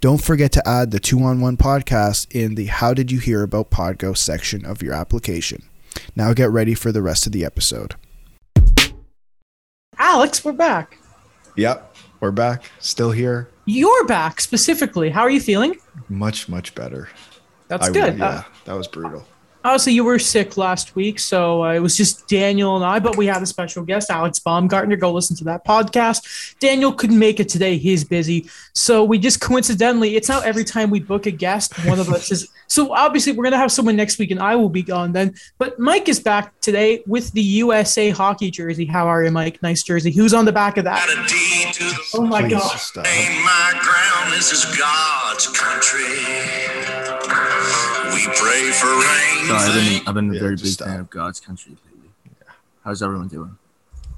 Don't forget to add the 2 on 1 podcast in the How Did You Hear About Podgo section of your application. Now get ready for the rest of the episode. Alex, we're back. Yep, we're back. Still here. You're back specifically. How are you feeling? Much, much better. That's I- good. Yeah, Uh, that was brutal. Obviously, you were sick last week, so uh, it was just Daniel and I, but we had a special guest, Alex Baumgartner. Go listen to that podcast. Daniel couldn't make it today; he's busy. So we just coincidentally, it's not every time we book a guest, one of us is. So obviously, we're gonna have someone next week, and I will be gone then. But Mike is back today with the USA hockey jersey. How are you, Mike? Nice jersey. Who's on the back of that? Got a deed to the Oh my Please god! stop. ain't my ground. This is God's country. We pray for rain. So I've been I've been a Yeah, very big stop. fan of God's country lately. How's everyone doing?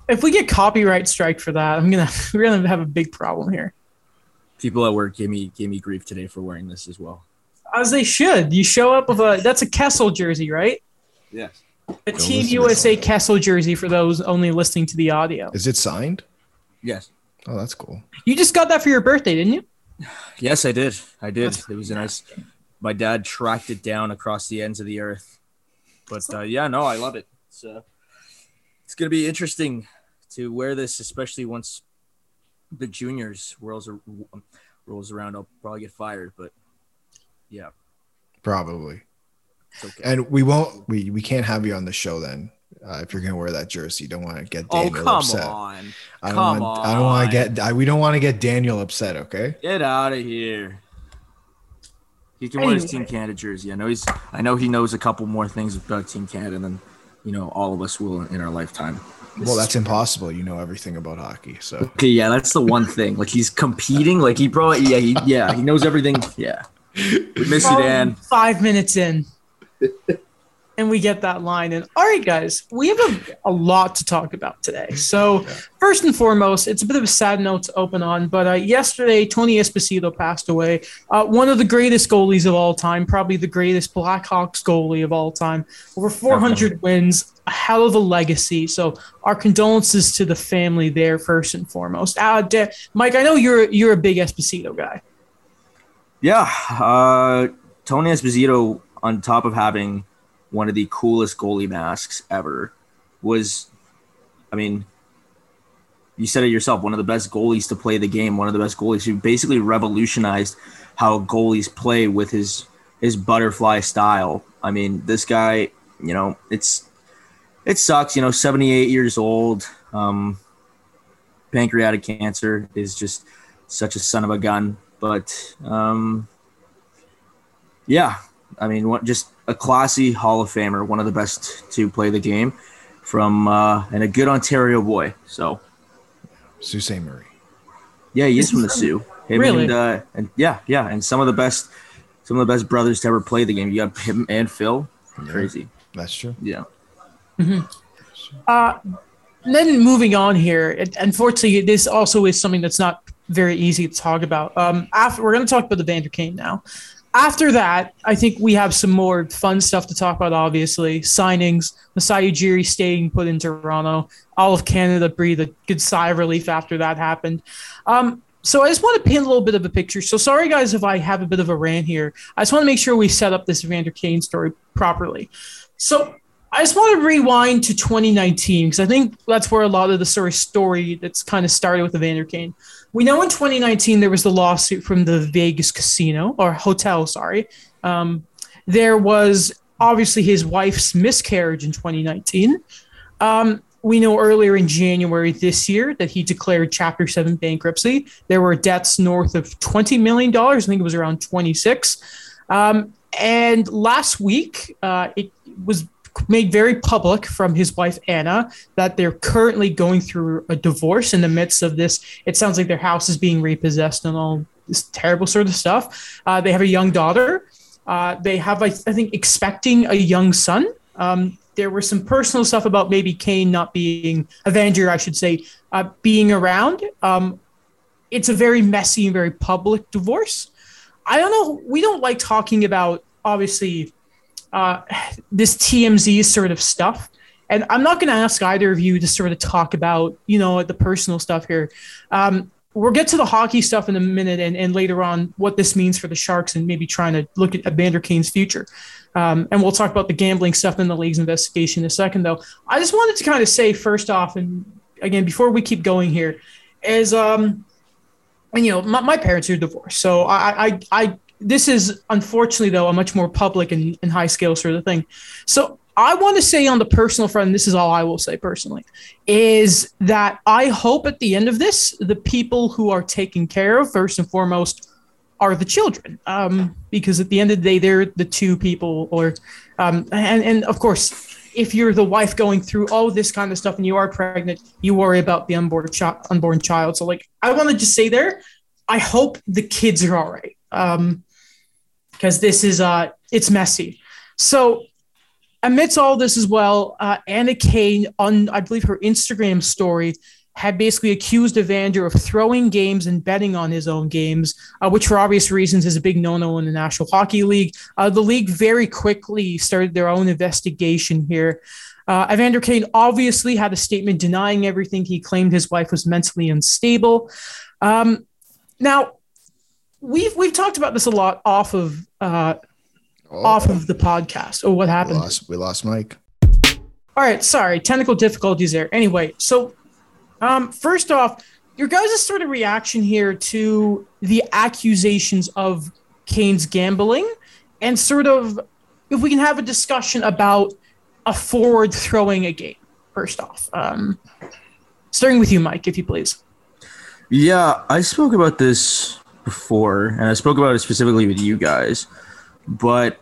If we get copyright strike for that, I'm gonna we're gonna have a big problem here. People at work gave me gave me grief today for wearing this as well. As they should. You show up with a that's a Kessel jersey, right? Yes. A Go Team USA that. Kessel jersey for those only listening to the audio. Is it signed? Yes. Oh, that's cool. You just got that for your birthday, didn't you? Yes, I did. I did. That's It was a nice. My dad tracked it down across the ends of the earth. But uh, yeah, no, I love it. It's uh, it's gonna be interesting to wear this, especially once the juniors rolls rolls around. I'll probably get fired, but yeah, Probably. okay. And we won't. We we can't have you on the show then. Uh, if you're gonna wear that jersey, don't want to get oh Daniel come upset. on, I don't Come want. I don't want to get. I, we don't want to get Daniel upset. Okay. get out of here. He can wear his Team Anyway. Canada jersey. I know he's. I know he knows a couple more things about Team Canada than you know all of us will in our lifetime. Well, that's impossible. You know everything about hockey, so Okay, yeah, that's the one thing. Like he's competing. Like he brought. Yeah, he, yeah, he knows everything. Yeah, we miss you, Dan. Five minutes in. And we get that line. And all right, guys, we have a, a lot to talk about today. So, first and foremost, it's a bit of a sad note to open on, but uh, yesterday, Tony Esposito passed away. Uh, one of the greatest goalies of all time, probably the greatest Blackhawks goalie of all time. Over 400 wins, a hell of a legacy. So, our condolences to the family there, first and foremost. Uh, Da- Mike, I know you're you're a big Esposito guy. Yeah, uh, Tony Esposito, on top of having one of the coolest goalie masks ever, was, I mean, you said it yourself, one of the best goalies to play the game, one of the best goalies who basically revolutionized how goalies play with his his butterfly style. I mean, this guy, you know, it's it sucks, you know, 78 years old, um, pancreatic cancer is just such a son of a gun. But um, yeah, I mean, what, just a classy Hall of Famer, one of the best to play the game from, uh, and a good Ontario boy. So Sault Ste. Marie. yeah, he is from the Soo. Him Really? And, uh, and yeah, yeah, and some of the best, some of the best brothers to ever play the game. You got him and Phil. Crazy. That's true. Yeah. Uh, then moving on here, it, unfortunately, this also is something that's not very easy to talk about. Um, after we're going to talk about the Evander Kane now. After that, I think we have some more fun stuff to talk about. Obviously, signings, Masai Ujiri staying put in Toronto, all of Canada breathed a good sigh of relief after that happened. Um, so I just want to paint a little bit of a picture. So sorry, guys, if I have a bit of a rant here. I just want to make sure we set up this Evander Kane story properly. So I just want to rewind to 2019 because I think that's where a lot of the story that's kind of started with Evander Kane. We know in 2019 there was the lawsuit from the Vegas casino or hotel, sorry. Um, there was obviously his wife's miscarriage in 2019. Um, we know earlier in January this year that he declared Chapter 7 bankruptcy. There were debts north of $20 million. I think it was around 26. Um, and last week, uh, it was made very public from his wife Anna that they're currently going through a divorce in the midst of this. It sounds like their house is being repossessed and all this terrible sort of stuff. Uh, they have a young daughter. Uh, they have, I, I think, expecting a young son. Um, there were some personal stuff about maybe Kane not being Evander, I should say, uh, being around. Um, it's a very messy and very public divorce. I don't know. We don't like talking about obviously uh, this TMZ sort of stuff. And I'm not going to ask either of you to sort of talk about, you know, the personal stuff here. Um, we'll get to the hockey stuff in a minute and, and later on what this means for the Sharks and maybe trying to look at Evander Kane's future. Um, and we'll talk about the gambling stuff in the league's investigation in a second, though. I just wanted to kind of say first off, and again, before we keep going here, is, um, and you know, my, my parents are divorced. So I, I, I, this is unfortunately, though, a much more public and, and high scale sort of thing. So I want to say on the personal front, this is all I will say personally, is that I hope at the end of this, the people who are taken care of, first and foremost, are the children. Um, because at the end of the day, they're the two people, or, um, and, and of course, if you're the wife going through all this kind of stuff and you are pregnant, you worry about the unborn, chi- unborn child. So, like, I want to just say there, I hope the kids are all right. Um, because this is, uh, it's messy. So, amidst all this as well, uh, Anna Kane on I believe her Instagram story had basically accused Evander of throwing games and betting on his own games, uh, which for obvious reasons is a big no-no in the National Hockey League. Uh, the league very quickly started their own investigation here. Uh, Evander Kane obviously had a statement denying everything. He claimed his wife was mentally unstable. Um, now, we've we've talked about this a lot off of uh, Oh, off of the podcast. Oh, what we happened? lost, we lost Mike. All right, sorry, technical difficulties there. Anyway, so um, first off, your guys' sort of reaction here to the accusations of Kane's gambling, and sort of if we can have a discussion about a forward throwing a game. First off, um, starting with you, Mike, if you please. Yeah, I spoke about this before, and I spoke about it specifically with you guys. But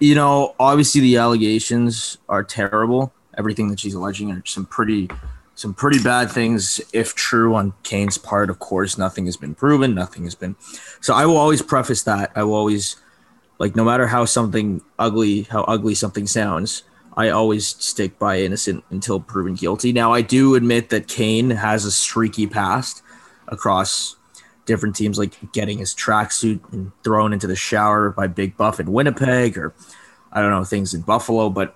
you know, obviously the allegations are terrible. Everything that she's alleging are some pretty some pretty bad things if true on Kane's part. Of course, nothing has been proven, nothing has been. So I will always preface that. I will always like no matter how something ugly, how ugly something sounds, I always stick by innocent until proven guilty. Now I do admit that Kane has a streaky past across different teams, like getting his tracksuit and thrown into the shower by Big Buff in Winnipeg, or I don't know things in Buffalo. But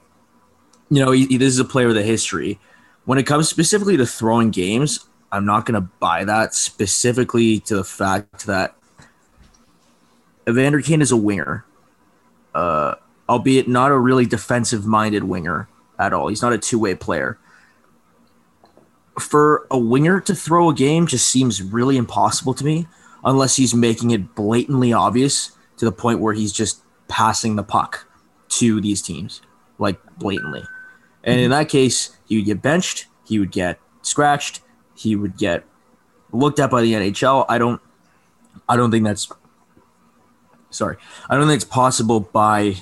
you know, he, he- this is a player with a history. When it comes specifically to throwing games, I'm not going to buy that specifically to the fact that Evander Kane is a winger, uh, albeit not a really defensive-minded winger at all. He's not a two-way player for a winger to throw a game just seems really impossible to me unless he's making it blatantly obvious to the point where he's just passing the puck to these teams like blatantly. And in that case he would get benched he would get scratched he would get looked at by the nhl i don't i don't think that's sorry i don't think it's possible by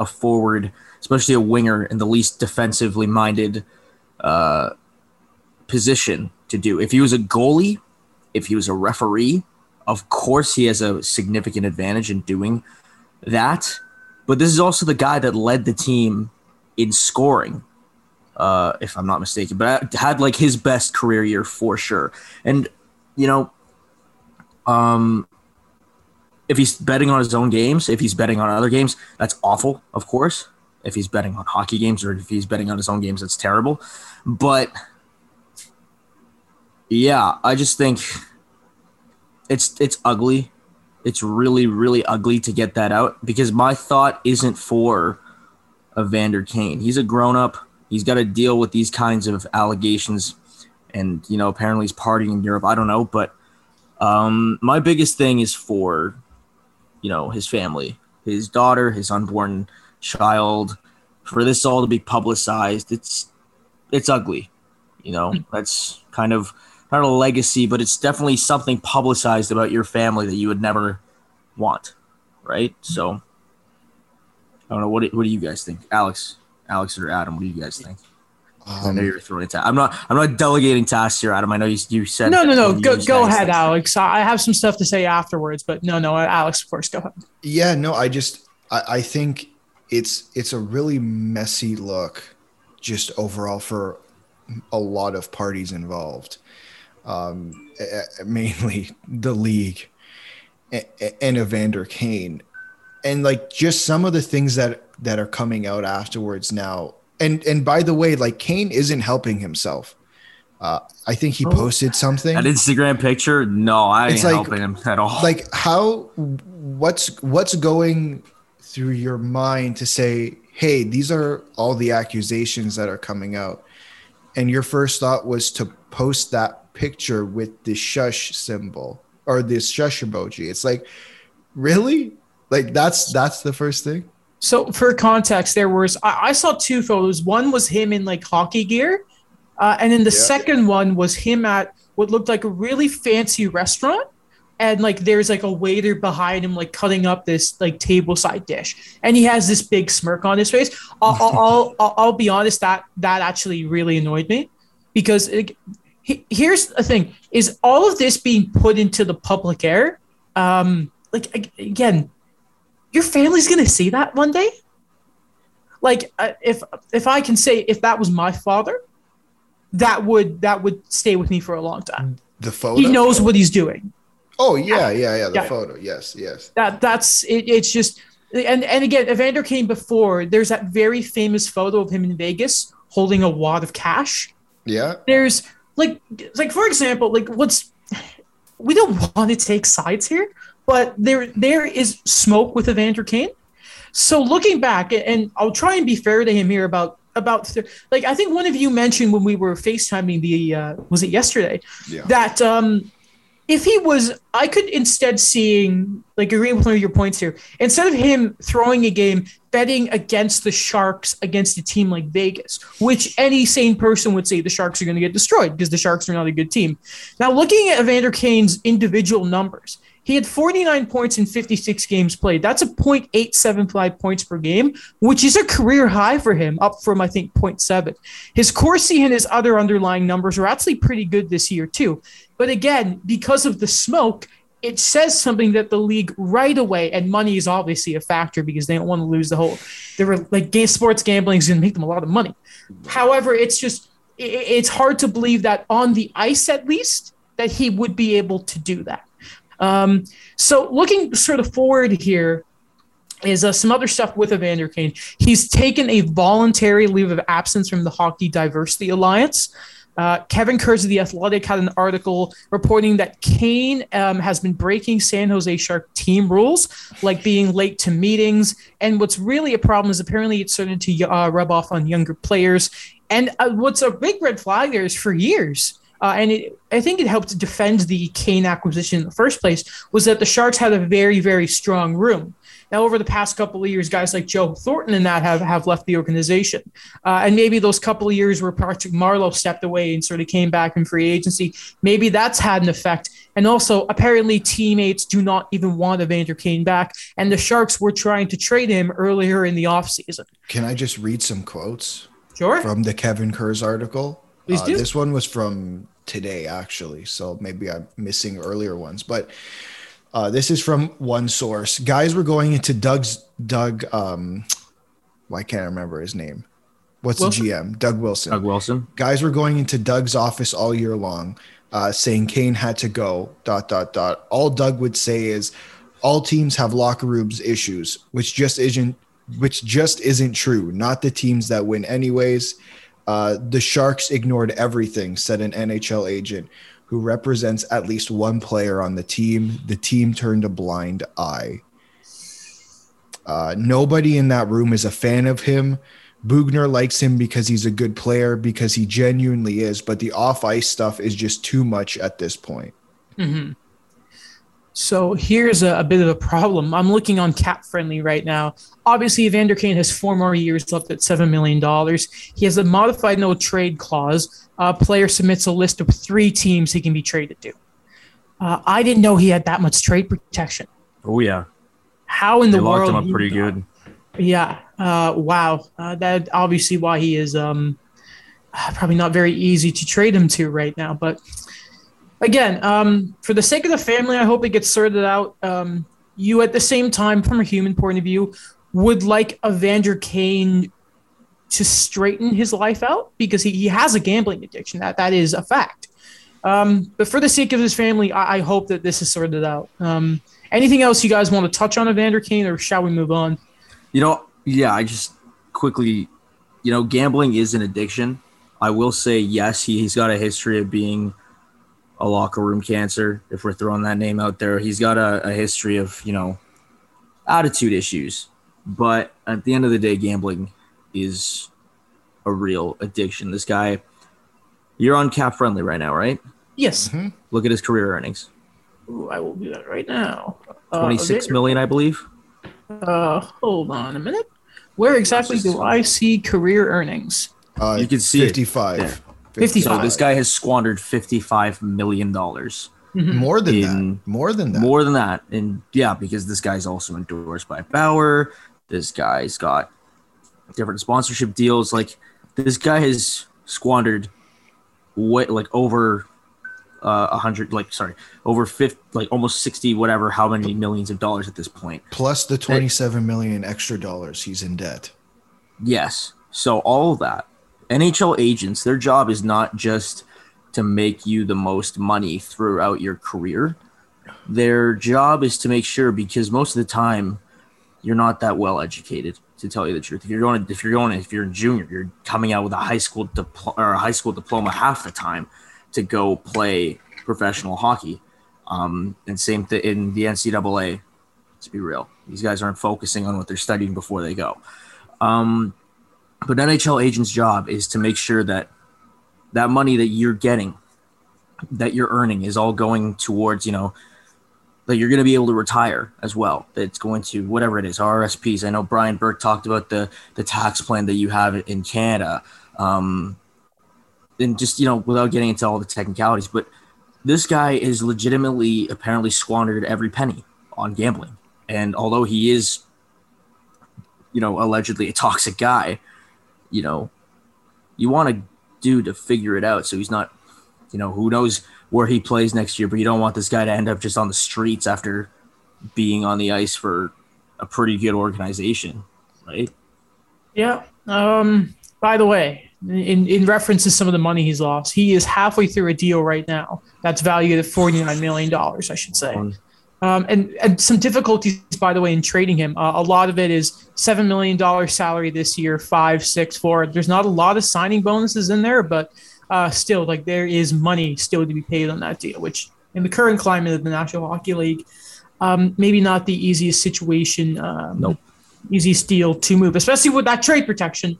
a forward especially a winger in the least defensively minded uh, position to do. If he was a goalie, if he was a referee, of course he has a significant advantage in doing that. But this is also the guy that led the team in scoring, uh, if I'm not mistaken. But had like his best career year for sure. And you know, um, if he's betting on his own games, if he's betting on other games, that's awful, of course. If he's betting on hockey games or if he's betting on his own games, that's terrible. But yeah, I just think it's it's ugly. It's really really ugly to get that out because my thought isn't for Evander Kane. He's a grown up. He's got to deal with these kinds of allegations, and you know apparently he's partying in Europe. I don't know, but um, my biggest thing is for you know his family, his daughter, his unborn child. For this all to be publicized, it's it's ugly. You know that's kind of not a legacy, but it's definitely something publicized about your family that you would never want, right? So, I don't know. What do, what do you guys think, Alex? Alex or Adam? What do you guys think? I know um, you're throwing ta- I'm not. I'm not delegating tasks here, Adam. I know you. You said No, no, no. Go, go ahead, things. Alex. I I have some stuff to say afterwards, but no, no, Alex, of course, go ahead. Yeah, no, I just I, I think it's it's a really messy look just overall for a lot of parties involved. Um, mainly the league a- a- and Evander Kane. And like just some of the things that that are coming out afterwards now. And and by the way, like Kane isn't helping himself. Uh, I think he Oh. posted something That Instagram picture, no, I ain't like- helping him at all. like how what's what's going through your mind to say hey these are all the accusations that are coming out and your first thought was to post that picture with the shush symbol or this shush emoji it's like really like that's that's the first thing So for context, there was I, I saw two photos. One was him in like hockey gear, uh, and then the Yeah. second one was him at what looked like a really fancy restaurant, and like there's like a waiter behind him like cutting up this like table side dish, and he has this big smirk on his face. I'll I'll, I'll, I'll, I'll be honest that that actually really annoyed me, because it, he, here's the thing: is all of this being put into the public air? Um, like again, your family's gonna see that one day. Like uh, if if I can say if that was my father, that would that would stay with me for a long time. the photo He knows what he's doing. oh yeah yeah yeah the Yeah. photo yes yes That that's it, it's just and and again, Evander Kane before. There's that very famous photo of him in Vegas holding a wad of cash. yeah There's like like for example, like what's we don't want to take sides here, but there there is smoke with Evander Kane. So looking back, and I'll try and be fair to him here about about like I think one of you mentioned when we were FaceTiming the uh, was it yesterday yeah that um if he was I could instead seeing like agreeing with one of your points here instead of him throwing a game betting against the Sharks against a team like Vegas which any sane person would say the Sharks are going to get destroyed because the Sharks are not a good team. Now looking at Evander Kane's individual numbers he had 49 points in 56 games played. That's a 0.875 points per game, which is a career high for him, up from I think 0.7. His Corsi and his other underlying numbers are actually pretty good this year too. But again, because of the smoke, it says something that the league right away, and money is obviously a factor because they don't want to lose the whole. They were like sports gambling is going to make them a lot of money. However, it's just it's hard to believe that on the ice at least that he would be able to do that. Um, so looking sort of forward here is uh, some other stuff with Evander Kane. He's taken a voluntary leave of absence from the Hockey Diversity Alliance. Uh, Kevin Kurz of The Athletic had an article reporting that Kane um, has been breaking San Jose Shark team rules, like being late to meetings. And what's really a problem is apparently it's starting to uh, rub off on younger players. And uh, what's a big red flag there is for years, uh, and it, I think it helped defend the Kane acquisition in the first place, was that the Sharks had a very, very strong room. Now, over the past couple of years, guys like Joe Thornton and that have, have left the organization. Uh, and maybe those couple of years where Patrick Marleau stepped away and sort of came back in free agency, maybe that's had an effect. And also, apparently, teammates do not even want Evander Kane back. And the Sharks were trying to trade him earlier in the offseason. can i just read some quotes Sure. from the Kevin Kurz article. Please Uh, do. This one was from today, actually. So maybe I'm missing earlier ones, but uh, this is from one source. Guys were going into Doug's Doug. Um, why can't I remember his name? What's Wilson? the GM? Doug Wilson. Doug Wilson. Guys were going into Doug's office all year long, uh, saying Kane had to go. Dot dot dot. All Doug would say is, all teams have locker rooms issues, which just isn't which just isn't true. Not the teams that win anyways. Uh, the Sharks ignored everything, said an NHL agent who represents at least one player on the team. The team turned a blind eye. Uh, nobody in that room is a fan of him. Boughner likes him because he's a good player, because he genuinely is, but the off ice stuff is just too much at this point. hmm So here's a, a bit of a problem. I'm looking on Cap Friendly right now. Obviously, Evander Kane has four more years left at $7 million. He has a modified no trade clause. A player submits a list of three teams he can be traded to. Uh, I didn't know he had that much trade protection. Oh yeah, How in they the locked world? him up pretty good. Yeah. Uh, wow. Uh, that obviously why he is. Um, uh, probably not very easy to trade him to right now. But again, um, for the sake of the family, I hope it gets sorted out. Um, you, at the same time, from a human point of view, would like Evander Kane to straighten his life out because he, he has a gambling addiction. That that is a fact. Um, but for the sake of his family, I, I hope that this is sorted out. Um, anything else you guys want to touch on Evander Kane, or shall we move on? You know, yeah, I just quickly, you know, gambling is an addiction. I will say, yes, he, he's got a history of being a locker room cancer, if we're throwing that name out there. He's got a, a history of, you know, attitude issues. But at the end of the day, gambling is a real addiction. This guy, you're on cap friendly right now, right? Yes, Look at his career earnings. Ooh, I will do that right now. Uh, Twenty six Evander- million, I believe. Uh, hold on a minute. Where exactly do I see career earnings? Uh, You can see it. 55. Yeah. 55. So this guy has squandered fifty five million dollars. More than In- that. More than that. More than that. And yeah, because this guy's also endorsed by Bauer. This guy's got different sponsorship deals. Like this guy has squandered what like over uh, a hundred like sorry over 50 like almost 60 whatever how many millions of dollars at this point. point Plus the 27 million extra dollars he's in debt. Yes. So all of that. NHL agents, their job is not just to make you the most money throughout your career. Their job is to make sure because most of the time you're not that well educated to tell you the truth. If you're going if you're going if you're a junior, you're coming out with a high school diploma or a high school diploma half the time to go play professional hockey. Um, and same thing in the NCAA. Let's be real; these guys aren't focusing on what they're studying before they go. Um, but NHL agent's job is to make sure that that money that you're getting, that you're earning, is all going towards you know that you're going to be able to retire as well. It's going to whatever it is, RSPs. I know Brian Burke talked about the the tax plan that you have in Canada, um, and just you know without getting into all the technicalities, but this guy is legitimately apparently squandered every penny on gambling, and although he is you know, allegedly a toxic guy, you know, you want to do to figure it out. So he's not, you know, who knows where he plays next year, but you don't want this guy to end up just on the streets after being on the ice for a pretty good organization, right? Yeah. Um, by the way, in, in reference to some of the money he's lost, he is halfway through a deal right now that's valued at $49 million, I should say. Um, and, and some difficulties, by the way, in trading him. Uh, a lot of it is $7 million salary this year, five, six, four. There's not a lot of signing bonuses in there, but uh, still, like, there is money still to be paid on that deal, which in the current climate of the National Hockey League, um, maybe not the easiest situation, um, Nope. easiest deal to move, especially with that trade protection.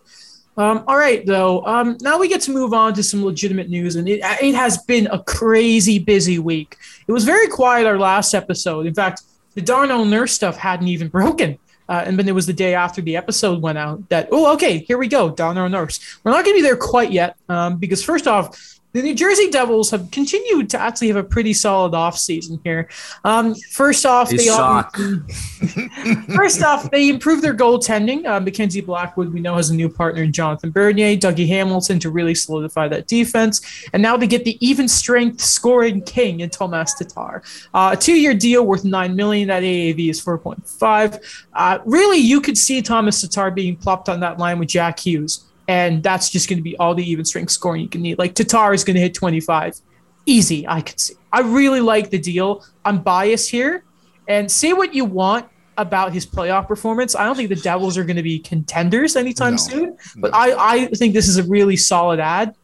Um, all right, though. Um, now we get to move on to some legitimate news, and it, it has been a crazy busy week. It was very quiet our last episode. In fact, the Darnell Nurse stuff hadn't even broken. Uh, and then it was the day after the episode went out that, oh, okay, here we go, Donna Darnell Nurse. We're not going to be there quite yet um, because, first off, the New Jersey Devils have continued to actually have a pretty solid offseason here. Um, first off, They they suck. First off, they improved their goaltending. Uh, Mackenzie Blackwood, we know, has a new partner in Jonathan Bernier, Dougie Hamilton to really solidify that defense. And now they get the even strength scoring king in Tomas Tatar. Uh, a two year deal worth $9 million. That AAV is 4.5. Uh, really, you could see Thomas Tatar being plopped on that line with Jack Hughes. And that's just going to be all the even strength scoring you can need. Like Tatar is going to hit 25. Easy, I could see. I really like the deal. I'm biased here. And say what you want about his playoff performance. I don't think the Devils are going to be contenders anytime No. soon, but I, I think this is a really solid ad.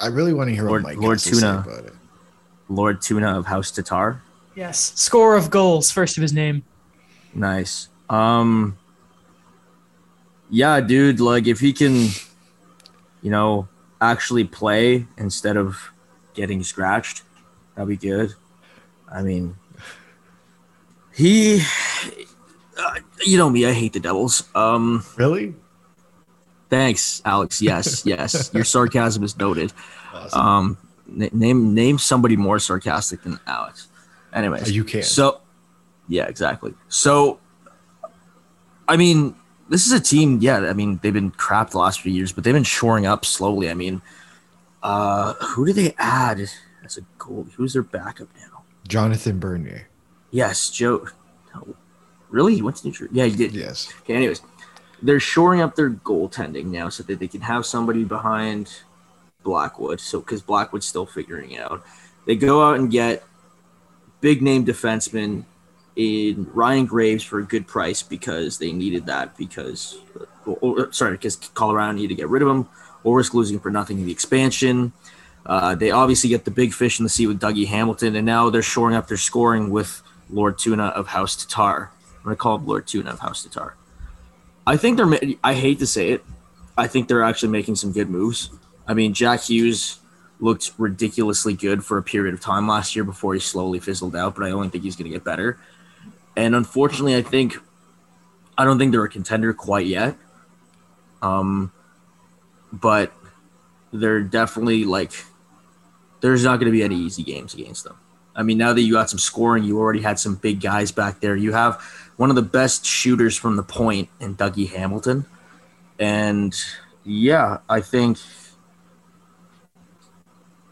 I really want to hear Lord- what Mike Lord has to say Tuna. about it. Lord Tuna of House Tatar. Yes, score of goals, first of his name. Nice. Um Yeah, dude, like if he can you know, actually play instead of getting scratched, that'd be good. I mean, he uh, you know me, I hate the Devils. Um Really? thanks, Alex. Yes, yes. Your sarcasm is noted. Awesome. Um n- name name somebody more sarcastic than Alex. Anyways, Uh, you can. So, yeah, exactly. So, I mean, this is a team. Yeah, I mean they've been crap the last few years, but they've been shoring up slowly. I mean, uh, who do they add as a goal? Who's their backup now? Jonathan Bernier. Yes, Joe. no. Really, he went to New Jersey. Yeah, he did. Yes. Okay, anyways, they're shoring up their goaltending now so that they can have somebody behind Blackwood. So because Blackwood's still figuring it out, they go out and get big name defensemen in Ryan Graves for a good price because they needed that because, or, or- sorry, because Colorado needed to get rid of him or risk losing for nothing in the expansion. Uh, they obviously get the big fish in the sea with Dougie Hamilton, and now they're shoring up their scoring with Lord Tuna of House Tatar. I'm gonna call him Lord Tuna of House Tatar. I think they're. I hate to say it. I think they're actually making some good moves. I mean, Jack Hughes looked ridiculously good for a period of time last year before he slowly fizzled out, but I only think he's going to get better. And unfortunately, I think I don't think they're a contender quite yet. Um, but they're definitely like there's not going to be any easy games against them. I mean, now that you got some scoring, you already had some big guys back there. You have one of the best shooters from the point in Dougie Hamilton. And yeah, I think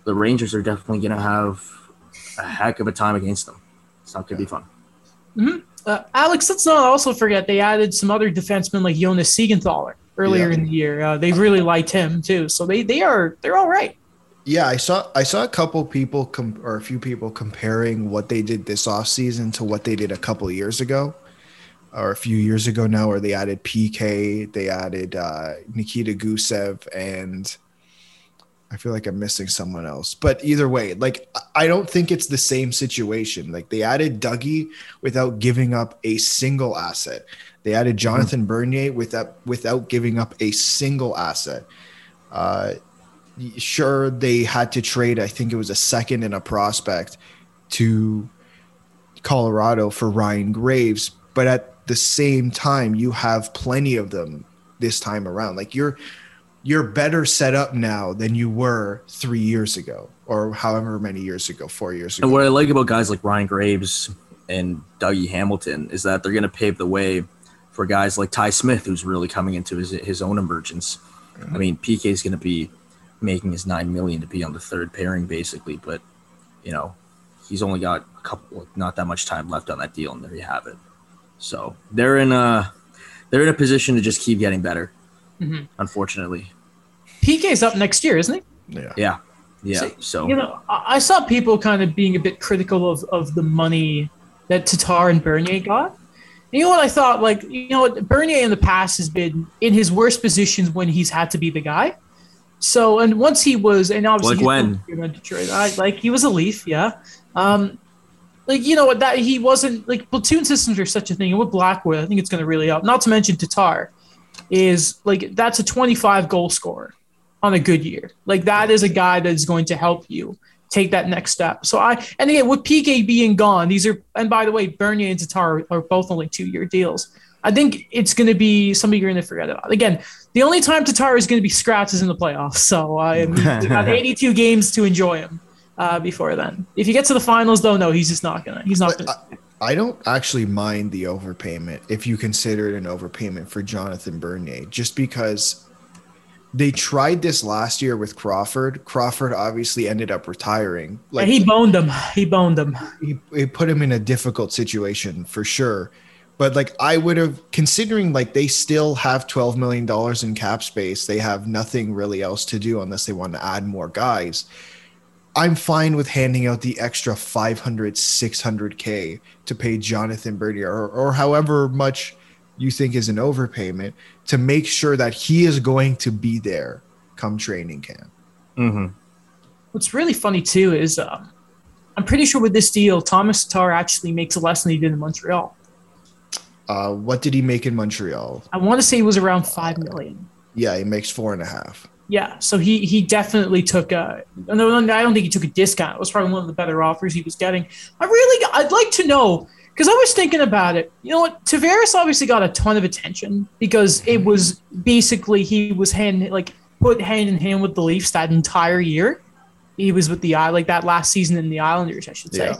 the Rangers are definitely going to have a heck of a time against them. It's not going to be fun. Uh, Alex, let's not also forget they added some other defensemen like Jonas Siegenthaler earlier Yeah. in the year. Uh, they really liked him too, so they they are they're all right. Yeah, I saw I saw a couple people com- or a few people comparing what they did this offseason to what they did a couple years ago or a few years ago now where they added PK, they added uh, Nikita Gusev and I feel like I'm missing someone else. But either way, like I- don't think it's the same situation. Like they added Dougie without giving up a single asset. They added Jonathan Bernier without without giving up a single asset. Uh, sure they had to trade i think it was a second and a prospect to colorado for ryan graves but at the same time you have plenty of them this time around like you're you're better set up now than you were three years ago or however many years ago four years ago And what I like about guys like Ryan Graves and Dougie Hamilton is that they're going to pave the way for guys like Ty Smith, who's really coming into his, his own emergence. I mean, PK is going to be making his nine million to be on the third pairing, basically, but you know, he's only got a couple, not that much time left on that deal, and there you have it. So they're in a they're in a position to just keep getting better. Mhm. Unfortunately, PK's up next year, isn't he? yeah yeah, yeah. See, So You know, I, I saw people kind of being a bit critical of, of the money that Tatar and Bernier got. You know what I thought? Like, you know what? Bernier in the past has been in his worst positions when he's had to be the guy. So, and once he was, and obviously, Like when? Detroit, I, like he was a Leaf, yeah. Um, like you know what? That he wasn't like platoon systems are such a thing, and with Blackwood, I think it's going to really help. Not to mention Tatar is like that's a 25 goal scorer on a good year. Like that is a guy that is going to help you take that next step. So I and again with PK being gone, these are and by the way, Bernier and Tatar are both only two year deals. I think it's going to be something you're going to forget about. Again, the only time Tatar is going to be scratched is in the playoffs. So I have 82 games to enjoy him uh, before then. If you get to the finals, though, no, he's just not gonna. He's not But gonna. I don't actually mind the overpayment if you consider it an overpayment for Jonathan Bernier, just because they tried this last year with Crawford. Crawford obviously ended up retiring. Like he boned him. He boned him. he, it put him in a difficult situation for sure. But like I would have considering like they still have 12 million dollars in cap space. They have nothing really else to do unless they want to add more guys. I'm fine with handing out the extra 500 600k to pay Jonathan Bernier or, or however much you think is an overpayment to make sure that he is going to be there come training camp. mhm. What's really funny too is um, I'm pretty sure with this deal, Thomas Tatar actually makes less than he did in Montreal. Uh, what did he make in Montreal? I want to say it was around five million. Yeah, he makes four and a half. Yeah, so he he definitely took a. No, I don't think he took a discount. It was probably one of the better offers he was getting. I really, I'd like to know because I was thinking about it. You know what? Tavares obviously got a ton of attention because it was basically he was hand like put hand in hand with the Leafs that entire year. He was with the eye like that last season in the Islanders, I should say. Yeah.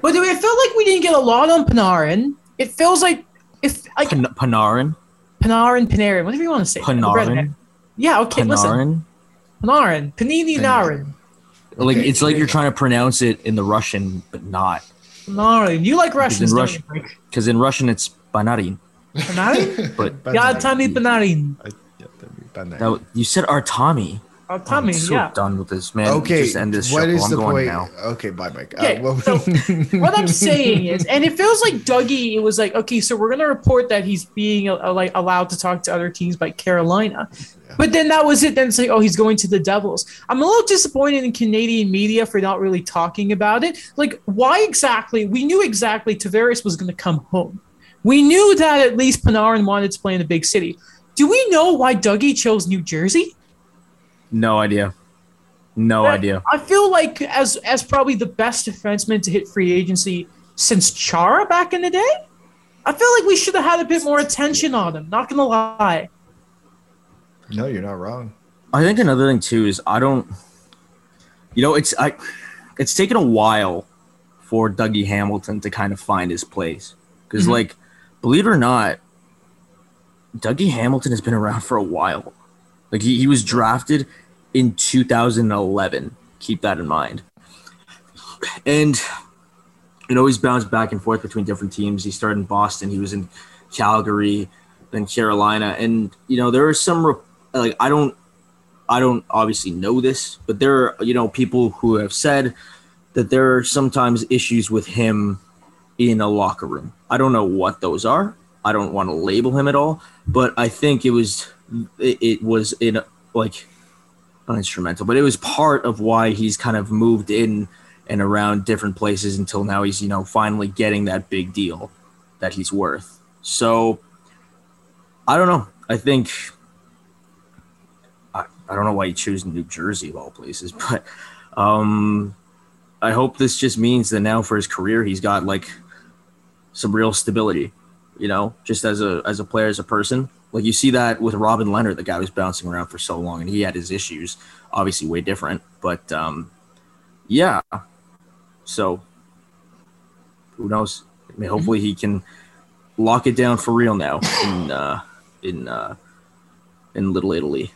But it felt like we didn't get a lot on Panarin. It feels like if like Pan- Panarin. Panarin, Panarin, whatever you want to say. Panarin. Yeah, okay, listen. Panarin. Panarin, Panini Narin. Like Okay, it's like you're trying to pronounce it in the Russian, but not Panarin. You like Russians, don't Russian- you, Mike? because in Russian it's Banarin. Panarin? But yeah, Tommy Panarin. that, you said Artami. Oh, Tommy, I'm so yeah. done with this man. Okay, just end this what shuffle. is I'm the going point? now. Okay, bye, Mike. Okay, uh, what, so what I'm saying is, and it feels like Dougie. It was like, okay, so we're gonna report that he's being uh, like allowed to talk to other teams by Carolina, but then that was it. Then it's like, oh, he's going to the Devils. I'm a little disappointed in Canadian media for not really talking about it. Like, why exactly? We knew exactly Tavares was gonna come home. We knew that at least Panarin wanted to play in a big city. Do we know why Dougie chose New Jersey? No idea. No Yeah. idea. I feel like as as probably the best defenseman to hit free agency since Chara back in the day. I feel like we should have had a bit more attention on him. Not gonna lie. no, you're not wrong. I think another thing too is I don't. You know, it's I. It's taken a while for Dougie Hamilton to kind of find his place because, Mhm. like, believe it or not, Dougie Hamilton has been around for a while. Like he, he was drafted in 2011. Keep that in mind. And you know he's bounced back and forth between different teams. He started in Boston. He was in Calgary, then Carolina, and you know there are some like I don't I don't obviously know this, but there are you know people who have said that there are sometimes issues with him in a locker room. I don't know what those are. I don't want to label him at all, but I think it was it, it was in like not instrumental, but it was part of why he's kind of moved in and around different places until now he's you know finally getting that big deal that he's worth. So I don't know. I think I, I don't know why he chose New Jersey of all places, but um I hope this just means that now for his career he's got like some real stability, you know, just as a as a player, as a person. Like you see that with Robin Lehner, the guy was bouncing around for so long and he had his issues, obviously way different. But um yeah. So who knows? I mean hopefully he can lock it down for real now in uh in uh in Little Italy.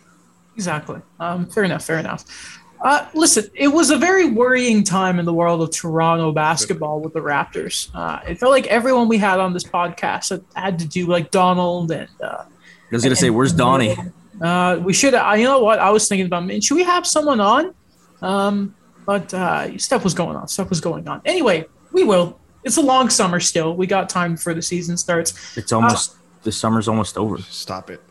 Exactly. Um, fair enough. Fair enough. Uh, listen, it was a very worrying time in the world of Toronto basketball with the Raptors. Uh, it felt like everyone we had on this podcast had, had to do like Donald and. Uh, I was gonna say, where's Donnie? Uh, we should. Uh, you know what? I was thinking about. man, Should we have someone on? Um, but uh, stuff was going on. Stuff was going on. Anyway, we will. It's a long summer still. We got time before the season starts. It's almost the summer's almost over. Stop it.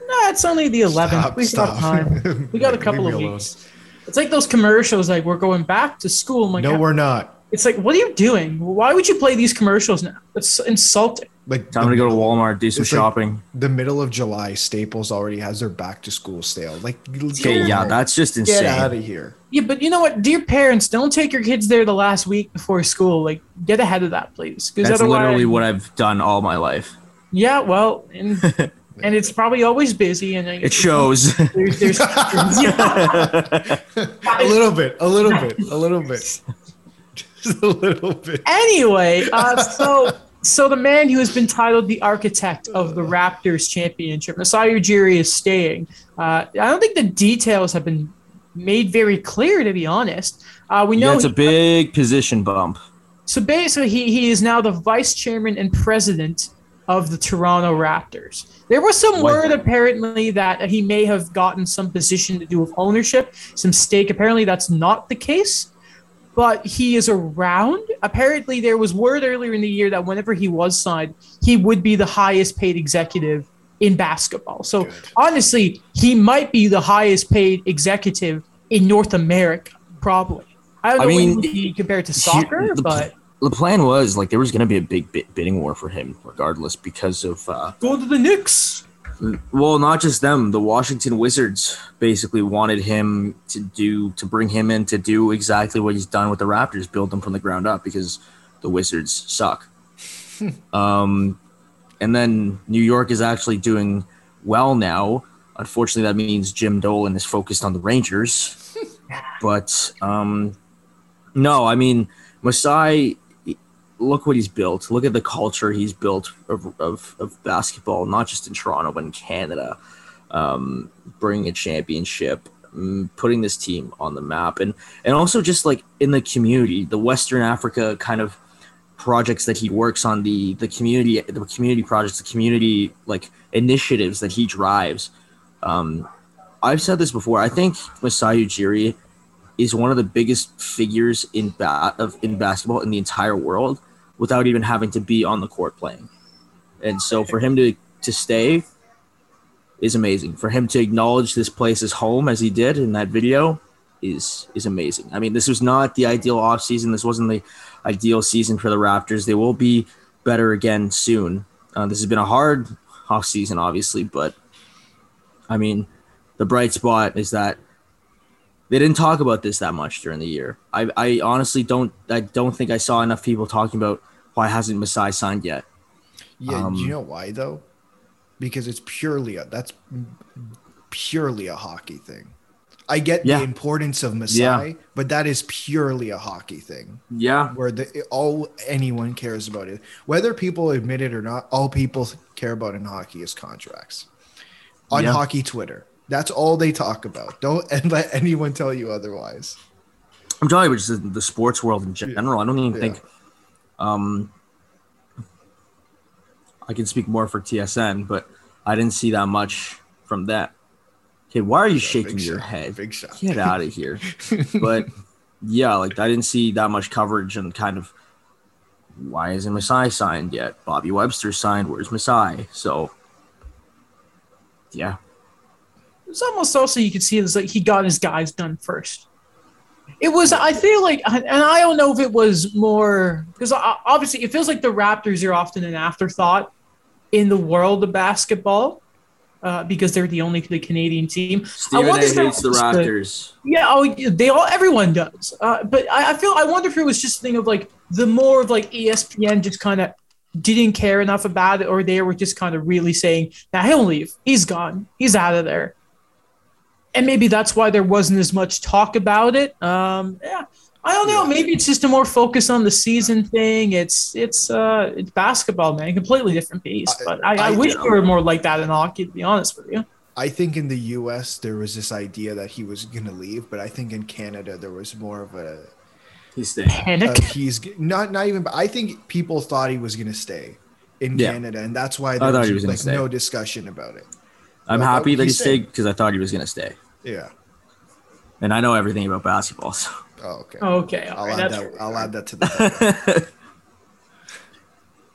Nah, it's only the 11th. Stop, we got time. We got a couple me of alone. weeks. It's like those commercials, like we're going back to school. I'm like, No, we're not. it's like, what are you doing? Why would you play these commercials now? It's insulting. Like Time the, to go to Walmart, do some It's like- shopping. the middle of July. Staples already has their back to school sale. Like, Okay, yeah, that's just insane. get insane. out of here. Yeah, but you know what? Dear parents, don't take your kids there the last week before school. Like, get ahead of that, please. 'Cause That's literally what I've done all my life. Yeah, well, and, and it's probably always busy, and It shows. There's, there's, A little bit. A little bit. A little bit. Just a little bit. anyway, uh, so so the man who has been titled the architect of the Raptors championship, Masai Ujiri, is staying. Uh, I don't think the details have been made very clear, to be honest. Uh, we know yeah, it's a big position bump. so basically, he, he is now the vice chairman and president of the Toronto Raptors. There was some What? word apparently that he may have gotten some position to do with ownership, some stake. Apparently, that's not the case, but he is around. Apparently, there was word earlier in the year that whenever he was signed, he would be the highest paid executive in basketball. So Good. honestly, he might be the highest paid executive in North America, probably. I don't I know mean, when he compared to soccer, the- but The plan was like there was going to be a big bid- bidding war for him, regardless, because of uh, go to the Knicks. well, not just them. The Washington Wizards basically wanted him to do to bring him in to do exactly what he's done with the Raptors, build them from the ground up because the Wizards suck. um, and then New York is actually doing well now. Unfortunately, that means Jim Dolan is focused on the Rangers. but um, no, I mean Masai. Look what he's built. Look at the culture he's built of, of, of basketball, not just in Toronto, but in Canada. Um, bringing a championship, mm, putting this team on the map, and and also just like in the community, the Western Africa kind of projects that he works on, the the community, the community projects, the community like initiatives that he drives. Um, I've said this before. I think Masai Ujiri is one of the biggest figures in ba- of in basketball in the entire world without even having to be on the court playing. And so for him to to stay is amazing. For him to acknowledge this place as home as he did in that video is is amazing. I mean, this was not the ideal offseason. This wasn't the ideal season for the Raptors. They will be better again soon. Uh, this has been a hard offseason, obviously, but I mean, the bright spot is that they didn't talk about this that much during the year. I, I honestly don't I don't think I saw enough people talking about why hasn't Masai signed yet. Yeah, Um, you know why though? Because it's purely a that's purely a hockey thing. I get Yeah. the importance of Masai, Yeah. but that is purely a hockey thing. Yeah. Where the all anyone cares about it, whether people admit it or not, all people care about in hockey is contracts. On Yeah. hockey Twitter, that's all they talk about. Don't and let anyone tell you otherwise. I'm talking about just the, sports world in general. I don't even Yeah. think um I can speak more for TSN, but I didn't see that much from that. Okay, why are you shaking Big your shot, head? Big shot. Get out of here. but yeah, like I didn't see that much coverage and kind of why isn't Masai signed yet? Bobby Webster signed. Where's Masai? So yeah, It's almost also you could see it's like he got his guys done first. It was I feel like and I don't know if it was more because obviously it feels like the Raptors are often an afterthought in the world of basketball uh, because they're the only the Canadian team. Stephen wonder A. if hates the was Raptors. Yeah, oh, they all everyone does. Uh, but I, I feel I wonder if it was just a thing of like the more of like ESPN just kind of didn't care enough about it, or they were just kind of really saying, "Now he'll leave. He's gone. He's out of there." And maybe that's why there wasn't as much talk about it. Um, yeah, I don't know. Maybe it's just a more focus on the season thing. It's it's uh it's basketball, man. Completely different piece. But I, I, I- wish we were more like that in hockey. To be honest with you. I think in the U.S. there was this idea that he was going to leave, but I think in Canada there was more of a He's staying. Panic. uh, he's not not even. I think people thought he was going to stay in Yeah. Canada, and that's why there thought was, was like stay. no discussion about it. I'm Well, happy that he he's stayed because I thought he was going to stay. Yeah. And I know everything about basketball. So. Oh, okay. Okay, I'll right, add that. I'll add that to the.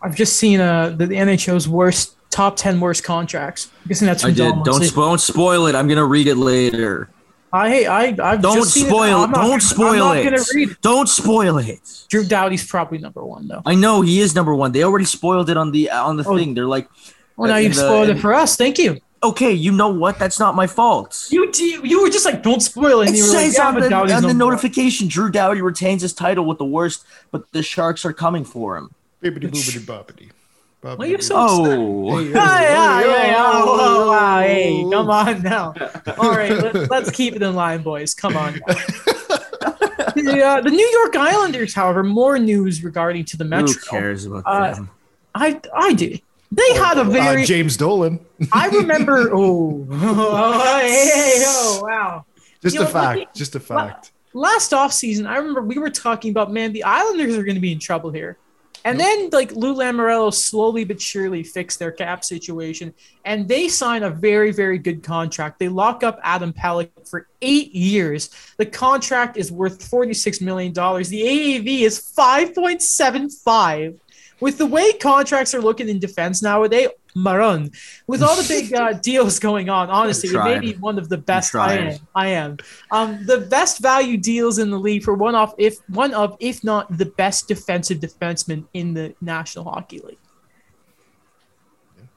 I've just seen uh, the, the NHL's worst top ten worst contracts. I'm guessing that's I did. Dom Don't, Monson. spo- don't spoil it. I'm going to read it later. I hey, I I've Don't just seen spoil it. it. Not Don't spoil I'm it. not gonna read it. Don't spoil it. Drew Doughty's probably number one though. I know he is number one. They already spoiled it on the on the Oh. thing. They're like, Well, now you've the- spoiled it for us. Thank you. Okay, you know what? That's not my fault. You you were just like, don't spoil it. And It you were like, yeah, on the, on the notification, Drew Doughty retains his title with the worst, but the Sharks are coming for him. Bibbidi boobidi boppity. Why are you so Oh, Hey, Yeah, yeah, yeah, yeah. oh, Oh, oh, wow, hey, oh. come on now. All right, let, let's keep it in line, boys. Come on. now. the, uh, the New York Islanders, however, more news regarding to the who Metro. cares about Uh, them? I I do. They had a very uh, James Dolan. I remember. Oh, oh hey, hey, oh, wow. Just You a know, fact. looking- Just a fact. Last offseason, I remember we were talking about, man, the Islanders are going to be in trouble here. And then, like, Lou Lamoriello slowly but surely fixed their cap situation, and they sign a very, very good contract. They lock up Adam Pelech for eight years. The contract is worth $46 million. The AAV is 5.75. With the way contracts are looking in defense nowadays, Maron, with all the big uh, deals going on, honestly, it may be one of the best. I am. I am. Um, the best value deals in the league for one of, if one of, if not the best defensive defenseman in the National Hockey League.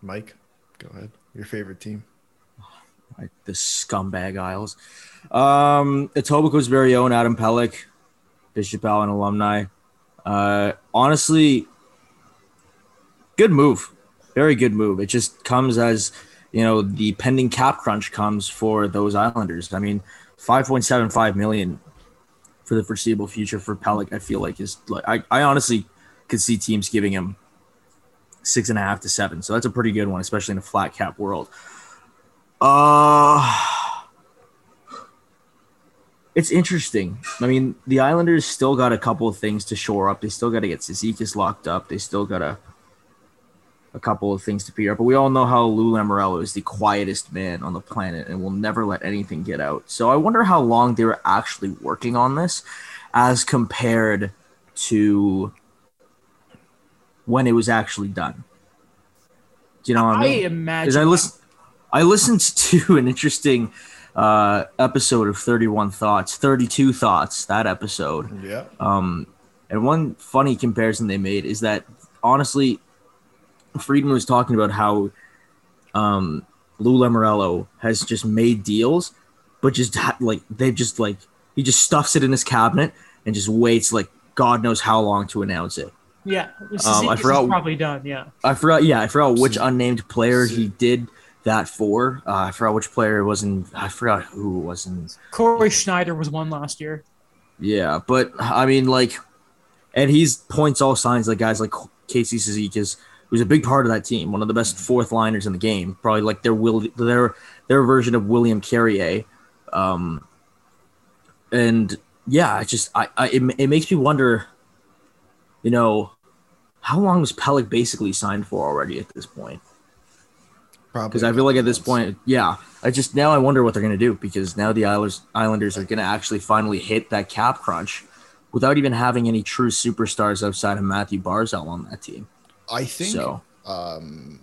Mike, go ahead. Your favorite team. Like the scumbag Isles. Um, Etobicoke's very own Adam Pelech, Bishop Allen alumni. Uh, honestly, good move. Very good move. It just comes as you know the pending cap crunch comes for those Islanders. I mean, five point seven five million for the foreseeable future for Pelech. I feel like is like I, I honestly could see teams giving him six and a half to seven. So that's a pretty good one, especially in a flat cap world. Uh it's interesting. I mean, the Islanders still got a couple of things to shore up. They still got to get Cizikas locked up. They still got a a couple of things to figure out. But we all know how Lou Lamoriello is the quietest man on the planet and will never let anything get out. So I wonder how long they were actually working on this, as compared to when it was actually done. Do you know what I I mean? imagine. I listen, I listened to an interesting uh, episode of Thirty One Thoughts, Thirty Two Thoughts. That episode, Yeah. um, and one funny comparison they made is that honestly, Friedman was talking about how um, Lou Lamoriello has just made deals, but just ha- like they've just like he just stuffs it in his cabinet and just waits like God knows how long to announce it. Yeah, Um, I forgot- probably done. Yeah, I forgot. Yeah, I forgot which unnamed player he did that for. Uh, I forgot which player it was in. I forgot who it was in. Cory Schneider was one last year. Yeah, but I mean, like, and he's points all signs like guys like Casey Cizikas, who's a big part of that team, one of the best fourth liners in the game, probably like their will their their version of William Carrier. Um, and yeah, I just I, I it, it makes me wonder, you know, how long was Pelech basically signed for already at this point? Probably. Because I feel like at this point, yeah, I just now I wonder what they're gonna do because now the Islanders Islanders are gonna actually finally hit that cap crunch without even having any true superstars outside of Mathew Barzal on that team. I think So um,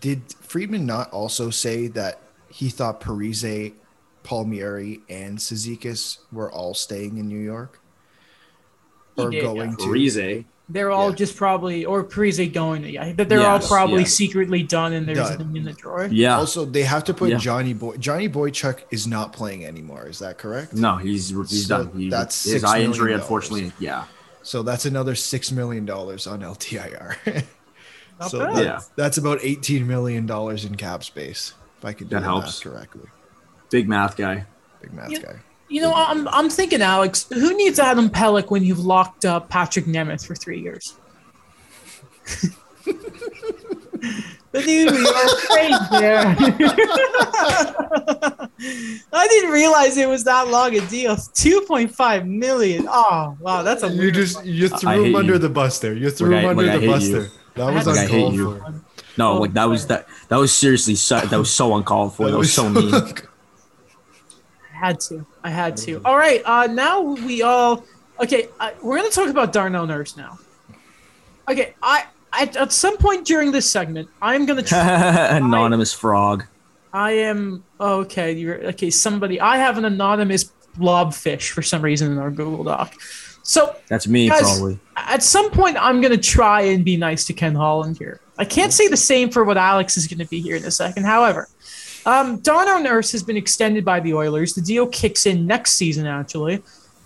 did Friedman not also say that he thought Parise, Palmieri, and Cizikas were all staying in New York or did, going yeah. to? Parise, They're all Yeah. just probably or Parise going. Yeah, but they're all probably yeah. secretly done and there's Done. them in the drawer. yeah, Also, they have to put Yeah. Johnny Boy. Johnny Boychuk is not playing anymore. Is that correct? no, he's he's So done. He, that's his eye injury, dollars. unfortunately, yeah, So that's another six million dollars on LTIR. Not so bad. that- Yeah. that's about eighteen million dollars in cap space. If I could do That the helps. math correctly, big math guy. big math Yeah. guy. You know, I'm I'm thinking, Alex, who needs Adam Pelech when you've locked up Patrick Nemeth for three years? the dude we are afraid there. I didn't realize it was that long a deal. Two point five million. Oh wow, that's a You weird just you threw hate him under you. the bus there. You threw Like him I- under like I the bus you. there. That I was had uncalled I hate you. for. No, Oh, like that was that that was seriously so, that was so uncalled for. That was so mean. I had to. I had to. All right. Uh, now we all. Okay, I, we're gonna talk about Darnell Nurse now. Okay, I, I at some point during this segment, I'm gonna. Try, Anonymous frog. I am okay. You're okay. Somebody. I have an anonymous blobfish for some reason in our Google Doc. So That's me, Guys- probably. at some point, I'm gonna try and be nice to Ken Holland here. I can't say the same for what Alex is gonna be here in a second. However, um, Darnell Nurse has been extended by the Oilers. The deal kicks in next season. Actually,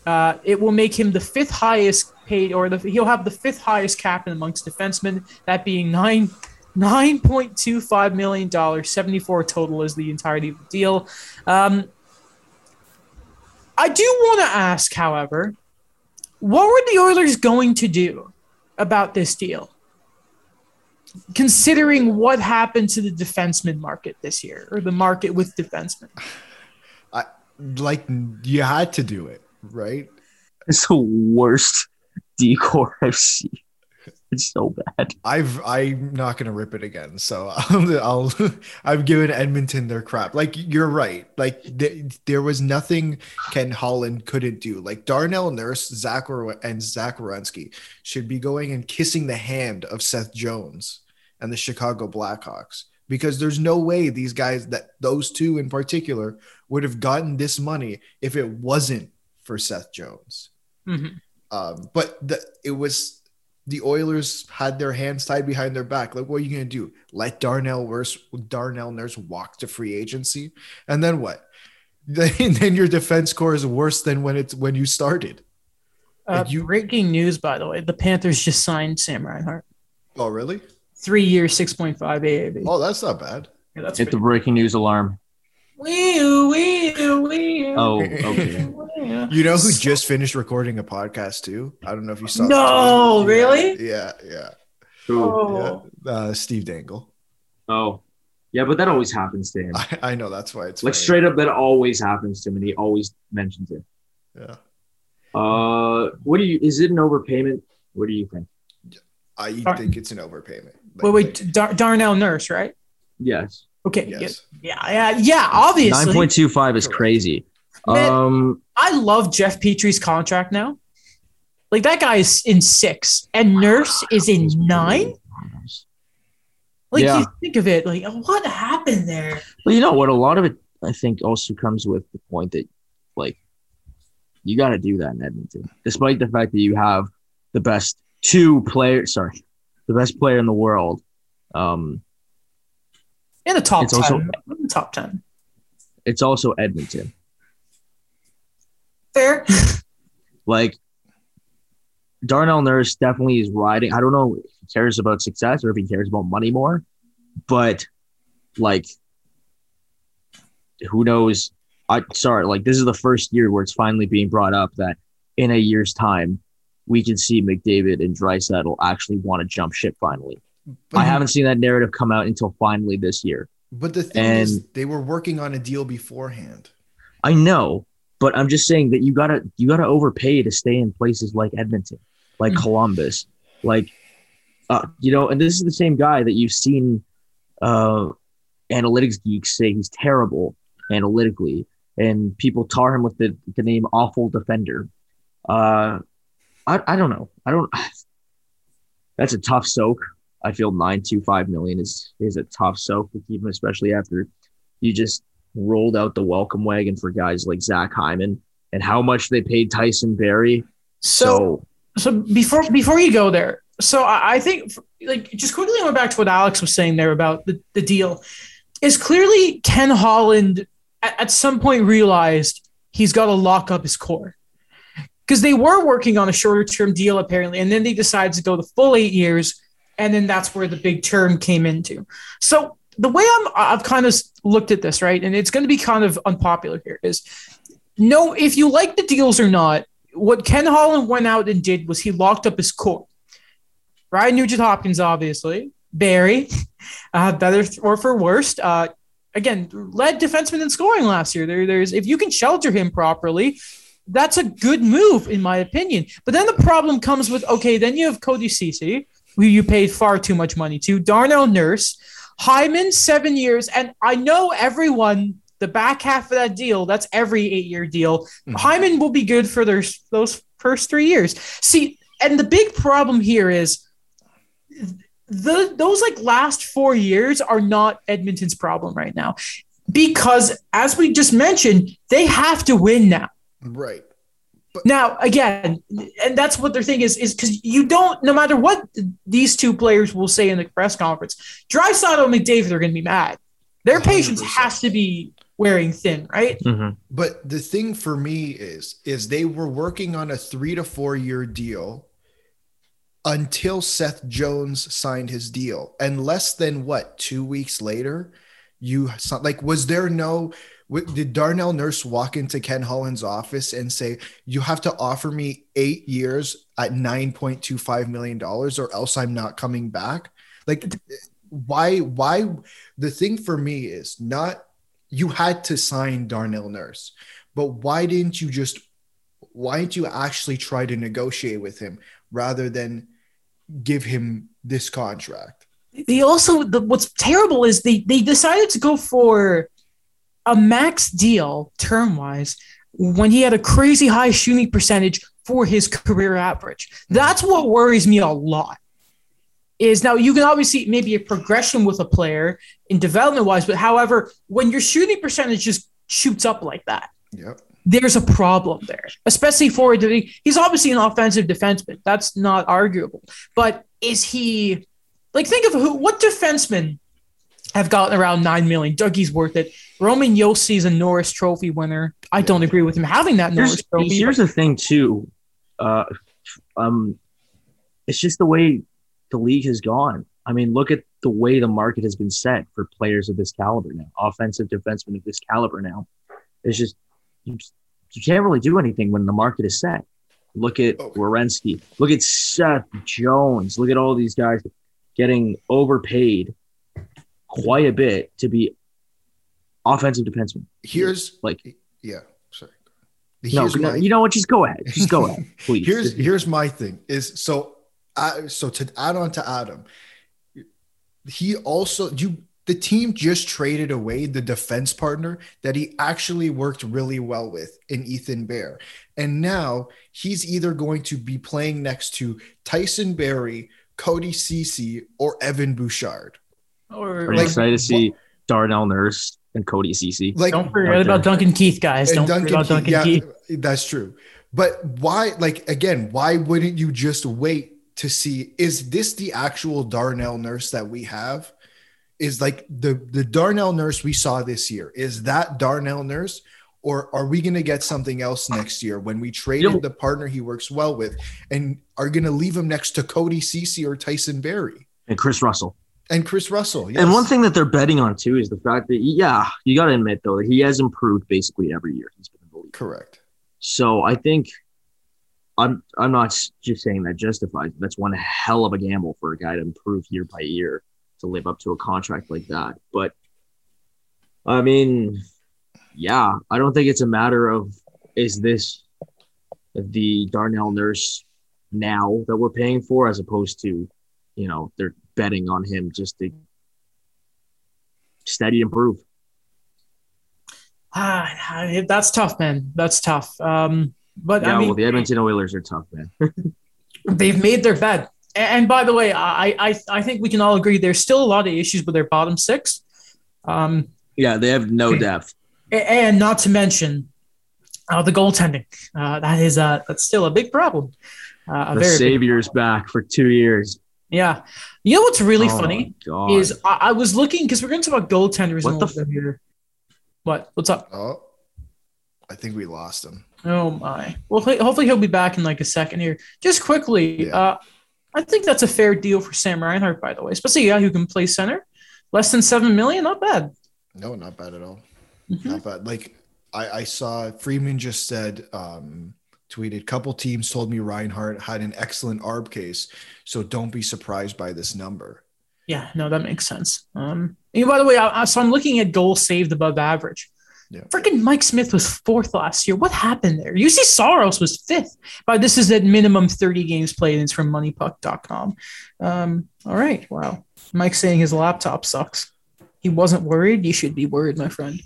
uh, it will make him the fifth highest paid, or the, he'll have the fifth highest cap in amongst defensemen. That being nine. Nine point two five million dollars, seventy four total is the entirety of the deal. Um, I do want to ask, however, what were the Oilers going to do about this deal? Considering what happened to the defenseman market this year, or the market with defensemen. I, Like you had to do it, right? It's the worst decor I've seen. It's so bad. I've I'm not gonna rip it again. So I'll, I'll I've given Edmonton their crap. Like you're right. Like th- there was nothing Ken Holland couldn't do. Like Darnell Nurse, Zach Wer- and Zach Werenski should be going and kissing the hand of Seth Jones and the Chicago Blackhawks because there's no way these guys that those two in particular would have gotten this money if it wasn't for Seth Jones. Mhm. Um, but the, it was the Oilers had their hands tied behind their back. Like, what are you going to do? Let Darnell Nurse, Darnell Nurse walk to free agency, and then what? Then, then your defense core is worse than when it's when you started. Uh, Like you- breaking news, by the way, the Panthers just signed Sam Reinhart, Oh, really? three years, six point five AAV. Oh, that's not bad. Yeah, that's Hit the breaking news alarm. Wee, wee-oo, wee-oo. Oh, okay. You know who just finished recording a podcast too? I don't know if you saw. No, that. really? Yeah, yeah, Who? Oh. yeah. Uh, Steve Dangle. Oh, yeah, but that always happens to him. I, I know that's why it's Like funny. straight up, that always happens to him, and he always mentions it. Yeah, Uh, what do you? Is it an overpayment? What do you think? I think it's an overpayment. Like, Wait, wait, Dar- Darnell Nurse, right? Yes, Okay. Yes. Yeah, yeah, yeah, yeah. Obviously, nine point two five is crazy. Man. Um, I love Jeff Petry's contract now. Like that guy is in six, and Nurse is in nine. Like Yeah. you think of it, like what happened there? Well, you know what? A lot of it, I think, also comes with the point that, like, you got to do that in Edmonton, despite the fact that you have the best two players. Sorry, the best player in the world. Um, In the top It's ten. also- in the top ten. it's also Edmonton. Fair. Like, Darnell Nurse definitely is riding. I don't know if he cares about success or if he cares about money more, but like, who knows? I sorry, like this is the first year where it's finally being brought up that in a year's time we can see McDavid and Draisaitl actually want to jump ship finally. But, I haven't seen that narrative come out until finally this year. But the thing and- is, they were working on a deal beforehand. I know, but I'm just saying that you gotta you gotta overpay to stay in places like Edmonton, like Mhm. Columbus, like uh, you know, and this is the same guy that you've seen uh, analytics geeks say he's terrible analytically, and people tar him with the, the name awful defender. Uh, I I don't know. I don't. That's a tough soak. I feel nine two five million is is a tough soak to keep him, especially after you just rolled out the welcome wagon for guys like Zach Hyman and how much they paid Tyson Barrie. So, So, so before before you go there, so I, I think like just quickly going back to what Alex was saying there about the, the deal is clearly Ken Holland at, at some point realized he's got to lock up his core because they were working on a shorter term deal apparently, and then they decided to go the full eight years, and then that's where the big term came into. So the way I'm I've kind of looked at this right, and it's going to be kind of unpopular here is no, if you like the deals or not, what Ken Holland went out and did was he locked up his core. Ryan Nugent Hopkins, obviously, Barrie, uh, better or for worst. Uh, again, led defenseman in scoring last year. There, there's if you can shelter him properly, that's a good move in my opinion. But then the problem comes with okay, then you have Cody Cece, who you paid far too much money to, Darnell Nurse, Hyman, seven years, and I know everyone. The back half of that deal, that's every eight year deal. Mhm. Hyman will be good for their, those first three years. See, and the big problem here is the those like last four years are not Edmonton's problem right now. Because as we just mentioned, they have to win now. Right. Now, again, and that's what their thing is, is because you don't, no matter what these two players will say in the press conference, Draisaitl and McDavid are going to be mad. Their patience 100%. has to be wearing thin, right? Mm-hmm. But the thing for me is, is they were working on a three to four year deal until Seth Jones signed his deal, and less than what two weeks later, you saw- like was there no? Did Darnell Nurse walk into Ken Holland's office and say, "You have to offer me eight years at nine point two five million dollars, or else I'm not coming back"? Like, eh, why? Why? The thing for me is not you had to sign Darnell Nurse, but why didn't you just why didn't you actually try to negotiate with him rather than give him this contract? They also, the, what's terrible is they, they decided to go for a max deal term wise when he had a crazy high shooting percentage for his career average. That's what worries me a lot. Is now you can obviously maybe a progression with a player in development wise, but however, when your shooting percentage just shoots up like that, Yep. there's a problem there, especially for a. he's obviously an offensive defenseman. That's not arguable. But is he like think of who what defensemen have gotten around nine million? Dougie's worth it. Roman Josi's a Norris Trophy winner. I don't agree with him having that Norris Here's, Trophy. here's but- the thing too. Uh, um, it's just the way the league has gone. I mean, look at the way the market has been set for players of this caliber now, offensive defensemen of this caliber now. It's just you you can't really do anything when the market is set. Look at Oh. Werenski. Look at Seth Jones. Look at all these guys getting overpaid quite a bit to be offensive defensemen. Here's Like, yeah, sorry. no, Here's no, my- you know what? Just go ahead. Just go ahead, please. here's here's my thing is so uh, so to add on to Adam, he also you the team just traded away the defense partner that he actually worked really well with in Ethan Bear. And now he's either going to be playing next to Tyson Barrie, Cody Cece, or Evan Bouchard. Or Are you like, excited to see Darnell Nurse and Cody Cece? Like don't forget about. Duncan Keith, guys. and Don't forget about Duncan yeah, Keith. that's true. But why, like, again, why wouldn't you just wait to see is this the actual Darnell nurse that we have? Is like the the Darnell nurse we saw this year? Is that Darnell nurse, or are we going to get something else next year when we traded know- the partner he works well with and are going to leave him next to Cody Cece or Tyson Barrie And Kris Russell. And Kris Russell? And one thing that they're betting on too is the fact that yeah, you got to admit though that he has improved basically every year he's been in the league. correct. So I think I'm I'm not just saying that justifies. That's one hell of a gamble for a guy to improve year by year to live up to a contract like that. But I mean, yeah, I don't think it's a matter of is this the Darnell Nurse now that we're paying for, as opposed to, you know, they're betting on him just to steady improve. Ah, that's tough, man. That's tough. Um, but Yeah, I mean, well, the Edmonton Oilers are tough, man. they've made their bed. A- And by the way, I, I I think we can all agree there's still a lot of issues with their bottom six. Um, Yeah, they have no depth. and not to mention uh, the goaltending. Uh, that is uh, that's still a big problem. Uh, a The Savior's back for two years. Yeah. You know what's really Oh funny God. is I, I was looking because we're going to talk about goaltenders What in the little bit here. What? What's up? Oh, I think we lost him. Oh my. Well, hopefully he'll be back in like a second here. Just quickly, Yeah. uh, I think that's a fair deal for Sam Reinhart, by the way, especially a guy who can play center. Less than seven million, not bad. No, not bad at all. Mhm. Not bad. Like I, I saw Friedman just said, um, tweeted, couple teams told me Reinhart had an excellent ARB case, so don't be surprised by this number. Yeah, no, that makes sense. Um, and by the way, I, I, so I'm looking at goals saved above average. Yeah. Freaking Mike Smith was fourth last year. What happened there? Juuse Saros was fifth. But this is at minimum 30 games played, and it's from moneypuck.com. Um, all right. Wow. Mike's saying his laptop sucks. He wasn't worried. You should be worried, my friend.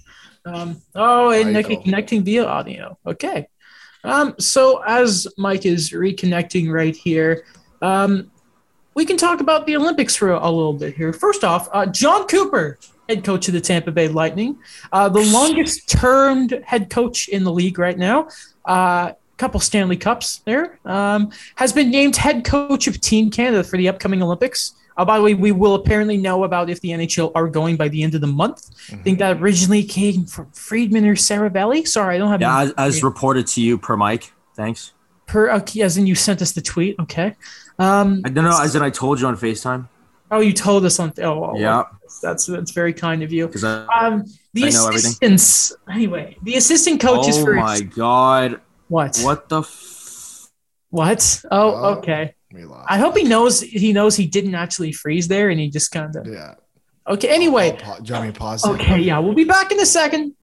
Um, oh, and I Nicky know. connecting via audio. Okay. Um, so as Mike is reconnecting right here, um, we can talk about the Olympics for a, a little bit here. First off, uh, Jon Cooper, head coach of the Tampa Bay Lightning, uh, the longest termed head coach in the league right now. Uh, couple Stanley Cups there. Um, has been named head coach of Team Canada for the upcoming Olympics. Uh, by the way, we will apparently know about if the NHL are going by the end of the month. I think that originally came from Friedman or Seravalli. Sorry, I don't have Yeah, as, as reported to you per Mike. Thanks. per okay, as in you sent us the tweet. Okay. Um, I don't know. As in, I told you on Facetime. oh, you told us on. Oh, well, Yeah, that's that's very kind of you. because I. Um, the I know everything. assistants. Anyway, the assistant coaches oh for my god! what? What the? F- What? Oh, Oh. okay. We lost. I hope he knows he knows he didn't actually freeze there, and he just kind of. Yeah. Okay. Anyway. I'll pa- do you want me pause it? Okay. Yeah, we'll be back in a second.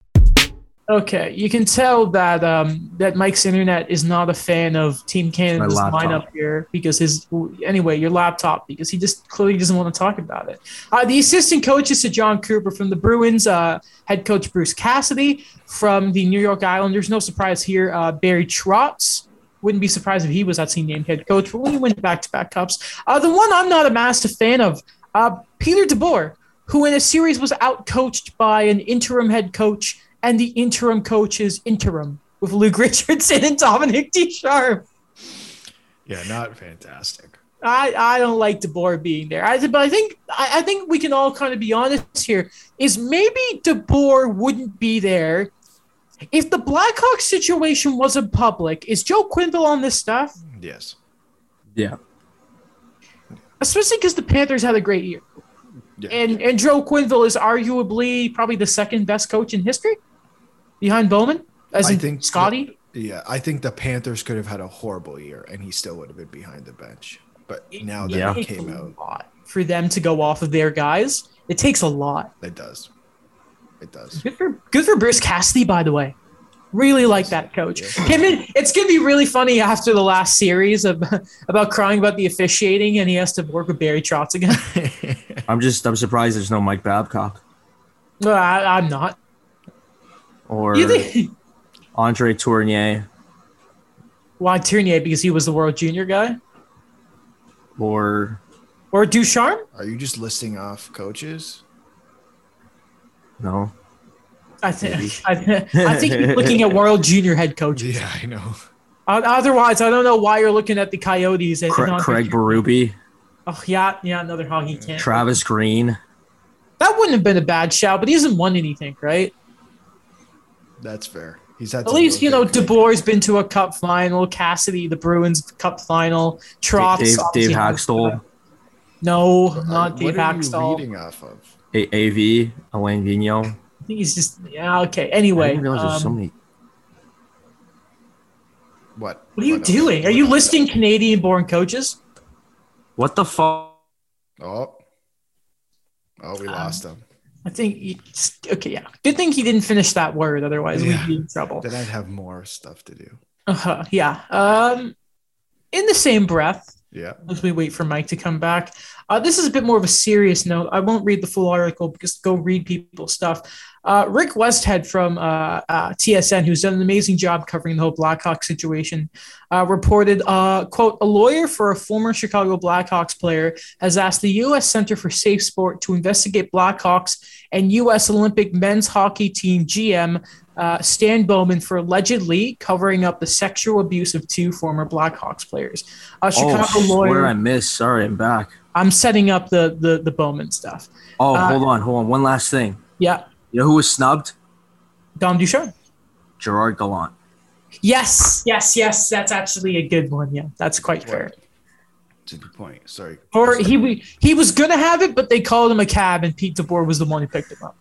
Okay, you can tell that um, that Mike's internet is not a fan of Team Canada's lineup here because his anyway your laptop because he just clearly doesn't want to talk about it. Uh, the assistant coaches to Jon Cooper from the Bruins, uh, head coach Bruce Cassidy from the New York Islanders. No surprise here. Uh, Barry Trotz wouldn't be surprised if he was actually named head coach, but when he went back to back cups, uh, the one I'm not a massive fan of, uh, Peter DeBoer, who in a series was out coached by an interim head coach and the interim coach's interim with Luke Richardson and Dominique Ducharme. Yeah, not fantastic. I, I don't like DeBoer being there. I, but I think I, I think we can all kind of be honest here. Is maybe DeBoer wouldn't be there if the Blackhawks situation wasn't public. Is Joe Quenneville on this staff? Yes. yeah. Especially because the Panthers had a great year. Yeah. And and Joe Quenneville is arguably probably the second best coach in history behind Bowman. As I in think- Scotty. Yeah, I think the Panthers could have had a horrible year, and he still would have been behind the bench. But now that Yeah. he It takes came a out, lot for them to go off of their guys. It takes a lot. it does. It does. Good for good for Bruce Cassidy, by the way. Really like that coach. Him and, it's gonna be really funny after the last series of about crying about the officiating, and he has to work with Barry Trotz again. I'm just I'm surprised there's no Mike Babcock No, I, I'm not. or think Andre Tourigny why Tourigny because he was the World Junior guy, or or Ducharme? Are you just listing off coaches? No. I think I, I think you're looking at World Junior head coaches. Yeah, I know. O- Otherwise, I don't know why you're looking at the Coyotes. And, Cra- and Craig Berube, Oh yeah, yeah, another hockey camp. Travis Green. That wouldn't have been a bad shout, but he hasn't won anything, right? That's fair. He's had At least you know really good DeBoer's been to a Cup final. Cassidy, the Bruins Cup final. Trotz, Dave obviously Dave has- Hakstol, No, Uh, not Dave what are you reading off of? A- AV, Alain Vigneault. I think he's just yeah. Okay. I Anyway, didn't realize there's so um, many. What? what are you else? doing? Are you listing Canadian-born coaches? What the fuck? Oh. Oh, we Um, lost him. I think. You, okay, yeah. Good thing he didn't finish that word. Otherwise, Yeah. we'd be in trouble. Then I'd have more stuff to do. Uh-huh, yeah. Um, in the same breath, Yeah. as we wait for Mike to come back. Uh, this is a bit more of a serious note. I won't read the full article because go read people's stuff. Uh, Rick Westhead from uh, uh, TSN, who's done an amazing job covering the whole Blackhawks situation, uh, reported, uh, quote, a lawyer for a former Chicago Blackhawks player has asked the U.S. Center for Safe Sport to investigate Blackhawks and U.S. Olympic men's hockey team GM uh, Stan Bowman for allegedly covering up the sexual abuse of two former Blackhawks players. A Chicago oh, lawyer. I missed. Sorry, I'm back. I'm setting up the the the Bowman stuff. Oh, Uh, hold on, hold on. One last thing. Yeah, You know who was snubbed? Dom Ducharme. Gerard Gallant. Yes, yes, yes. That's actually a good one. Yeah, that's quite fair. To the point. Sorry. Or he he was gonna have it, but they called him a cab, and Pete DeBoer was the one who picked him up.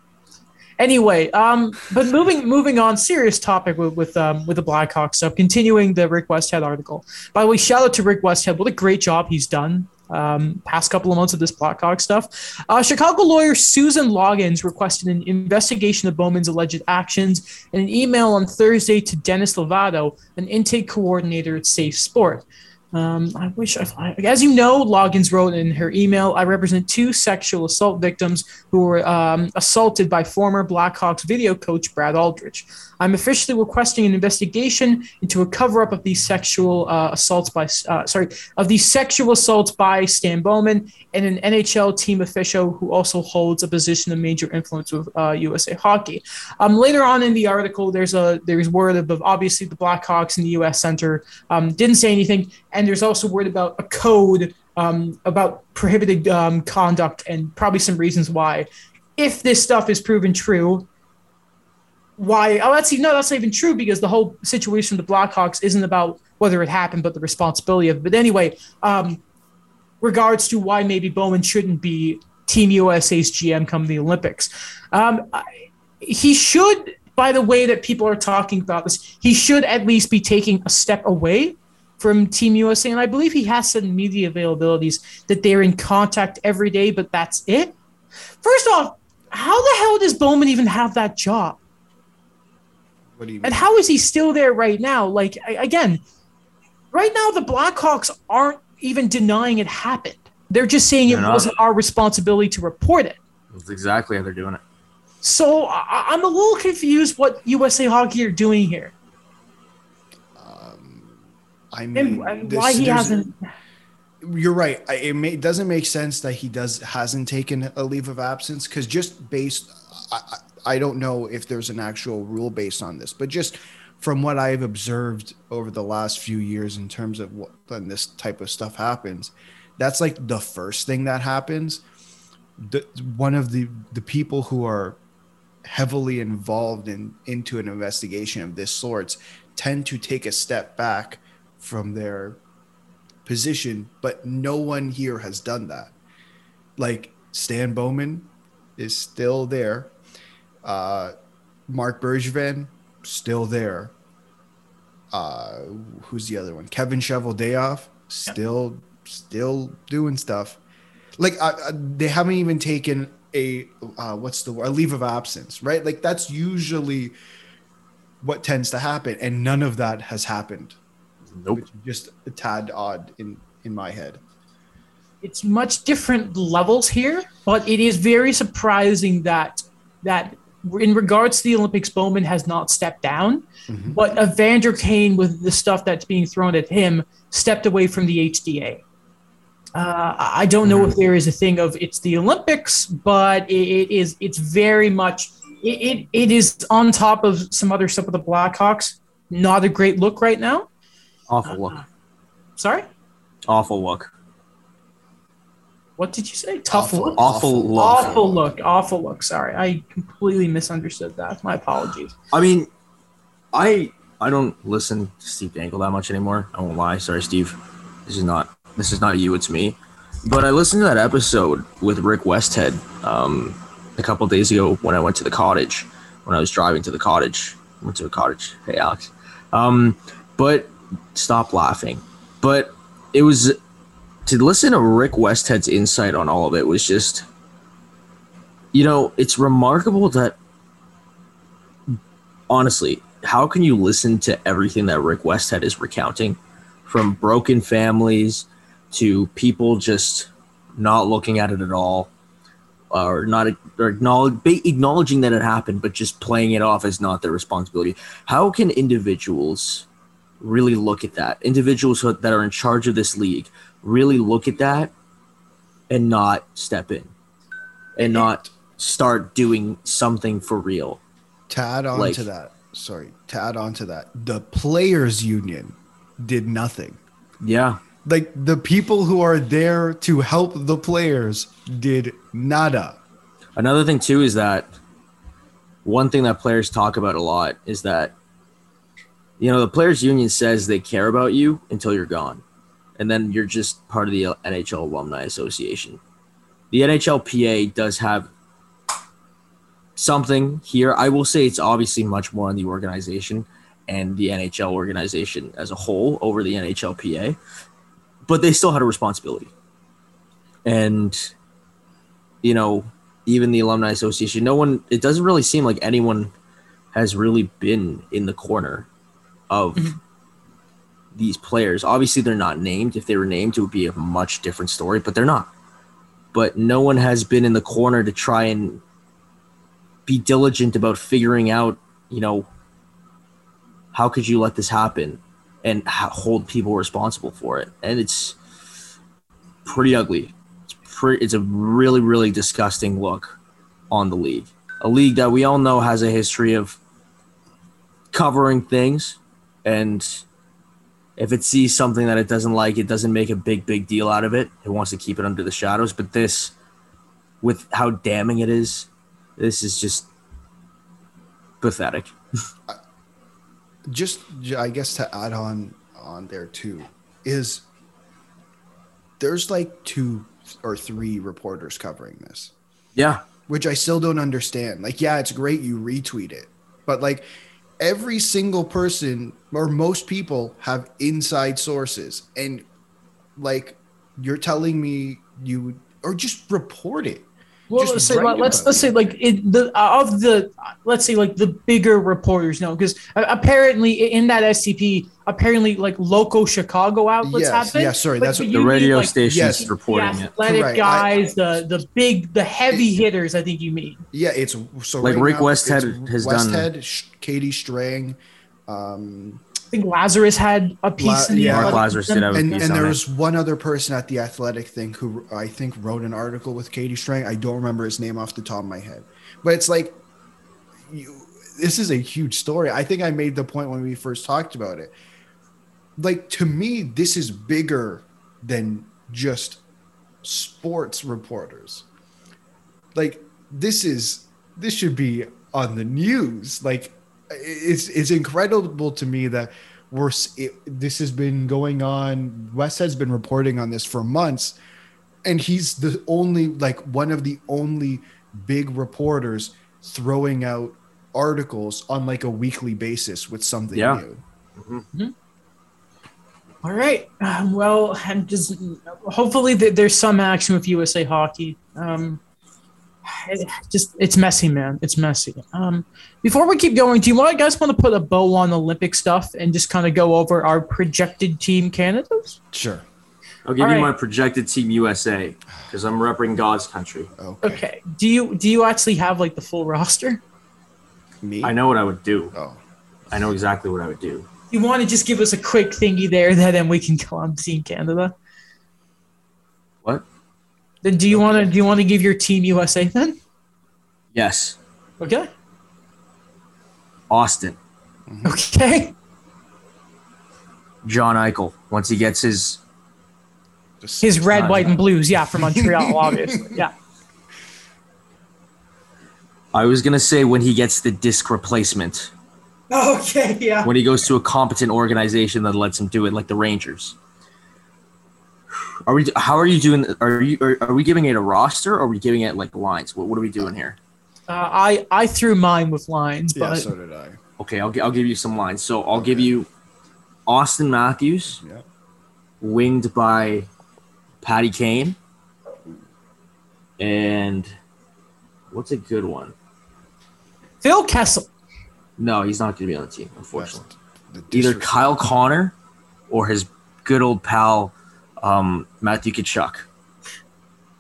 Anyway, um, but moving moving on, serious topic with with um with the Blackhawks stuff. Continuing the Rick Westhead article. By the way, shout out to Rick Westhead. What a great job he's done. Um, past couple of months of this Blackhawk stuff. Uh, Chicago lawyer Susan Loggans requested an investigation of Bowman's alleged actions in an email on Thursday to Dennis Lovato, an intake coordinator at Safe Sport. Um, I wish, I, as you know, Loggans wrote in her email, I represent two sexual assault victims who were um, assaulted by former Blackhawks video coach Brad Aldrich. I'm officially requesting an investigation into a cover up of these sexual uh, assaults by, uh, sorry, of these sexual assaults by Stan Bowman and an NHL team official who also holds a position of major influence with uh, USA Hockey. Um, later on in the article, there's a there's word of, of obviously the Blackhawks and the U.S. Center um, didn't say anything, and there's also word about a code um, about prohibited um, conduct and probably some reasons why. If this stuff is proven true, why? Oh, that's no, that's not even true because the whole situation with the Blackhawks isn't about whether it happened, but the responsibility of it. But anyway, um, regards to why maybe Bowman shouldn't be Team USA's GM come the Olympics. Um, he should, by the way that people are talking about this, he should at least be taking a step away from Team USA. And I believe he has some media availabilities that they're in contact every day, but that's it. First off, how the hell does Bowman even have that job? What do you mean? And how is he still there right now? Like, I- again, right now, the Blackhawks aren't even denying it happened. They're just saying it They're not. wasn't our responsibility to report it. That's exactly how they're doing it. So I- I'm a little confused what USA Hockey are doing here, I mean, and, this- why he hasn't. You're right. I, it may, doesn't make sense that he does hasn't taken a leave of absence because just based, I, I I don't know if there's an actual rule based on this, but just from what I've observed over the last few years in terms of what when this type of stuff happens, that's like the first thing that happens. The, one of the the people who are heavily involved in into an investigation of this sorts tend to take a step back from their position, but no one here has done that. Like Stan Bowman is still there. Uh, Marc Bergevin still there. Uh, who's the other one? Kevin Cheveldayoff, still still doing stuff. Like uh, uh, they haven't even taken a uh, what's the word? A leave of absence, right? Like that's usually what tends to happen, and none of that has happened. Nope. Which is just a tad odd in in my head. it's much different levels here, but it is very surprising that that in regards to the Olympics, Bowman has not stepped down, but Evander Kane, with the stuff that's being thrown at him, stepped away from the HDA. Uh, I I don't know if there is a thing of it's the Olympics, but it, it is it's very much it, it, it is on top of some other stuff with the Blackhawks. Not a great look right now. Awful look. Sorry, Awful look. what did you say? Tough Awful. look. Awful look. awful look awful look sorry i completely misunderstood that my apologies I mean, I I don't listen to Steve Dangle that much anymore. I won't lie. Sorry, Steve. This is not this is not you. It's me. But I listened to that episode with Rick Westhead um, a couple days ago when I went to the cottage. When I was driving to the cottage, went to a cottage. Hey, Alex. Um, but stop laughing. But it was to listen to Rick Westhead's insight on all of it was just, you know, it's remarkable that honestly, how can you listen to everything that Rick Westhead is recounting from broken families to people just not looking at it at all or not or acknowledge, acknowledging that it happened but just playing it off as not their responsibility how can individuals really look at that individuals who- that are in charge of this league really look at that and not step in and not start doing something for real To add on Like- to that, sorry, to add on to that, the players' union did nothing. yeah Like the people who are there to help the players did nada. Another thing too is that one thing that players talk about a lot is that you know the players union says they care about you until you're gone, and then you're just part of the NHL alumni association. The NHLPA does have something here. I will say it's obviously much more on the organization and the NHL organization as a whole over the NHLPA, but they still had a responsibility. And you know, even the alumni association, no one. It doesn't really seem like anyone has really been in the corner of mm-hmm. these players. Obviously, they're not named. If they were named, it would be a much different story, but they're not. But no one has been in the corner to try and be diligent about figuring out, you know, how could you let this happen and hold people responsible for it? And it's pretty ugly. It's pretty. It's a really, really disgusting look on the league. A league that we all know has a history of covering things, and if it sees something that it doesn't like, it doesn't make a big, big deal out of it. It wants to keep it under the shadows. But this, with how damning it is, this is just pathetic. Just, I guess, to add on on there too, is there's like two or three reporters covering this. Yeah, which I still don't understand. Like, yeah, it's great you retweet it, but like every single person or most people have inside sources, and like you're telling me you or just report it. Well, Just let's say write let's let's say like it, the of the let's say like the bigger reporters know because apparently in that SCP apparently like local Chicago outlets Yes, have yeah, sorry, but- that's but what- the radio like, station's yes, reporting the it. athletic Correct. I- guys, the the big the heavy hitters. I think you mean. Yeah, it's so Like right Rick now, Westhead it's has done- Westhead, Katie Strang, um, I think Lazerus had a piece La- in the yeah. Mark athletic- Lazerus did have a and piece and on there it. was one other person at the athletic thing who I think wrote an article with Katie Strang. I don't remember his name off the top of my head, but it's like you, this is a huge story. I think I made the point when we first talked about it. Like to me, this is bigger than just sports reporters. Like this is this should be on the news. Like it's it's incredible to me that we're it, this has been going on. Wes has been reporting on this for months, and he's the only like one of the only big reporters throwing out articles on like a weekly basis with something Yeah. new. All right. Um, well, and just hopefully th- there's some action with USA Hockey. Um, it, just it's messy, man. It's messy. Um, before we keep going, do you want guys want to put a bow on Olympic stuff and just kind of go over our projected team candidates? Sure. I'll give All you right. my projected team USA because I'm repping God's country. Okay. Okay. Do you do you actually have like the full roster? Me? I know what I would do. Oh. I know exactly what I would do. You want to just give us a quick thingy there, that then we can go on Team Canada. What? Then do you want to do you want to give your Team USA then? Yes, Okay. Austin, Okay. John Eichel. Once he gets his, Just- His red, not- white, and blues. Yeah, from Montreal, obviously. Yeah. I was gonna say when he gets the disc replacement, Okay. Yeah. when he goes to a competent organization that lets him do it, like the Rangers. Are we? How are you doing? Are you? Are, are we giving it a roster? or Are we giving it like lines? What, what are we doing here? Uh, I I threw mine with lines, Yeah, but so did I. Okay, I'll, I'll give you some lines. So I'll give you Auston Matthews, Yeah. winged by Patty Kane, and what's a good one? Phil Kessel. No, he's not going to be on the team, unfortunately. The Either Kyle Connor or his good old pal um, Matthew Tkachuk.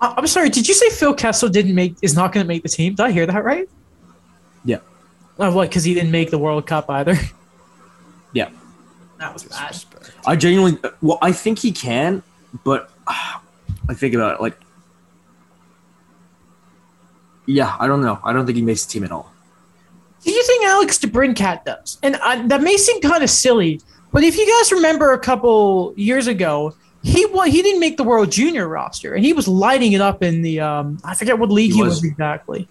I- I'm sorry. Did you say Phil Kessel didn't make is not going to make the team? Did I hear that right? Yeah. Oh, what? Because he didn't make the World Cup either. Yeah. That was bad. I genuinely, well, I think he can, but ah, I think about it like, yeah, I don't know. I don't think he makes the team at all. Do you think Alex DeBrincat does? And I, that may seem kind of silly, but if you guys remember a couple years ago, he wa- he didn't make the World Junior roster, and he was lighting it up in the um I forget what league He he, was. was. exactly.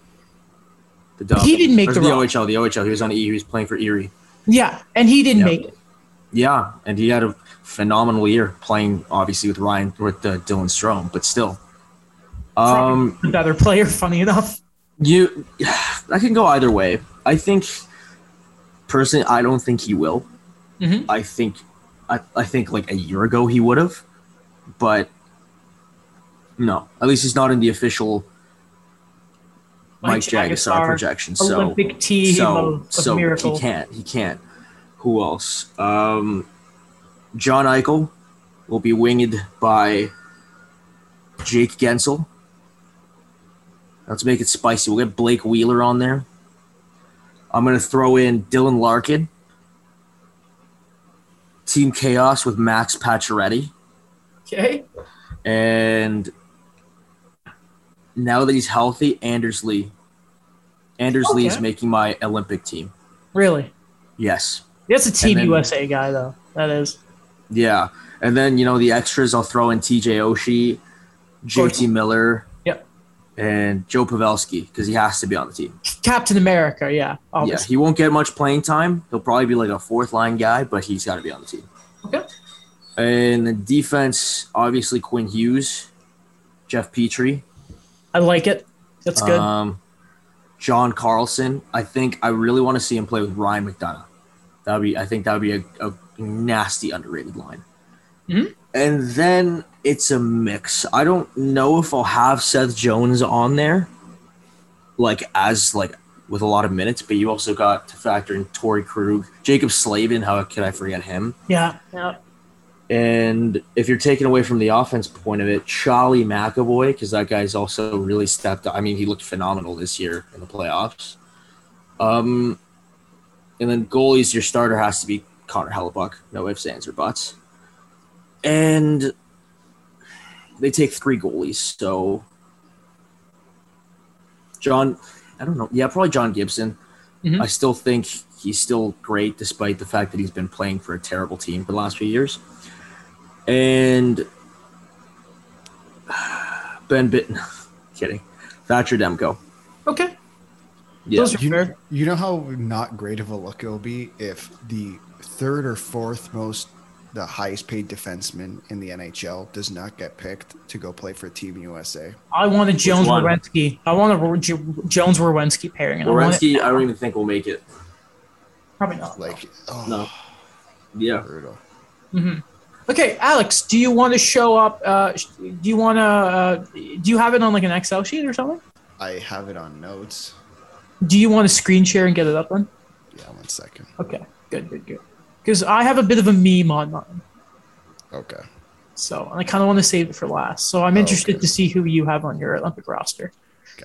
The dub. He didn't make the the. OHL. The OHL. He was on E. He was playing for Erie. Yeah, and he didn't Yeah. make it. Yeah, and he had a phenomenal year playing, obviously with Ryan with uh, Dylan Strome, but still. Um, A better player, funny enough. you, I can go either way. I think, personally, I don't think he will. Mhm. I think, I, I think like a year ago he would have, but no, at least he's not in the official Mike, Jagasar projection. So Olympic team so of, of so miracle. he can't he can't. Who else? Um john eichel will be winged by jake guentzel. Let's make it spicy we'll get blake wheeler on there. I'm going to throw in dylan larkin. Team chaos with max pacioretty Okay. and now that he's healthy anders lee anders lee is making my olympic team Really? yes That's a Team then- USA guy, though. That is. Yeah, and then you know the extras. I'll throw in T.J. Oshie, J.T. Miller, Yep. and Joe Pavelski because he has to be on the team. Captain America, yeah. Yeah, he won't get much playing time. He'll probably be like a fourth line guy, but he's got to be on the team. Okay. And the defense, obviously Quinn Hughes, Jeff Petry, I like it. That's good. um, John Carlson. I think I really want to see him play with Ryan McDonagh. That would be. I think that would be a, a nasty underrated line. Mhm. And then it's a mix. I don't know if I'll have Seth Jones on there, like as like with a lot of minutes. But you also got to factor in Torey Krug, Jaccob Slavin. How could I forget him? yeah. Yeah. And if you're taking away from the offense point of it, Charlie McAvoy, because that guy's also really stepped up. I mean, he looked phenomenal this year in the playoffs. Um, and then goalies, your starter has to be Connor Hellebuyck. No ifs, ands, or buts. And they take three goalies. So, John, I don't know. Yeah, probably John Gibson. Mhm. I still think he's still great despite the fact that he's been playing for a terrible team for the last few years. And Ben Bitten, kidding, Thatcher Demko. Okay. Yeah, are You, fair. you know how not great of a look it'll be if the third or fourth most the highest paid defenseman in the NHL does not get picked to go play for Team USA. I want a Jones one? Werenski. I want a J- Jones Werenski pairing. and I want it- Werenski, I don't even think will make it. probably not. Like, oh, No. Yeah. brutal. Mm-hmm. Okay, Alex, do you want to show up? Uh, do you want to? Uh, do you have it on like an Excel sheet or something? I have it on notes. Do you want to screen share and get it up then? Yeah, one second. Okay, good, good, good. Because I have a bit of a meme on mine, Okay. so and I kind of want to save it for last. So I'm interested okay. to see who you have on your Olympic roster.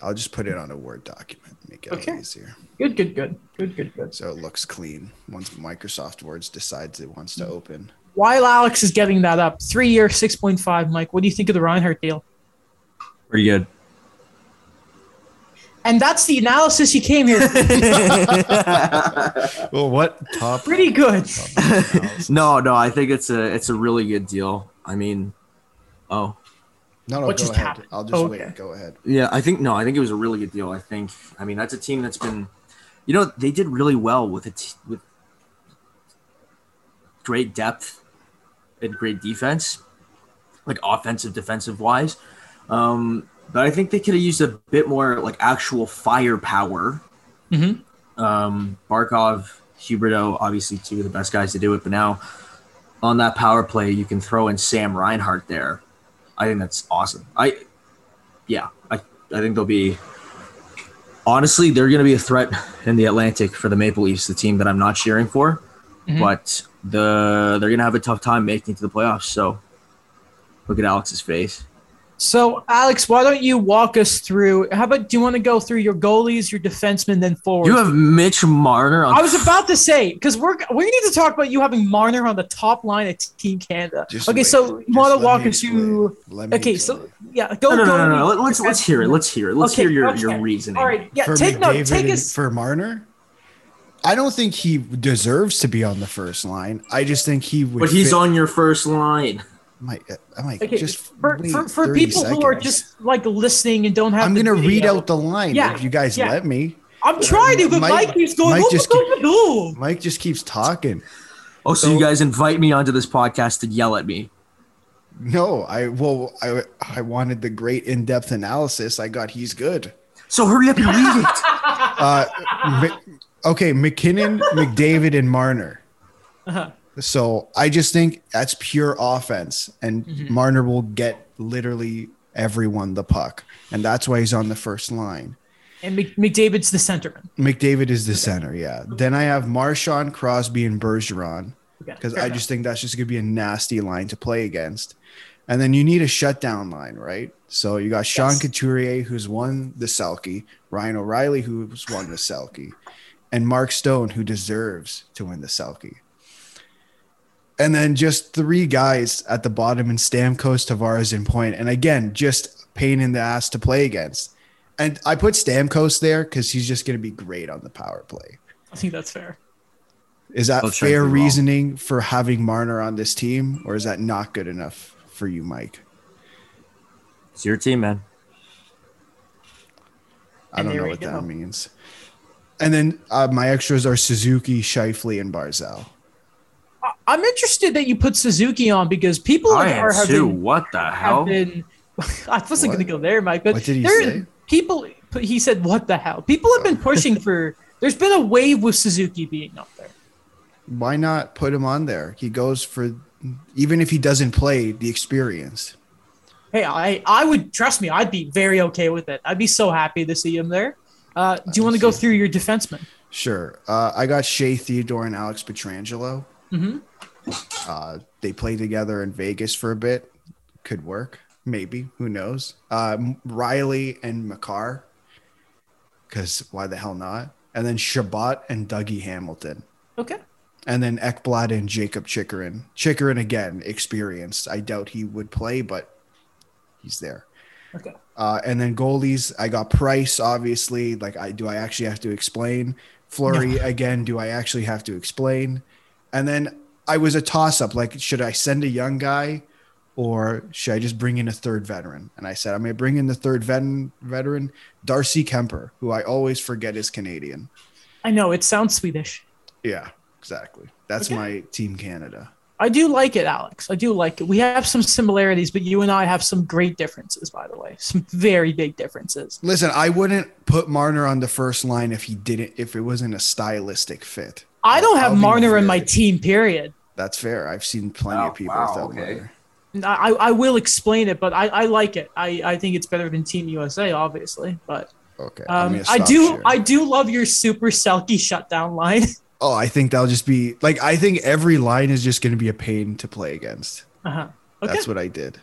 I'll just put it on a Word document, make it Okay. easier. Good, good, good, good, good, good. So it looks clean once Microsoft Words decides it wants to open. While Alex is getting that up, three year, six point five. Mike, what do you think of the Reinhart deal? Pretty good. And that's the analysis you came here. for. Well, what top? Pretty good. no, no, I think it's a it's a really good deal. I mean, oh No, no, What go just ahead. happened? I'll just Oh, wait. okay. Go ahead. yeah, I think no, I think it was a really good deal. I think I mean that's a team that's been, you know, they did really well with it with great depth and great defense, like offensive defensive wise. Um, but I think they could have used a bit more like actual firepower. Mhm. Um, Barkov, Huberdeau, obviously two of the best guys to do it. But now on that power play, you can throw in Sam Reinhart there. I think that's awesome. I, yeah, I, I think they'll be. Honestly, they're going to be a threat in the Atlantic for the Maple Leafs, the team that I'm not cheering for. Mhm. But the they're going to have a tough time making it to the playoffs. So look at Alex's face. So, Alex, why don't you walk us through? How about do you want to go through your goalies, your defensemen, then forwards? You have Mitch Marner on. I was about to say because we're we need to talk about you having Marner on the top line at Team Canada. Just okay, wait. so you Just want to walk me us through? Let me Okay, so explain. yeah, go. no, no, no, go no, no. Let- Let's let's hear it. Let's hear it. Let's Okay, hear your, okay. your reasoning. All right, yeah, for take note. McDavid Take us. for Marner. I don't think he deserves to be on the first line. I just think he would. But he's fit- on your first line. Mike, I might like, Okay, just for, wait for, for 30 people who are just like listening and don't have. I'm gonna read out the line Yeah, if you guys yeah. let me. I'm trying to, but Mike- Mike, keeps going. Mike "Oh, just oh." Mike just keeps talking. Oh, so, So- you guys invite me onto this podcast to yell at me? No, I well, I I wanted the great in-depth analysis. I got he's good. So hurry up and read it. Uh, Mi- okay, MacKinnon, McDavid, and Marner. Uh-huh. So I just think that's pure offense, and Mm-hmm. Marner will get literally everyone the puck, and that's why he's on the first line. And McDavid's the centerman. McDavid is the center, yeah. Then I have Marchand, Crosby, and Bergeron because fair I enough. just think that's just gonna be a nasty line to play against. And then you need a shutdown line, right? So you got Sean Yes. Couturier, who's won the Selke, Ryan O'Reilly, who's won the Selke, and Mark Stone, who deserves to win the Selke. And then just three guys at the bottom in Stamkos, Tavares, and Point. And again, just pain in the ass to play against. And I put Stamkos there because he's just going to be great on the power play. I think that's fair. Is that I'll fair to well. reasoning for having Marner on this team, or is that not good enough for you, Mike? It's your team, man. I And don't know what go. that means. And then uh, my extras are Suzuki, Scheifele, and Barzal. I- I'm interested that you put Suzuki on because people I are am have too. been, What the hell? been. I wasn't going to go there, Mike. But What did he there- say? People, he said, "What the hell?" People have been pushing for. There's been a wave with Suzuki being up there. Why not put him on there? He goes for, even if he doesn't play, the experience. Hey, I, I would trust me. I'd be very okay with it. I'd be so happy to see him there. Uh, do you want to go through your defenseman? Sure. Uh, I got Shea Theodore and Alex Pietrangelo. Mhm. Uh, they played together in Vegas for a bit. Could work. Maybe. Who knows? Uh, Rielly and Makar. Because why the hell not? And then Chabot and Dougie Hamilton. Okay. And then Ekblad and Jacob Chychrun. Chychrun, again, experienced. I doubt he would play, but he's there. Okay. Uh, and then goalies, I got Price, obviously. Like, I do I actually have to explain? Fleury, again, do I actually have to explain? And then I was a toss up. Like, should I send a young guy or should I just bring in a third veteran? And I said, I'm going to bring in the third vet- veteran, Darcy Kuemper, who I always forget is Canadian. I know it sounds Swedish. Yeah, exactly. That's Okay. my team Canada. I do like it, Alex. I do like it. We have some similarities, but you and I have some great differences, by the way. Some very big differences. Listen, I wouldn't put Marner on the first line if he didn't if it wasn't a stylistic fit. I don't have I'll Marner in my team, period. That's fair. I've seen plenty Wow, of people wow, without okay. Marner. I, I will explain it, but I, I like it. I, I think it's better than Team USA, obviously. But Okay. I'm um, I do sharing. I do love your super Selke shutdown line. Oh, I think that'll just be like I think every line is just going to be a pain to play against. uh-huh. Okay. That's what I did.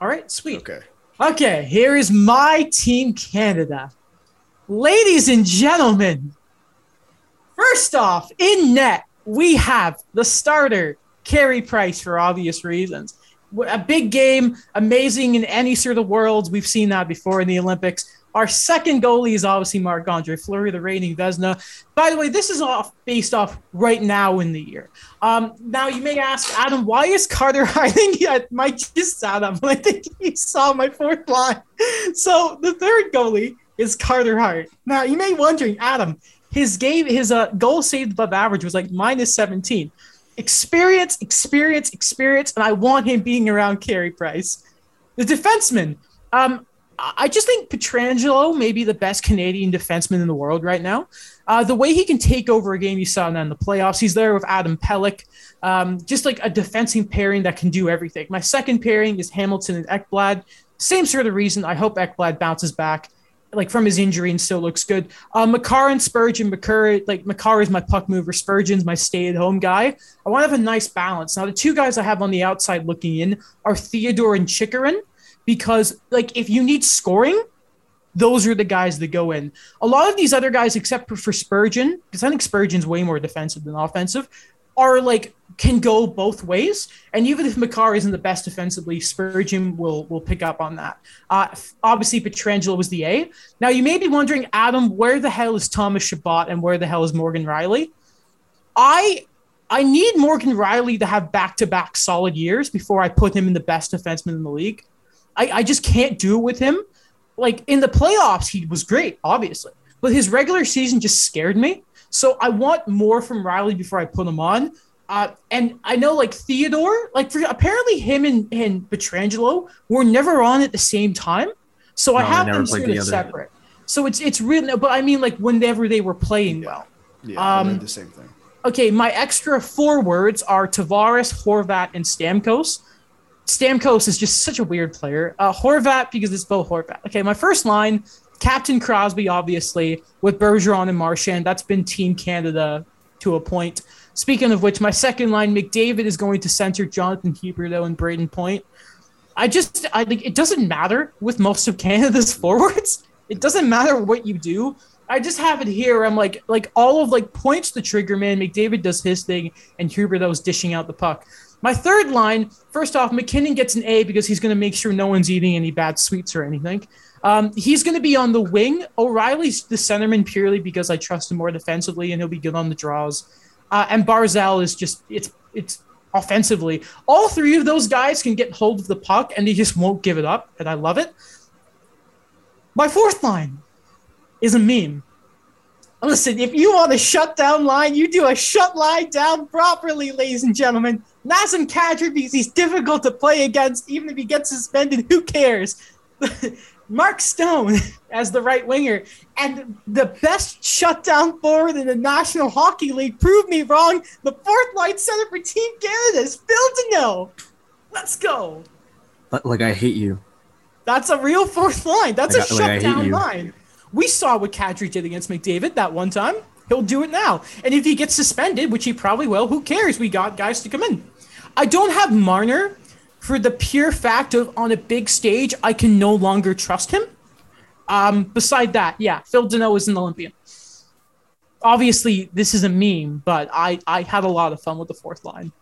All right. Sweet. Okay. Okay, here is my team Canada. Ladies and gentlemen, first off, in net, we have the starter, Carey Price, for obvious reasons. A big game, amazing in any sort of world. We've seen that before in the Olympics. Our second goalie is obviously Marc Andre Fleury, the reigning Vezina. By the way, this is off based off right now in the year. Um, now you may ask, Adam, why is Carter hiding? Yeah, Mike just up, and I think he saw my fourth line. So the third goalie is Carter Hart. Now you may be wondering, Adam, his game, his uh, goal saved above average was like minus 17. Experience, experience, experience, and I want him being around Carey Price. The defenseman, um, I just think Pietrangelo may be the best Canadian defenseman in the world right now. Uh, the way he can take over a game, you saw in the playoffs. He's there with Adam Pelech, um, just like a defensive pairing that can do everything. My second pairing is Hamilton and Ekblad. Same sort of reason. I hope Ekblad bounces back, like from his injury and still looks good. Uh, Makar and Spurgeon. Makar, like Makar is my puck mover. Spurgeon's my stay-at-home guy. I want to have a nice balance. Now, the two guys I have on the outside looking in are Theodore and Chychrun because like if you need scoring, those are the guys that go in. A lot of these other guys, except for, for Spurgeon, because I think Spurgeon's way more defensive than offensive, are like can go both ways. And even if Makar isn't the best defensively, Spurgeon will will pick up on that. Uh, obviously, Pietrangelo was the A. Now you may be wondering, Adam, where the hell is Thomas Chabot and where the hell is Morgan Rielly? I I need Morgan Rielly to have back to back solid years before I put him in the best defenseman in the league. I, I just can't do it with him. Like in the playoffs, he was great, obviously, but his regular season just scared me. So I want more from Rielly before I put him on. Uh, and I know like Theodore, like for, apparently him and, and Pietrangelo were never on at the same time. So I No, they have them played sort of separate. So it's it's really, but I mean like whenever they were playing well. Yeah, Um, the same thing. Okay, my extra forwards are Tavares, Horvat, and Stamkos. Stamkos is just such a weird player. Uh, Horvat because it's Bo Horvat. Okay, my first line, Captain Crosby, obviously, with Bergeron and Marchand. That's been Team Canada to a point. Speaking of which, my second line, McDavid is going to center Jonathan Huberdeau and Brayden Point. I just, I think it doesn't matter with most of Canada's forwards. It doesn't matter what you do. I just have it here. I'm like, like all of like points the trigger man. McDavid does his thing, and Huberdeau's dishing out the puck. My third line, first off, MacKinnon gets an A because he's going to make sure no one's eating any bad sweets or anything. Um, he's going to be on the wing. O'Reilly's the centerman purely because I trust him more defensively, and he'll be good on the draws. Uh, and Barzal is just it's it's offensively. All three of those guys can get hold of the puck, and they just won't give it up, and I love it. My fourth line is a meme. Listen, if you want a shutdown line, you do a shut line down properly, ladies and gentlemen. Nazem Kadri, because he's difficult to play against, even if he gets suspended, who cares? Mark Stone as the right winger, and the best shutdown forward in the National Hockey League. Prove me wrong. The fourth line center for Team Canada is Phil Danault. Let's go. But, like I hate you. That's a real fourth line. That's a like, shutdown line. We saw what Kadri did against McDavid that one time. He'll do it now. And if he gets suspended, which he probably will, who cares? We got guys to come in. I don't have Marner for the pure fact of on a big stage, I can no longer trust him. Um, beside that, yeah, Phil Danault is an Olympian. Obviously, this is a meme, but I, I had a lot of fun with the fourth line.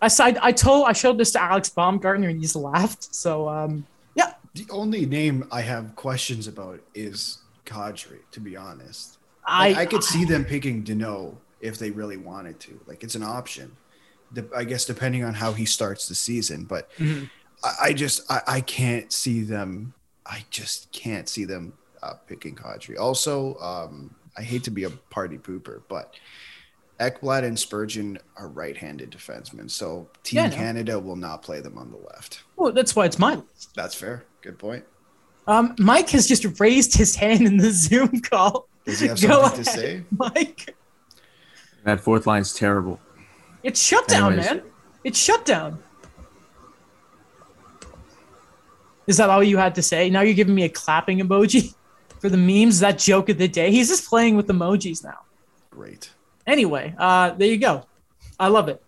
Aside, I told I showed this to Alex Baumgartner and he's laughed. So um, yeah, The only name I have questions about is Kadri, to be honest. I Like, I could see them picking Danault if they really wanted to. Like it's an option. De- I guess depending on how he starts the season, but Mhm. I, I just I, I can't see them. I just can't see them uh, picking Kadri. Also, um, I hate to be a party pooper, but Ekblad and Spurgeon are right-handed defensemen, so Team Yeah, no. Canada will not play them on the left. Well, that's why it's mine. That's fair. Good point. Um, Mike has just raised his hand in the Zoom call. Does he have Go something to say? Mike. That fourth line's terrible. It's shut down, Anyways. man. It's shut down. Is that all you had to say? Now you're giving me a clapping emoji for the memes. That joke of the day. He's just playing with emojis now. Great. Anyway, uh, there you go. I love it.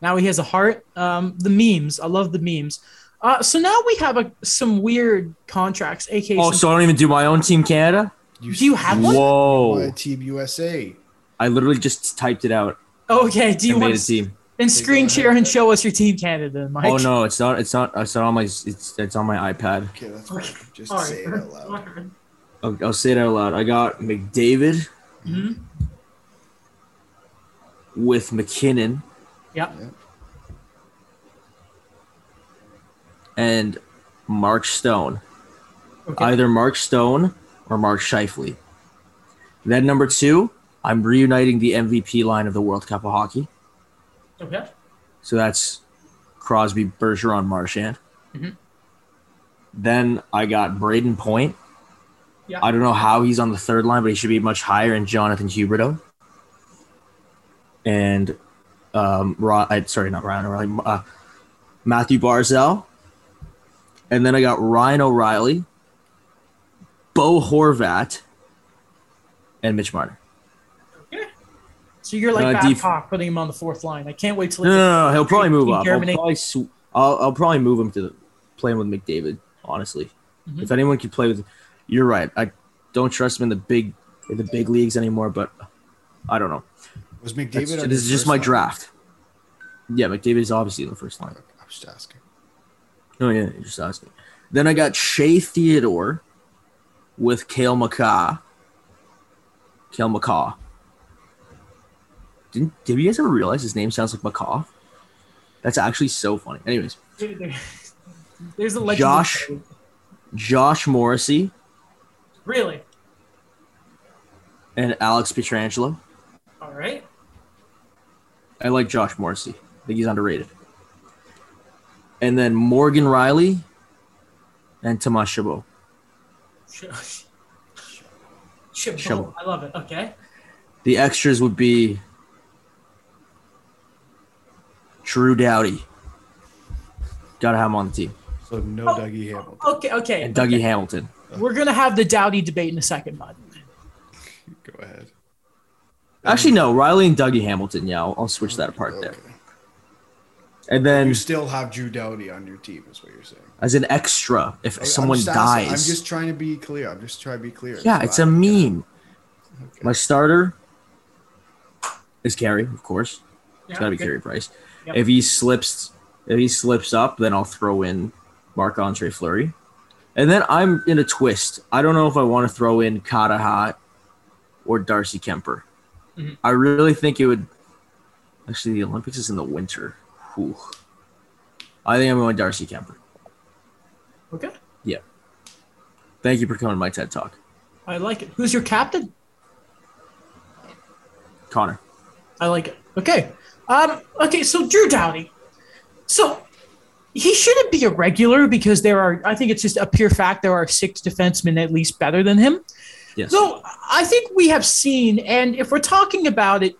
Now he has a heart. Um, the memes. I love the memes. Uh, so now we have a, some weird contracts. AK. Oh, so I don't even do my own Team Canada? You Do you have one? Whoa. Why Team USA? I literally just typed it out okay. Do you and want made a to team. then screen share and show us your team Canada, Mike? Oh no, it's not. It's not. It's not on my. It's it's on my iPad. Okay, that's Okay. fine. Just All right. say it out loud. I'll, I'll say it out loud. I got McDavid Mhm. with MacKinnon Yep. and Mark Stone. Okay. Either Mark Stone or Mark Scheifele. Then number two, I'm reuniting the MVP line of the World Cup of Hockey. okay. So that's Crosby, Bergeron, Marchand. Mhm. Then I got Brayden Point. Yeah. I don't know how he's on the third line, but he should be much higher. And Jonathan Huberdeau. And um, I, sorry, not Ryan O'Reilly, uh, Matthew Barzal. And then I got Ryan O'Reilly, Bo Horvat, and Mitch Marner. So you're like Uh, def- putting him on the fourth line. I can't wait till No, no, no, no, he'll probably move Team up. I'll probably, sw- I'll, I'll probably move him to the, playing with McDavid. Honestly, Mhm. if anyone could play with, you're right. I don't trust him in the big, in the big leagues anymore. But I don't know. Was McDavid? this is just my line? draft. Yeah, McDavid is obviously in the first line. I was just asking. Oh yeah, you're just asking. Then I got Shea Theodore with Kale McCaw. Kale McCaw. Didn't did you guys ever realize his name sounds like McCaw? That's actually so funny. Anyways, Dude, There's a legend. Josh. Josh Morrissey Really? and Alex Pietrangelo. All right. I like Josh Morrissey. I think he's underrated. And then Morgan Rielly and Tomas Chabot. Chabot. Chabot. I love it. Okay. The extras would be Drew Doughty. Gotta have him on the team. So no Oh. Dougie oh, Hamilton. Okay. Okay. And Dougie okay. Hamilton. We're gonna have the Doughty debate in a second, bud. Go ahead. Actually, no, Rielly and Dougie Hamilton. Yeah, I'll, I'll switch that apart there. And then You still have Drew Doughty on your team, is what you're saying. as an extra, if I'm someone just asking- dies. I'm just trying to be clear. I'm just trying to be clear. yeah, So it's I- a meme. Okay. My starter is Carey, of course. It's Yeah, gotta be okay. Carey Price. Yep. If he slips, if he slips up, then I'll throw in Marc Andre Fleury. And then I'm in a twist. I don't know if I want to throw in Katahat or Darcy Kuemper. Mhm. I really think it would. Actually, the Olympics is in the winter. Whew. I think I'm going Darcy Kuemper. Okay. Yeah. Thank you for coming to my TED Talk, I like it. Who's your captain? Connor. I like it. Okay. Um, okay, so Drew Doughty. So he shouldn't be a regular because there are I think it's just a pure fact there are six defensemen at least better than him. Yes. So I think we have seen, and if we're talking about it,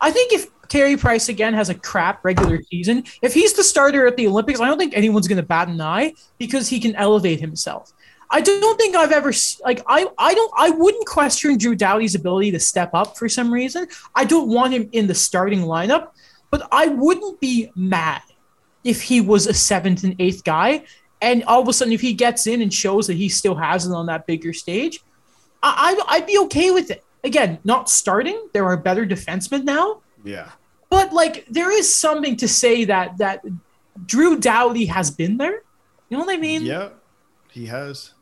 I think if Carey Price again has a crap regular season, if he's the starter at the Olympics, I don't think anyone's going to bat an eye because he can elevate himself. I don't think I've ever like I I don't I wouldn't question Drew Doughty's ability to step up for some reason. I don't want him in the starting lineup, but I wouldn't be mad if he was a seventh and eighth guy. And all of a sudden, if he gets in and shows that he still has it on that bigger stage, I, I I'd be okay with it. Again, not starting. There are better defensemen now, Yeah. but like there is something to say that that Drew Doughty has been there. You know what I mean? Yeah, he has.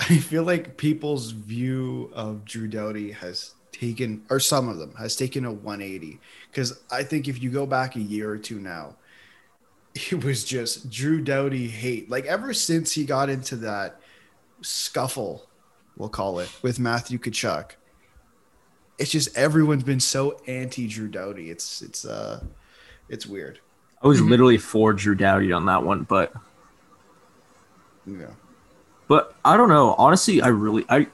I feel like people's view of Drew Doughty has taken, or some of them has taken a 180. Because I think if you go back a year or two now, it was just Drew Doughty hate. Like ever since he got into that scuffle, we'll call it, with Matthew Tkachuk, it's just everyone's been so anti Drew Doughty. It's it's uh it's weird. I was literally for Drew Doughty on that one, but Yeah. But I don't know. Honestly, I really I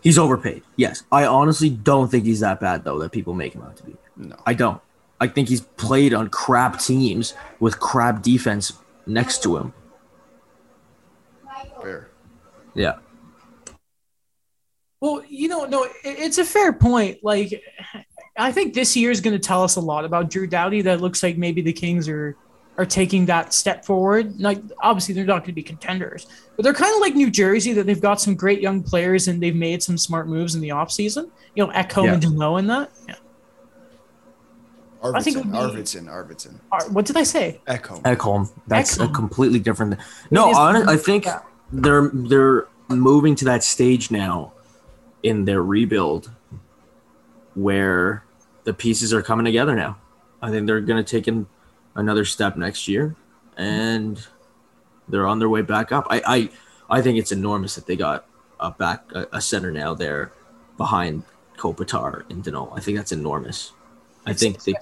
he's overpaid. Yes, I honestly don't think he's that bad though that people make him out to be. No. I don't. I think he's played on crap teams with crap defense next to him. Fair. Yeah. Well, you know, no, it's a fair point. Like, I think this year is going to tell us a lot about Drew Doughty. That looks like maybe the Kings are are taking that step forward. Like, obviously, they're not going to be contenders, but they're kind of like New Jersey that they've got some great young players and they've made some smart moves in the offseason. You know, Ekholm Yeah. and Delo and that. Yeah. Arvidsson, I think it would be- Arvidsson, Arvidsson. Are- What did I say? Ekholm. Ekholm. That's a completely different. No, is- honest, I think yeah. they're they're moving to that stage now in their rebuild where the pieces are coming together now. I think they're going to take in another step next year, and they're on their way back up. I I, I think it's enormous that they got a back a, a center now there behind Kopitar and Danault. I think that's enormous. I think they,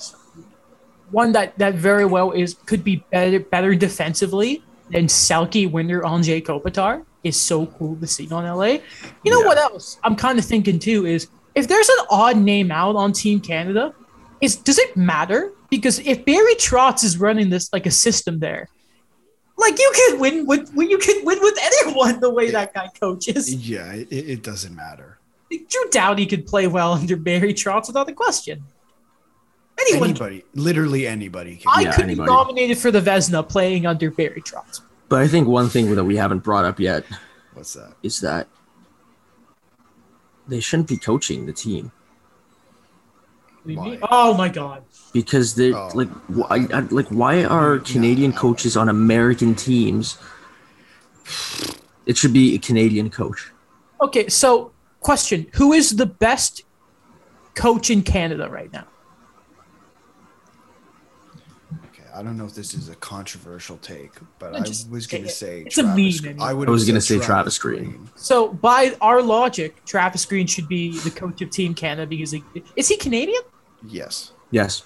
One that that very well is could be better better defensively than Selke Winder on Jay Kopitar is so cool to see on LA. You know Yeah. what else I'm kind of thinking too is if there's an odd name out on Team Canada, is does it matter? Because if Barry Trotz is running this like a system there, like you can win with you can win with anyone the way that guy coaches. Yeah, it, it doesn't matter. Drew Doughty could play well under Barry Trotz without a question. Anyone, Anybody, literally anybody can. I Yeah, could anybody. be nominated for the Vezina playing under Barry Trotz. but I think one thing that we haven't brought up yet What's that? is that they shouldn't be coaching the team What do you mean? Why? Oh my god. Because they Oh. like why I- like why are Canadian coaches on American teams? It should be a Canadian coach. Okay, so question: Who is the best coach in Canada right now? Okay, I don't know if this is a controversial take, but No, I was going to say It's a Travis meme, Green. I would. I was going gonna say Travis Green. So, by our logic, Travis Green should be the coach of Team Canada because he, is he Canadian? Yes. Yes.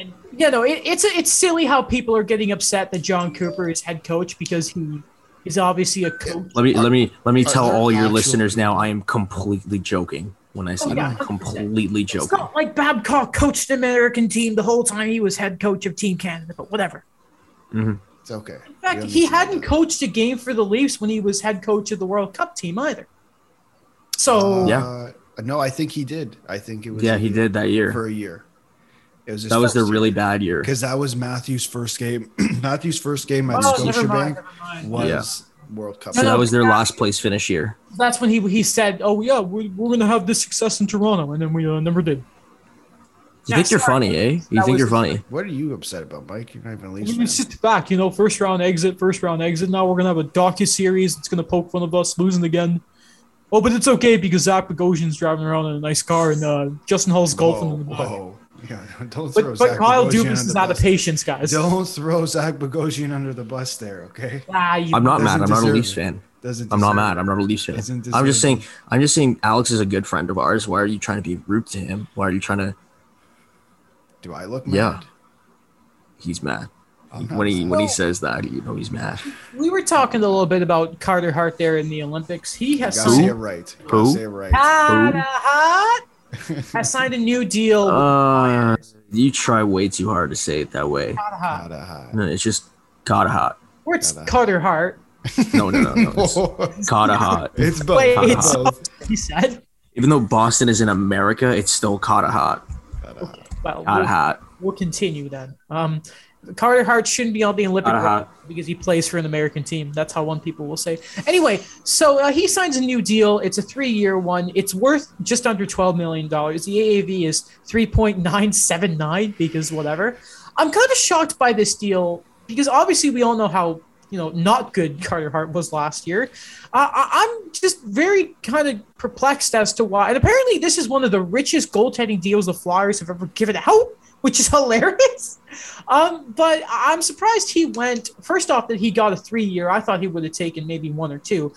And you know, it, it's it's silly how people are getting upset that Jon Cooper is head coach because he is obviously a coach. Let me let me let me tell all your actual- listeners now. I am completely joking when I oh, say Oh, yeah, I'm completely It's joking. not like Babcock coached the American team the whole time he was head coach of Team Canada, but whatever. Mm-hmm. It's okay. In fact, he hadn't coached a game for the Leafs when he was head coach of the World Cup team either. So Yeah. Uh, no, I think he did. I think it was. Yeah, he did that year. for a year. It was his That was the first really bad year. because that was Matthew's first game. Matthew's first game at Oh, never mind, Scotiabank never mind. was World Cup. So that was their last place finish year. that's when he he said, "Oh yeah, we're, we're going to have this success in Toronto," and then we uh, never did. You Yeah, think you're sorry. funny, eh? You think was- you're funny? What are you upset about, Mike? You're not even a Leafs We sit back, you know, first round exit, first round exit. Now we're gonna have a docu series that's gonna poke fun of us losing again. Oh, but it's okay because Zach Bogosian's driving around in a nice car and uh, Justin Holl's golfing. Whoa, in the whoa. Yeah, don't throw But, but Zach Kyle Bogosian Dubas is not a patience, guys. Don't throw Zach Bogosian under the bus there, okay? Ah, you- I'm not mad. I'm not a deserve Leafs fan. Doesn't I'm not mad. I'm not a Leafs fan. Doesn't I'm just saying. I'm just saying. Alex is a good friend of ours. Why are you trying to be rude to him? Why are you trying to? Do I look mad? Yeah. He's mad I'm when he when he says that. You know he's mad. we were talking a little bit about Carter Hart there in the Olympics. He You has gotta say it right. You Who? say it right. Carter Hart has signed a new deal. Uh, you try way too hard to say it that way. Carter Hart. Gotta. No, it's just Kata hot. Or it's Gotta- Carter Hart. No, no, no, no. It's Kata hot. it's both. Wait, it's it's both. he said. Even though Boston is in America, it's still Kata hot. Gotta hide. Well, Kata we'll, hot. we'll continue then. Um, Carter Hart shouldn't be on the Olympic roster because he plays for an American team. That's how one people will say. Anyway, so uh, he signs a new deal. It's a three-year one. It's worth just under twelve million dollars. The AAV is three point nine seven nine because whatever. I'm kind of shocked by this deal because obviously we all know how you know not good Carter Hart was last year. Uh, I- I'm just very kind of perplexed as to why. And apparently, this is one of the richest goaltending deals the Flyers have ever given out, which is hilarious. Um, but I'm surprised he went. First off, that he got a three year. I thought he would have taken maybe one or two.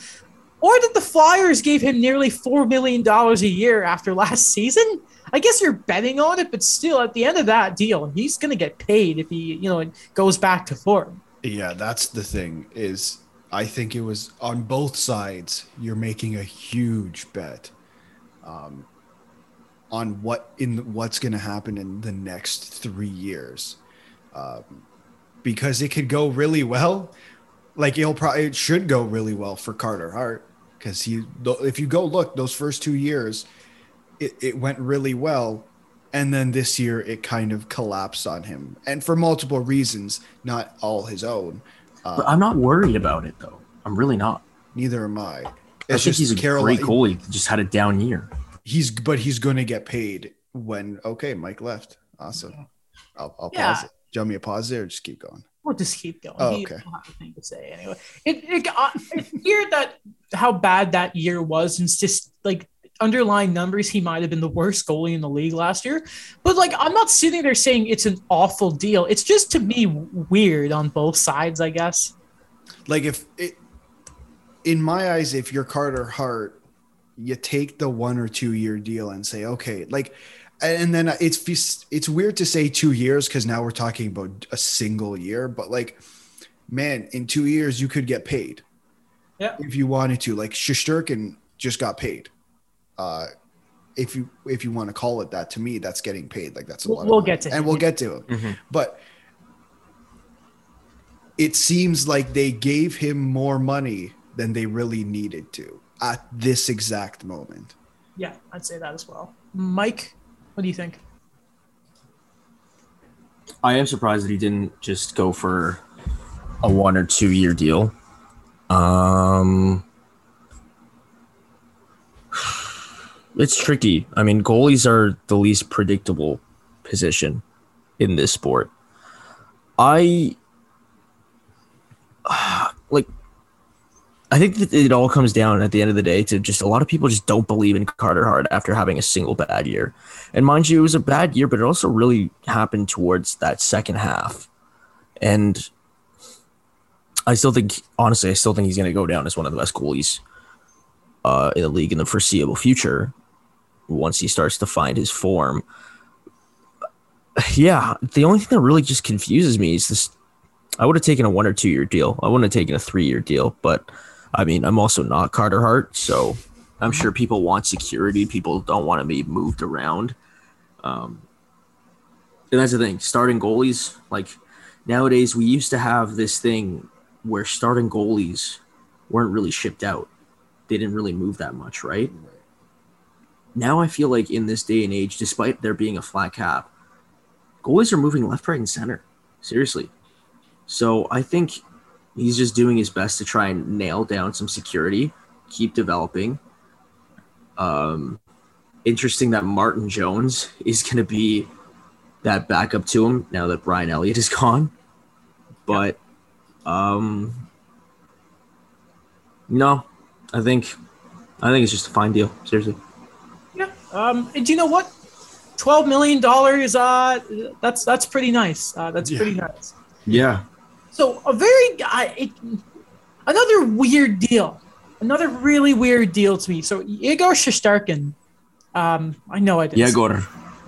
or that the Flyers gave him nearly $4 million a year after last season. I guess you're betting on it, but still, at the end of that deal, he's going to get paid if he, you know, goes back to form. Yeah, that's the thing. Is I think it was on both sides. You're making a huge bet um, on what in what's going to happen in the next three years, um, because it could go really well. Like it'll probably it should go really well for Carter Hart because he. If you go look those first two years, it, it went really well and then this year it kind of collapsed on him and for multiple reasons not all his own uh, But I'm not worried about it though. I'm really not. neither am i I think he's a Carolina, great goalie. Just had a down year. He's but he's going to get paid when okay mike left awesome i'll, I'll Yeah. pause it do you want me to pause there or just keep going We'll just keep going. Oh, okay. have a thing to say anyway. It, it uh, it's weird that how bad that year was, and it's just like underlying numbers, he might have been the worst goalie in the league last year. But like, I'm not sitting there saying it's an awful deal. It's just to me weird on both sides, I guess. like if it in my eyes if you're carter hart you take the one or two year deal and say okay like and then it's it's weird to say two years because now we're talking about a single year but like man in two years you could get paid Yeah. if you wanted to like Shosturkin just got paid uh if you if you want to call it that to me that's getting paid like that's a We'll- lot of we'll money. get to it. and him, we'll get to him but it seems like they gave him more money than they really needed to at this exact moment. Yeah, I'd say that as well. Mike, what do you think? I am surprised that he didn't just go for a one or two year deal. Um, it's tricky. I mean, goalies are the least predictable position in this sport. I like. I think that it all comes down at the end of the day to just a lot of people just don't believe in Carter Hart after having a single bad year. And mind you, it was a bad year, but it also really happened towards that second half. And I still think, honestly, I still think he's going to go down as one of the best goalies uh, in the league in the foreseeable future once he starts to find his form. Yeah, the only thing that really just confuses me is this. I would have taken a one or two year deal. I wouldn't have taken a three year deal, but I mean, I'm also not Carter Hart, so I'm sure people want security. People don't want to be moved around. Um, and that's the thing. Starting goalies, like nowadays, we used to have this thing where starting goalies weren't really shipped out. They didn't really move that much, right? Now I feel like in this day and age, despite there being a flat cap, goalies are moving left, right, and center. Seriously. So I think he's just doing his best to try and nail down some security, keep developing. Um, interesting that Martin Jones is going to be that backup to him now that Brian Elliott is gone. But um, no, I think I think it's just a fine deal. Seriously. Yeah. Um, and do you know what? Twelve million dollars. Uh, that's that's pretty nice. Uh, that's Yeah. pretty nice. Yeah. So a very uh, it, another weird deal, another really weird deal to me. So Igor Shostarkin, um, I know I did. Yegor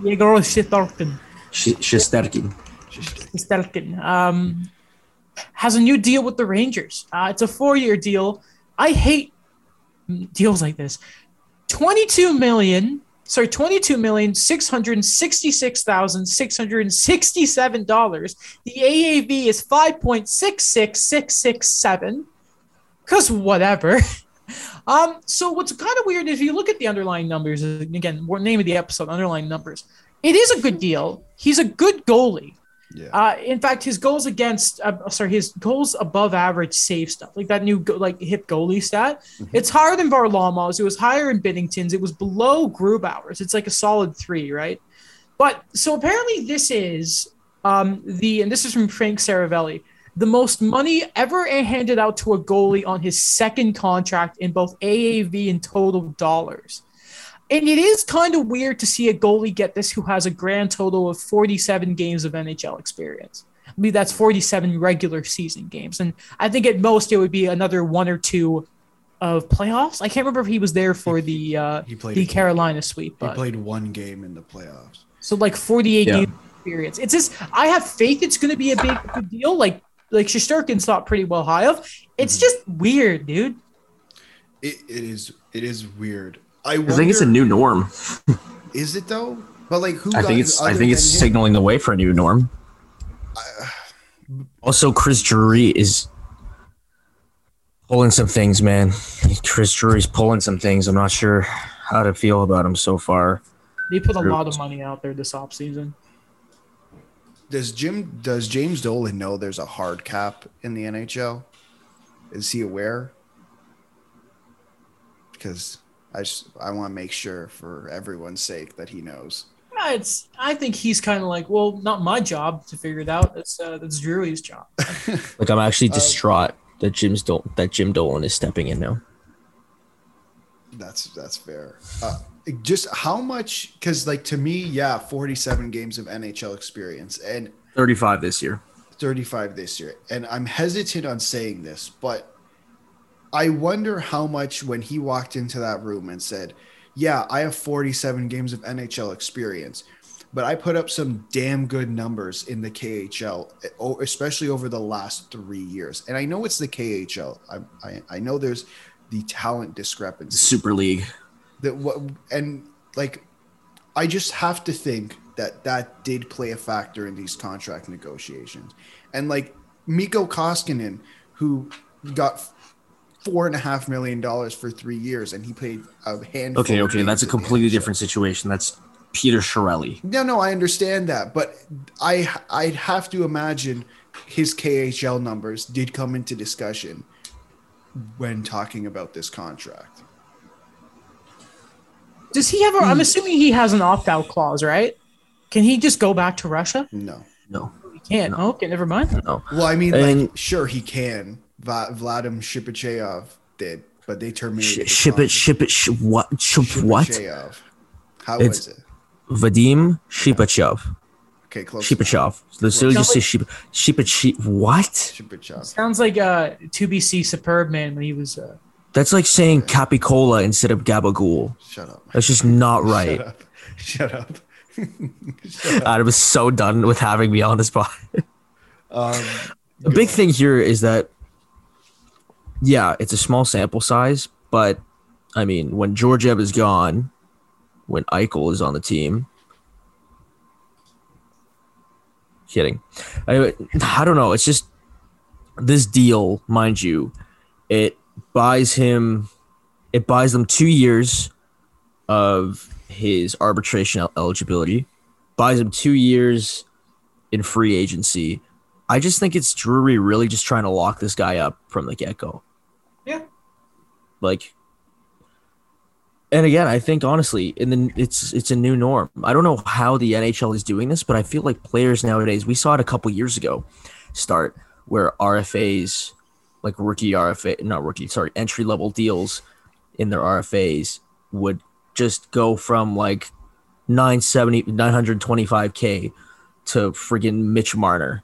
Igor Shostarkin, Shesterkin. Shostarkin, um, has a new deal with the Rangers. Uh, it's a four-year deal. I hate deals like this. Twenty-two million. Sorry, twenty-two million six hundred sixty-six thousand six hundred sixty-seven dollars. The AAV is five point six six six six seven. Cause whatever. Um, so what's kind of weird is if you look at the underlying numbers, again, name of the episode, underlying numbers. It is a good deal. He's a good goalie. Yeah. Uh, in fact, his goals against, uh, sorry, his goals above average save stuff, like that new go- like hip goalie stat. It's higher than Varlamov's. It was higher in Binnington's. It was below Grubauer's. It's like a solid three, right? But so apparently this is um, the, and this is from Frank Seravalli, the most money ever handed out to a goalie on his second contract in both AAV and total dollars. And it is kind of weird to see a goalie get this who has a grand total of 47 games of NHL experience. I mean, that's 47 regular season games. And I think at most it would be another one or two of playoffs. I can't remember if he was there for the uh, He played. the a game. Carolina sweep, He played one game in the playoffs. so like 48 Yeah. game experience. It's just I have faith it's going to be a big, big deal. Like like Shosturkin's thought pretty well high of. It's Mhm. just weird, dude. It, it is. It is weird. I, I think it's a new norm. Is it though? But like, who? I think it's I think it's than him? signaling the way for a new norm. Uh, also, Chris Drury is pulling some things, man. Chris Drury's pulling some things. I'm not sure how to feel about him so far. They put a True. lot of money out there this offseason. Does Jim? Does James Dolan know there's a hard cap in the NHL? Is he aware? Because I just I want to make sure for everyone's sake that he knows. Yeah, it's. I think he's kind of like, well, not my job to figure it out. That's uh, that's Drury's job. Like I'm actually Uh, distraught that Jim's Dol- that Jim Dolan is stepping in now. That's that's fair. Uh, just how much? Because like to me, yeah, 47 games of NHL experience and 35 this year. 35 this year. And I'm hesitant on saying this, but I wonder how much when he walked into that room and said, Yeah, I have 47 games of NHL experience, but I put up some damn good numbers in the KHL, especially over the last three years. And I know it's the KHL. I, I, I know there's the talent discrepancy Super League. that what and like i just have to think that that did play a factor in these contract negotiations and like mikko koskinen who got four and a half million dollars for three years and he played a handful Okay, of okay, that's a games in the completely different situation. That's Peter Shirelli. no no i understand that but i i'd have to imagine his khl numbers did come into discussion when talking about this contract Does he have? A, I'm hmm. assuming he has an opt-out clause, right? Can he just go back to Russia? no No, He can't. Okay, never mind. no. Well, I mean, And- like, sure he can. Va- Vladim Shipachev did, but they Sh- terminated. his ship it, ship it, sh- what? Ship what? Shipachev. How It's- was it? Vadim Shipachev. Okay, close. Shipachev. Let's so just say Ship, Shipach. What? Shipachev. Sounds like uh, 2BC Superb Man when he was. Uh, That's like saying Capicola instead of Gabagool. Shut up. That's just not right. Shut up. Shut up. Adam was so done with having me on the spot. Um, The big thing here is that, yeah, it's a small sample size, but I mean, when Georgiev is gone, when Eichel is on the team, kidding. I, I don't know. It's just this deal, mind you, it buys him, it buys them two years of his arbitration eligibility, buys him two years in free agency. I just think it's Drury really just trying to lock this guy up from the get go. Yeah. Like, and again, I think honestly, in the it's it's a new norm. I don't know how the NHL is doing this, but I feel like players nowadays. We saw it a couple years ago, start where RFAs, like rookie RFA, not rookie, sorry, entry level deals in their RFAs would just go from like 970 925k to friggin' Mitch Marner.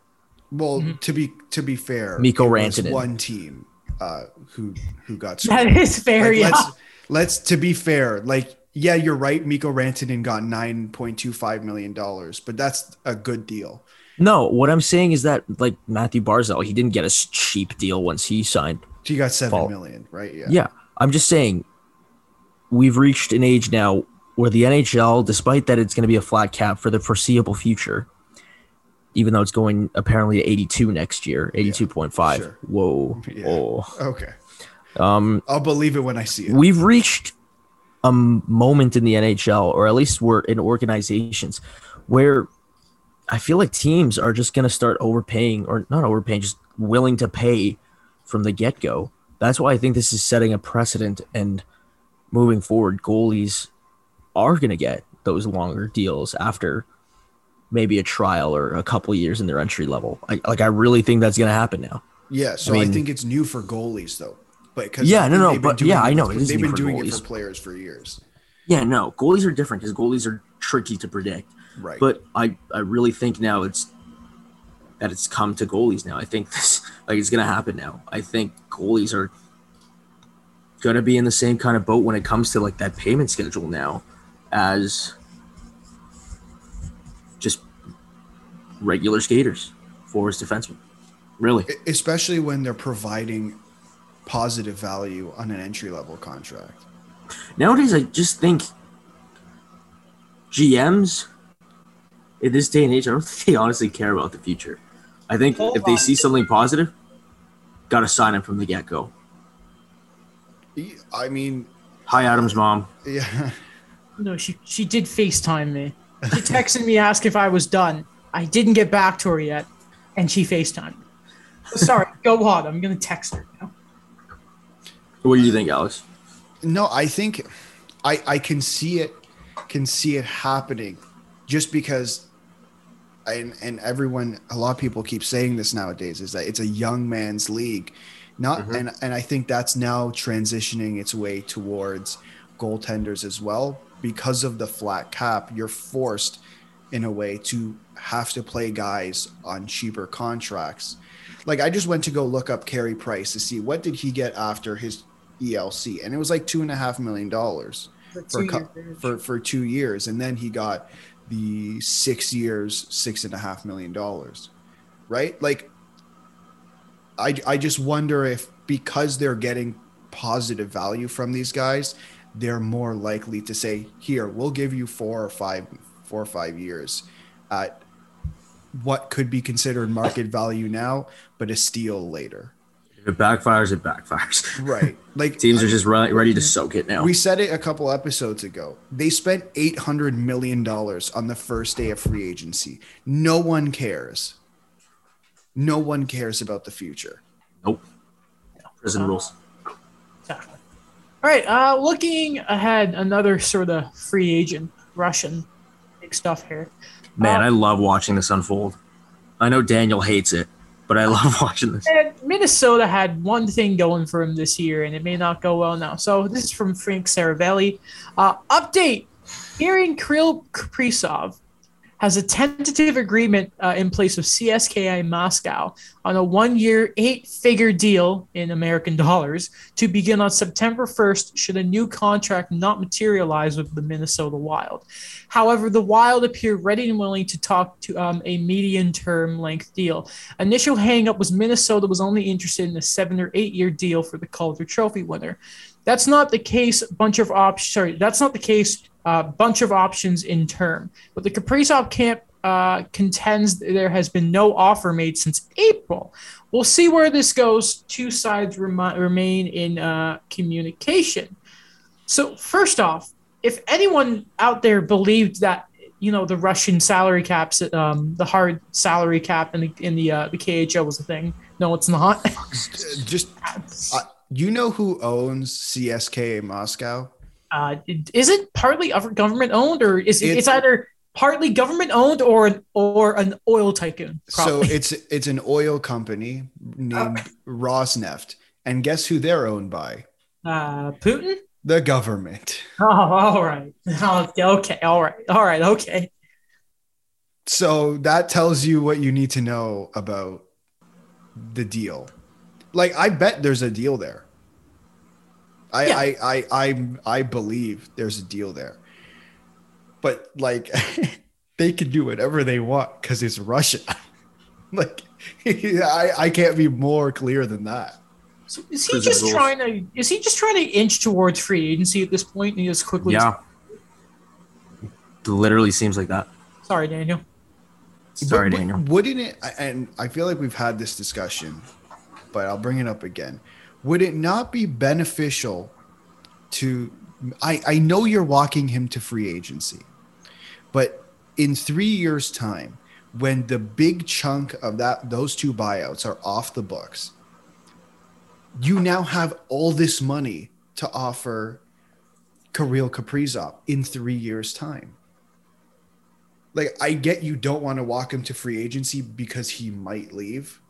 Well, Mhm. to be to be fair, Mikko it was Rantanen. one team uh, who who got that screwed. is fair, Like, yeah. let's let's to be fair, like yeah, you're right. Mikko Rantanen got nine point two five million dollars, but that's a good deal. No, what I'm saying is that like Mathew Barzal, he didn't get a s- cheap deal once he signed. He got seven Fault. million, right? Yeah. Yeah, I'm just saying we've reached an age now where the NHL, despite that it's going to be a flat cap for the foreseeable future, even though it's going apparently to 82 next year, 82.5. sure. Whoa. Yeah. Whoa. Okay. Um, I'll believe it when I see it. we've reached a moment in the NHL, or at least we're in organizations where I feel like teams are just going to start overpaying, or not overpaying, just willing to pay from the get go. That's why I think this is setting a precedent, and moving forward, goalies are going to get those longer deals after maybe a trial or a couple years in their entry level. I, like I really think that's going to happen now. Yeah, so I I, think it's new for goalies though. But because Yeah, no, no, but yeah, I know, it is they've been doing it for players for years, Yeah, no, goalies are different because goalies are tricky to predict. right? But I, I really think now it's that it's come to goalies now. I think this like it's gonna happen now. I think goalies are gonna be in the same kind of boat when it comes to like that payment schedule now as regular skaters, forwards, defensemen. Really, especially when they're providing positive value on an entry level contract. nowadays I just think GMs in this day and age, I don't think they honestly care about the future. I think Hold if they on. see something positive, gotta sign it from the get go. I mean, Hi, Adam's mom. yeah, No, she she did FaceTime me. She texted me asked if I was done. I didn't get back to her yet, and she FaceTimed me. Sorry, go on. I'm gonna text her now. What do you think, Alex? no, I think I I can see it can see it happening just because and and everyone a lot of people keep saying this nowadays is that it's a young man's league not Mhm. and and I think that's now transitioning its way towards goaltenders as well because of the flat cap you're forced in a way to have to play guys on cheaper contracts like I just went to go look up Carey Price to see what did he get after his ELC and it was like two and a half million dollars For for, a two years. for for two years, and then he got the six years, six and a half million dollars, right? Like, I I just wonder if because they're getting positive value from these guys, they're more likely to say, "Here, we'll give you four or five, four or five years at what could be considered market value now, but a steal later." If it backfires, it backfires. Right? Like Teams are just re- ready to soak it now. We said it a couple episodes ago. They spent eight hundred million dollars on the first day of free agency. No one cares. No one cares about the future. nope. Prison rules. Exactly. All right. Uh, looking ahead, another sort of free agent, Russian, big stuff here. Man, Uh, I love watching this unfold. I know Daniel hates it, but I love watching this. And Minnesota had one thing going for him this year, and it may not go well now. So this is from Frank Seravalli. Uh, update: Hearing Kirill Kaprizov has a tentative agreement uh, in place with CSKA Moscow on a one-year, eight-figure deal in American dollars to begin on September 1st. Should a new contract not materialize with the Minnesota Wild, however, the Wild appear ready and willing to talk to um, a medium-term length deal. Initial hangup was Minnesota was only interested in a seven or eight year deal for the Calder Trophy winner. That's not the case. Bunch of options. Sorry, that's not the case. Uh, bunch of options in term, but the Kaprizov camp uh, contends there has been no offer made since April. We'll see where this goes. Two sides remi- remain in uh, communication. So first off, if anyone out there believed that you know the Russian salary caps, um, the hard salary cap in the in the uh, the KHL was a thing. No, it's not. Just uh, you know who owns CSKA Moscow? Uh, is it partly government owned, or is it, It's- either partly government owned or an or an oil tycoon? So it's it's an oil company named Rosneft, and guess who they're owned by? uh, Putin. The government. Oh, all right. Okay, all right, all right, okay. So that tells you what you need to know about the deal. Like I bet there's a deal there. I Yeah. I, I I I believe there's a deal there. But like they can do whatever they want because it's Russia. like I, I can't be more clear than that. So is he just rules. trying to? Is he just trying to inch towards free agency at this point? And he just quickly. Yeah. Literally seems like that. Sorry, Daniel. Sorry, But Daniel. Wouldn't it? And I feel like we've had this discussion, but I'll bring it up again. Would it not be beneficial to? I I know you're walking him to free agency, but in three years' time, when the big chunk of that those two buyouts are off the books, you now have all this money to offer Kirill Kaprizov in three years' time like I get you don't want to walk him to free agency because he might leave.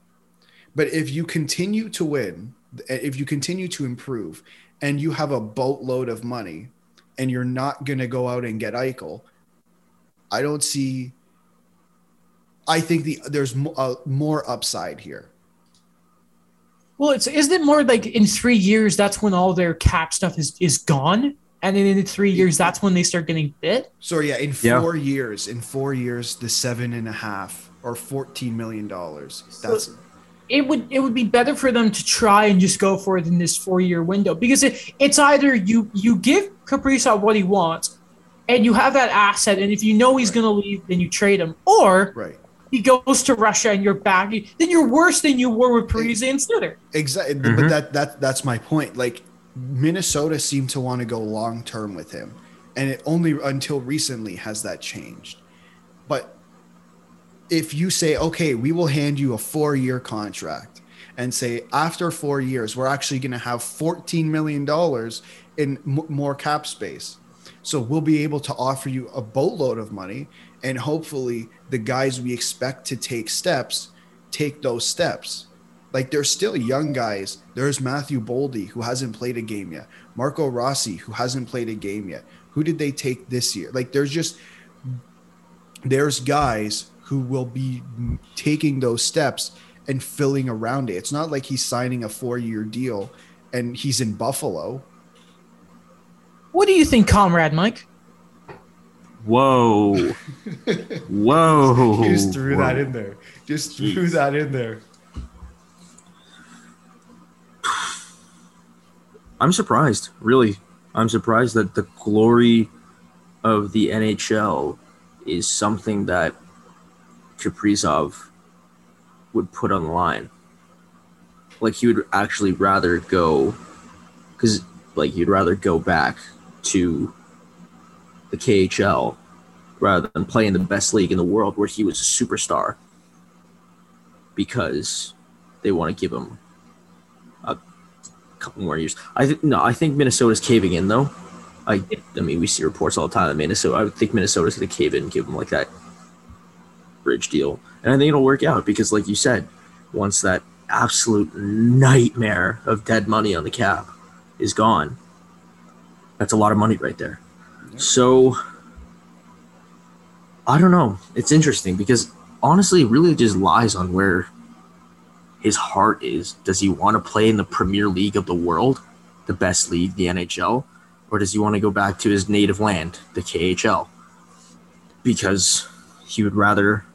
But if you continue to win, if you continue to improve and you have a boatload of money and you're not going to go out and get Eichel, I don't see I think the there's mo- uh, more upside here. Well, it's isn't it more like in three years that's when all their cap stuff is is gone, and then in three years that's when they start getting bit. So yeah, in Yeah. four years, in four years, the seven and a half or fourteen million dollars. That's It would it would be better for them to try and just go for it in this four year window because it, it's either you you give Kaprizov what he wants, and you have that asset, and if you know he's going to leave, then you trade him, or right. he goes to Russia and you're back, then you're worse than you were with Parise and Suter. Exactly, Mhm. but that that that's my point. Like Minnesota seemed to want to go long term with him, and it only until recently has that changed. But if you say, okay, we will hand you a four year contract, and say after four years we're actually going to have fourteen million dollars in m- more cap space, so we'll be able to offer you a boatload of money, and hopefully the guys we expect to take steps take those steps. Like there's still young guys. There's Matthew Boldy who hasn't played a game yet. Marco Rossi who hasn't played a game yet. Who did they take this year? Like there's just there's guys who will be taking those steps and filling around it. It's not like he's signing a four-year deal and he's in Buffalo. What do you think, comrade Mike? Whoa. Whoa. Just threw that in there. Just threw that in there. I'm surprised, really. I'm surprised that the glory of the NHL is something that Kaprizov would put on the line. Like he would actually rather go, because like you'd rather go back to the KHL rather than play in the best league in the world where he was a superstar because they want to give him a couple more years. I think no, I think Minnesota's caving in though. I I mean we see reports all the time that Minnesota I would think Minnesota's gonna cave in and give him like that bridge deal. And I think it'll work out because like you said, once that absolute nightmare of dead money on the cap is gone, that's a lot of money right there. So I don't know. It's interesting because honestly, it really just lies on where his heart is. Does he want to play in the Premier League of the world, the best league, the NHL, or does he want to go back to his native land, the KHL? Because he would rather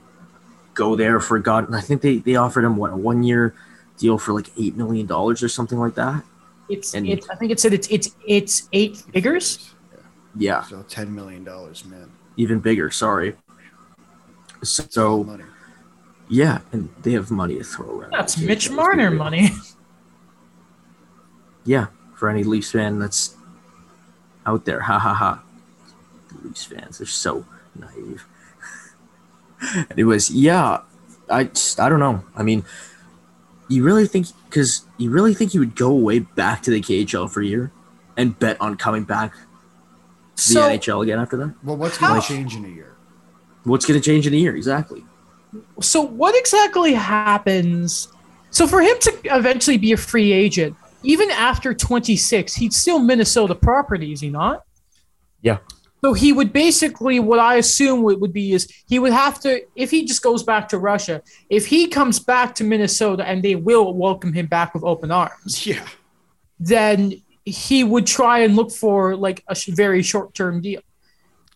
go there for God. And I think they, they offered him what a one year deal for like eight million dollars or something like that. It's, And- it's I think it said it's it's it's eight figures. Yeah, So ten million dollars, man. even bigger. Sorry. That's a lot So money. yeah, and they have money to throw around. That's The Mitch KHL Marner money. Yeah, for any Leafs fan that's out there, ha ha ha. Leafs fans are so naive. Anyways, yeah, I just, I don't know. I mean, you really think because you really think he would go away back to the KHL for a year and bet on coming back to the NHL again after that? Well, what's going to change in a year? What's going to change in a year exactly? so what exactly happens? So for him to eventually be a free agent, even after 26, he'd still Minnesota property, is he not? Yeah. So he would basically, what I assume would, would be is he would have to, if he just goes back to Russia, if he comes back to Minnesota and they will welcome him back with open arms, Yeah. then he would try and look for like a sh- very short term deal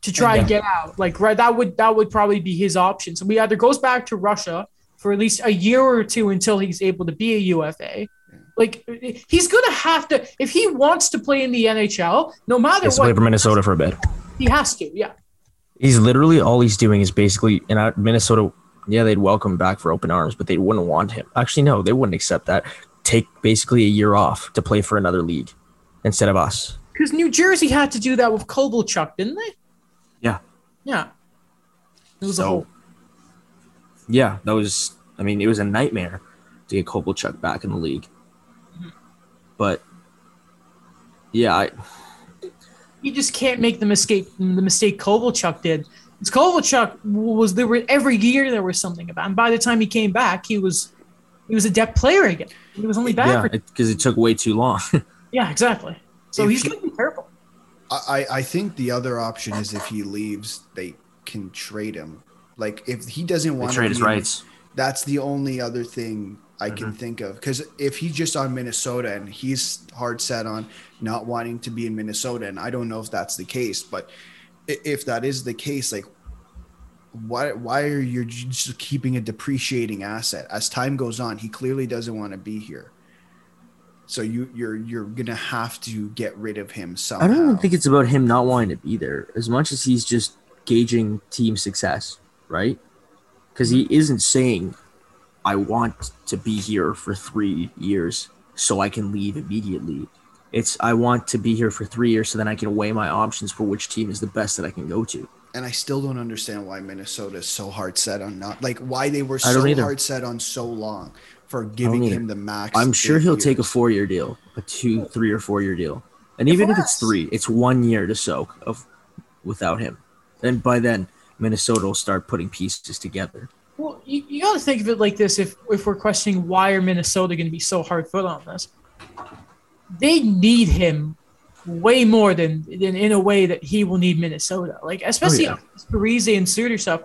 to try and get out. Like right, that would that would probably be his option. So he either goes back to Russia for at least a year or two until he's able to be a UFA. Like he's gonna have to if he wants to play in the NHL, no matter He's play what, for Minnesota for a bit. He has to. Yeah. He's literally all he's doing is basically in uh, Minnesota. Yeah, they'd welcome him back for open arms, but they wouldn't want him. Actually, no, they wouldn't accept that. Take basically a year off to play for another league instead of us. Because New Jersey had to do that with Kovalchuk, didn't they? Yeah. Yeah. It was a So, whole yeah, that was. I mean, it was a nightmare to get Kovalchuk back in the league. But yeah, I, he just can't make the mistake the mistake Kovalchuk did. It's Kovalchuk was there were every year there was something about him. By the time he came back, he was he was a depth player again. He was only back yeah, for because it, took way too long. yeah, exactly. So If he's gonna be careful. I, I I think the other option is if he leaves, they can trade him. Like if he doesn't they want trade his rights. That's the only other thing I Mm-hmm. can think of. Because if he's just on Minnesota and he's hard set on not wanting to be in Minnesota, and I don't know if that's the case, but if that is the case, like, why why are you just keeping a depreciating asset as time goes on? He clearly doesn't want to be here. So you you're you're gonna have to get rid of him somehow. I don't even think it's about him not wanting to be there as much as he's just gauging team success, right? Because he isn't saying, I want to be here for three years so I can leave immediately. It's, I want to be here for three years so then I can weigh my options for which team is the best that I can go to. and I still don't understand why Minnesota is so hard set on not like why they were so either. hard set on so long for giving him the max. I'm sure he'll take a four year deal, a two, three, or four year deal. And even if it's three, it's one year to soak of without him. And by then, Minnesota will start putting pieces together. Well, you, you got to think of it like this: if if we're questioning why are Minnesota going to be so hard foot on this, they need him way more than, than in a way that he will need Minnesota. Like especially yeah. Parise and Suter stuff.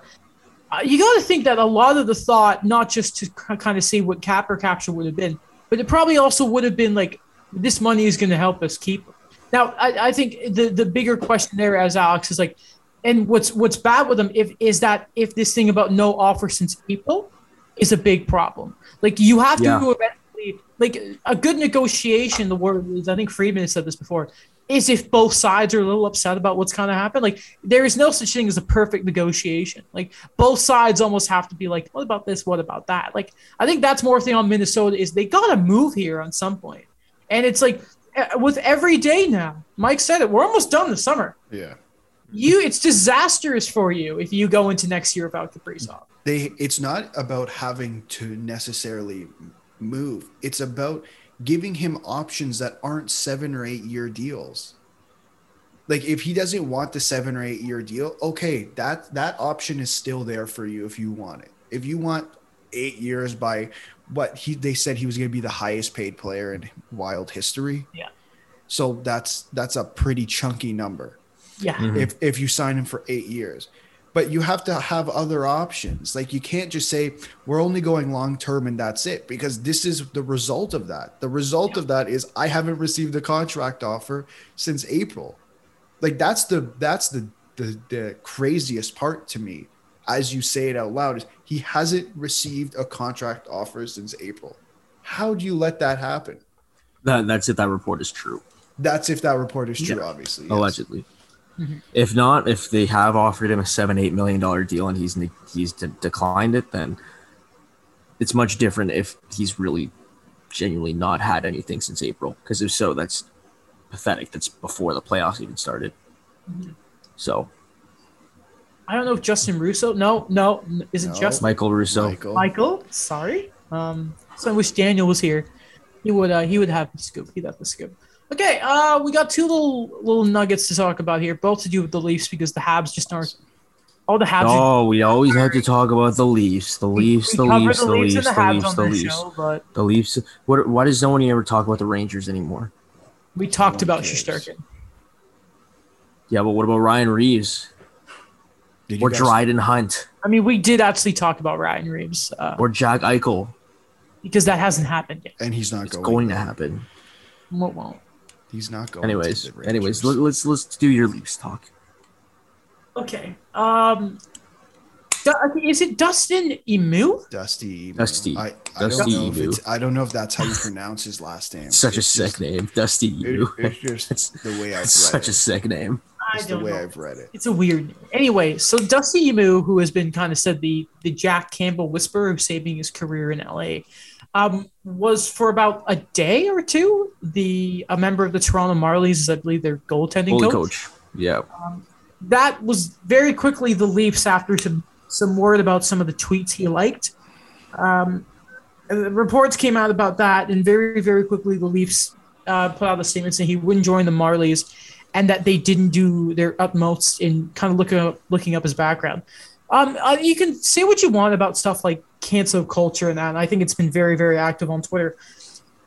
Uh, you got to think that a lot of the thought, not just to kind of see what cap or capture would have been, but it probably also would have been like this money is going to help us keep. him. Now, I, I think the the bigger question there, as Alex is like, and what's what's bad with them if is that if this thing about no offer since April is a big problem. Like you have Yeah. to eventually like a good negotiation. The word is I think Friedman has said this before. Is if both sides are a little upset about what's kind of happened. Like there is no such thing as a perfect negotiation. Like both sides almost have to be like, what about this? What about that? Like I think that's more thing on Minnesota is they got to move here on some point. And it's like uh, with every day now. Mike said it. We're almost done the summer Yeah. You it's disastrous for you if you go into next year without Kaprizov. They it's not about having to necessarily move. It's about giving him options that aren't 7 or 8 year deals. Like if he doesn't want the 7 or 8 year deal, okay, that that option is still there for you if you want it. If you want 8 years by what he they said he was going to be the highest paid player in wild history. Yeah. So that's that's a pretty chunky number Yeah. Mhm. if if you sign him for eight years. But you have to have other options. Like you can't just say we're only going long term and that's it, because this is the result of that. The result of that is I haven't received a contract offer since April. Like that's the that's the the, the craziest part to me, as you say it out loud, is he hasn't received a contract offer since April. How do you let that happen? That, that's if that report is true, That's if that report is true, Yeah. obviously. yes. allegedly. Mhm. If not, if they have offered him a seven, eight million dollar deal and he's he's de- declined it, then it's much different if he's really genuinely not had anything since April. Because if so, that's pathetic. That's before the playoffs even started. So I don't know if Justin Russo. No, no, is it No. just Michael Russo, Michael. Michael? Sorry. Um, so I wish Daniel was here. He would. Uh, he would have the scoop. He'd have the scoop. Okay. Uh, we got two little little nuggets to talk about here, both to do with the Leafs because the Habs just aren't. All the Habs. are- Oh, we always have to talk about the Leafs, the Leafs, the covered Leafs, the Leafs, the the Leafs, the this Leafs, the Leafs. What? Why does no one ever talk about the Rangers anymore? we talked No about cares. Shesterkin. Yeah, but what about Ryan Reaves Did or guys- Dryden Hunt I mean, we did actually talk about Ryan Reaves uh, or Jack Eichel? because that hasn't happened yet. and he's not It's going. going to happen. What won't? He's not going. Anyways, to the anyways, let, let's let's do your Leafs talk. Okay. Um, is it Dustin Imoo? Dusty. Imoo. Dusty. I, I Dusty don't know if Imoo. it's, I don't know if that's how you pronounce his last name. Such a It's sick just- name, Dusty it- U. it's just the way I've read It's such it. a sick name. I It's the don't way know. I've read it. It's a weird name. Anyway, so Dusty Imoo, who has been kind of said the the Jack Campbell whisperer who's saving his career in LA, um, was for about a day or two the a member of the Toronto Marlies, I believe their goaltending coach. coach. Yeah. That was very quickly the Leafs after some some word about some of the tweets he liked. Um, reports came out about that, and very very quickly the Leafs uh, put out a statement saying he wouldn't join the Marlies, and that they didn't do their utmost in kind of looking up looking up his background. Um, uh, you can say what you want about stuff like cancel culture and that. And I think it's been very very active on Twitter.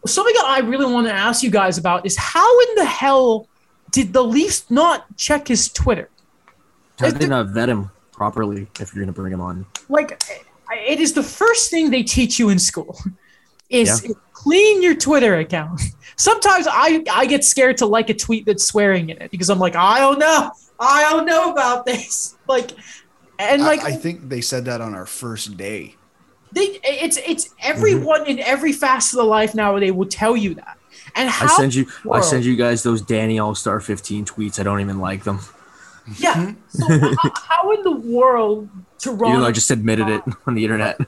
Something that I really want to ask you guys about is how in the hell did the Leafs not check his Twitter? How did they not vet him properly if you're going to bring him on? like it is the first thing they teach you in school. Is Yeah. clean your Twitter account. Sometimes I I get scared to like a tweet that's swearing in it because I'm like I don't know I don't know about this like and like I, I think they said that on our first day. they it's it's everyone mm-hmm. in every facet of life nowadays will tell you that and I send you I send you guys those Danny All Star 15 tweets. I don't even like them. yeah so how, how in the world Toronto Even though I just admitted it on the internet.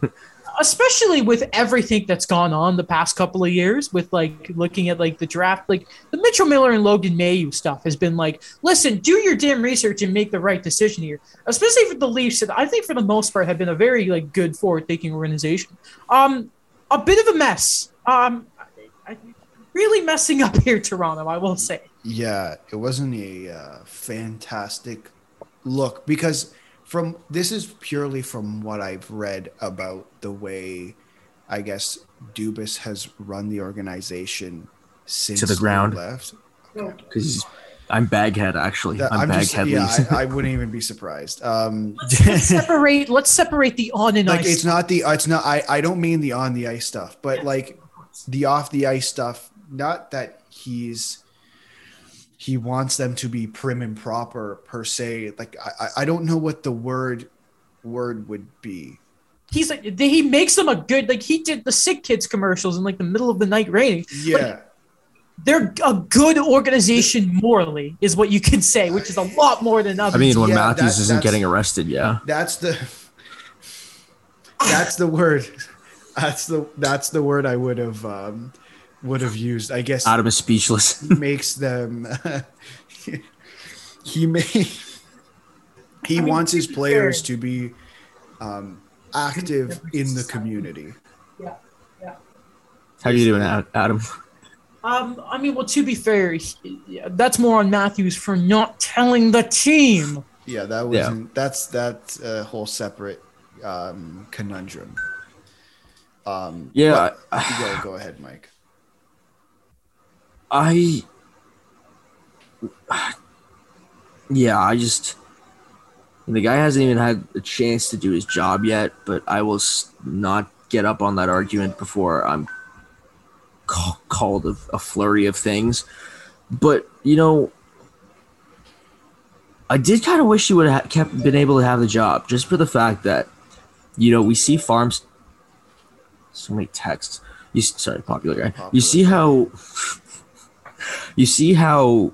Especially with everything that's gone on the past couple of years with like looking at like the draft like the mitchell miller and logan mailloux stuff has been like listen do your damn research and make the right decision here. Especially for the leafs that i think for the most part have been a very like good forward thinking organization. Um a bit of a mess. Um really messing up here toronto i will say. Yeah, it wasn't a uh, fantastic look because from this is purely from what I've read about the way I guess Dubas has run the organization since the ground. left. Because I'm baghead actually. That- I'm, just- baghead yeah, I, I wouldn't even be surprised. Um, let's separate let's separate the on and like ice it's not the it's not I I don't mean the on the ice stuff, but like the off the ice stuff. Not that he's he wants them to be prim and proper per se. Like I I- I don't know what the word word would be. he's like he makes them a good like he did the sick kids commercials in like the middle of the night raining Yeah, they're a good organization morally is what you can say which is a lot more than others I mean, when Yeah, Matthews that- isn't getting arrested, yeah. that's the that's the word. That's the that's the word I would have um, would have used. I guess Adam is speechless. makes them he may he I mean, wants his players fair- to be um, active in the community yeah yeah How are you doing, Adam? um i mean well to be fair he- that's more on matthews for not telling the team yeah that wasn't that's that a whole separate um, conundrum um Yeah, but- go, go ahead mike I. Yeah, I just. The guy hasn't even had a chance to do his job yet, but I will not get up on that argument before I'm called a, a flurry of things. But, you know, I did kind of wish he would have kept been able to have the job just for the fact that, you know, we see farms. So many texts. You sorry, popular guy. Popular. You see how you see how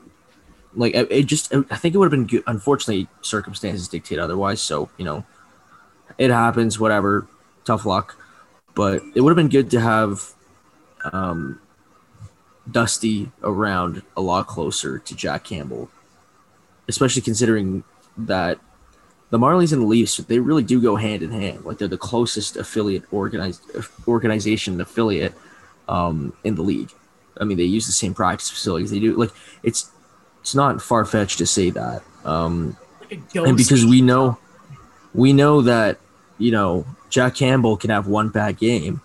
like it just i think it would have been good unfortunately circumstances dictate otherwise so you know it happens whatever tough luck. But it would have been good to have um dusty around a lot closer to jack campbell especially considering that the marlies and the leafs they really do go hand in hand. Like they're the closest affiliate organized organization affiliate um in the league I mean, they use the same practice facilities. They do like it's it's not far fetched to say that. Um, like and because we know we know that you know Jack Campbell can have one bad game,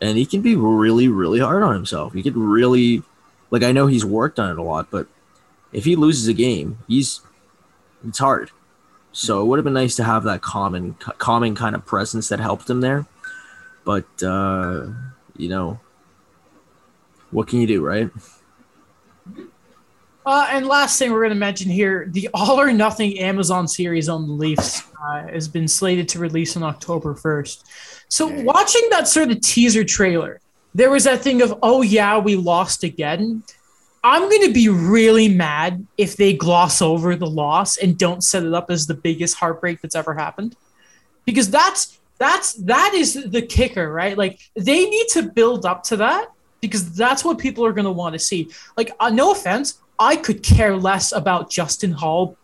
and he can be really really hard on himself. He could really like I know he's worked on it a lot, but if he loses a game, he's it's hard. So it would have been nice to have that common calming kind of presence that helped him there. But uh, you know, what can you do, right? Uh, and last thing we're going to mention here the All or Nothing Amazon series on the Leafs uh, has been slated to release on October 1st. So, watching that sort of teaser trailer, there was that thing of, oh, yeah, we lost again. I'm going to be really mad if they gloss over the loss and don't set it up as the biggest heartbreak that's ever happened. Because that's that's that is the kicker, right? Like they need to build up to that because that's what people are going to want to see. Like, uh, no offense, I could care less about Justin Holl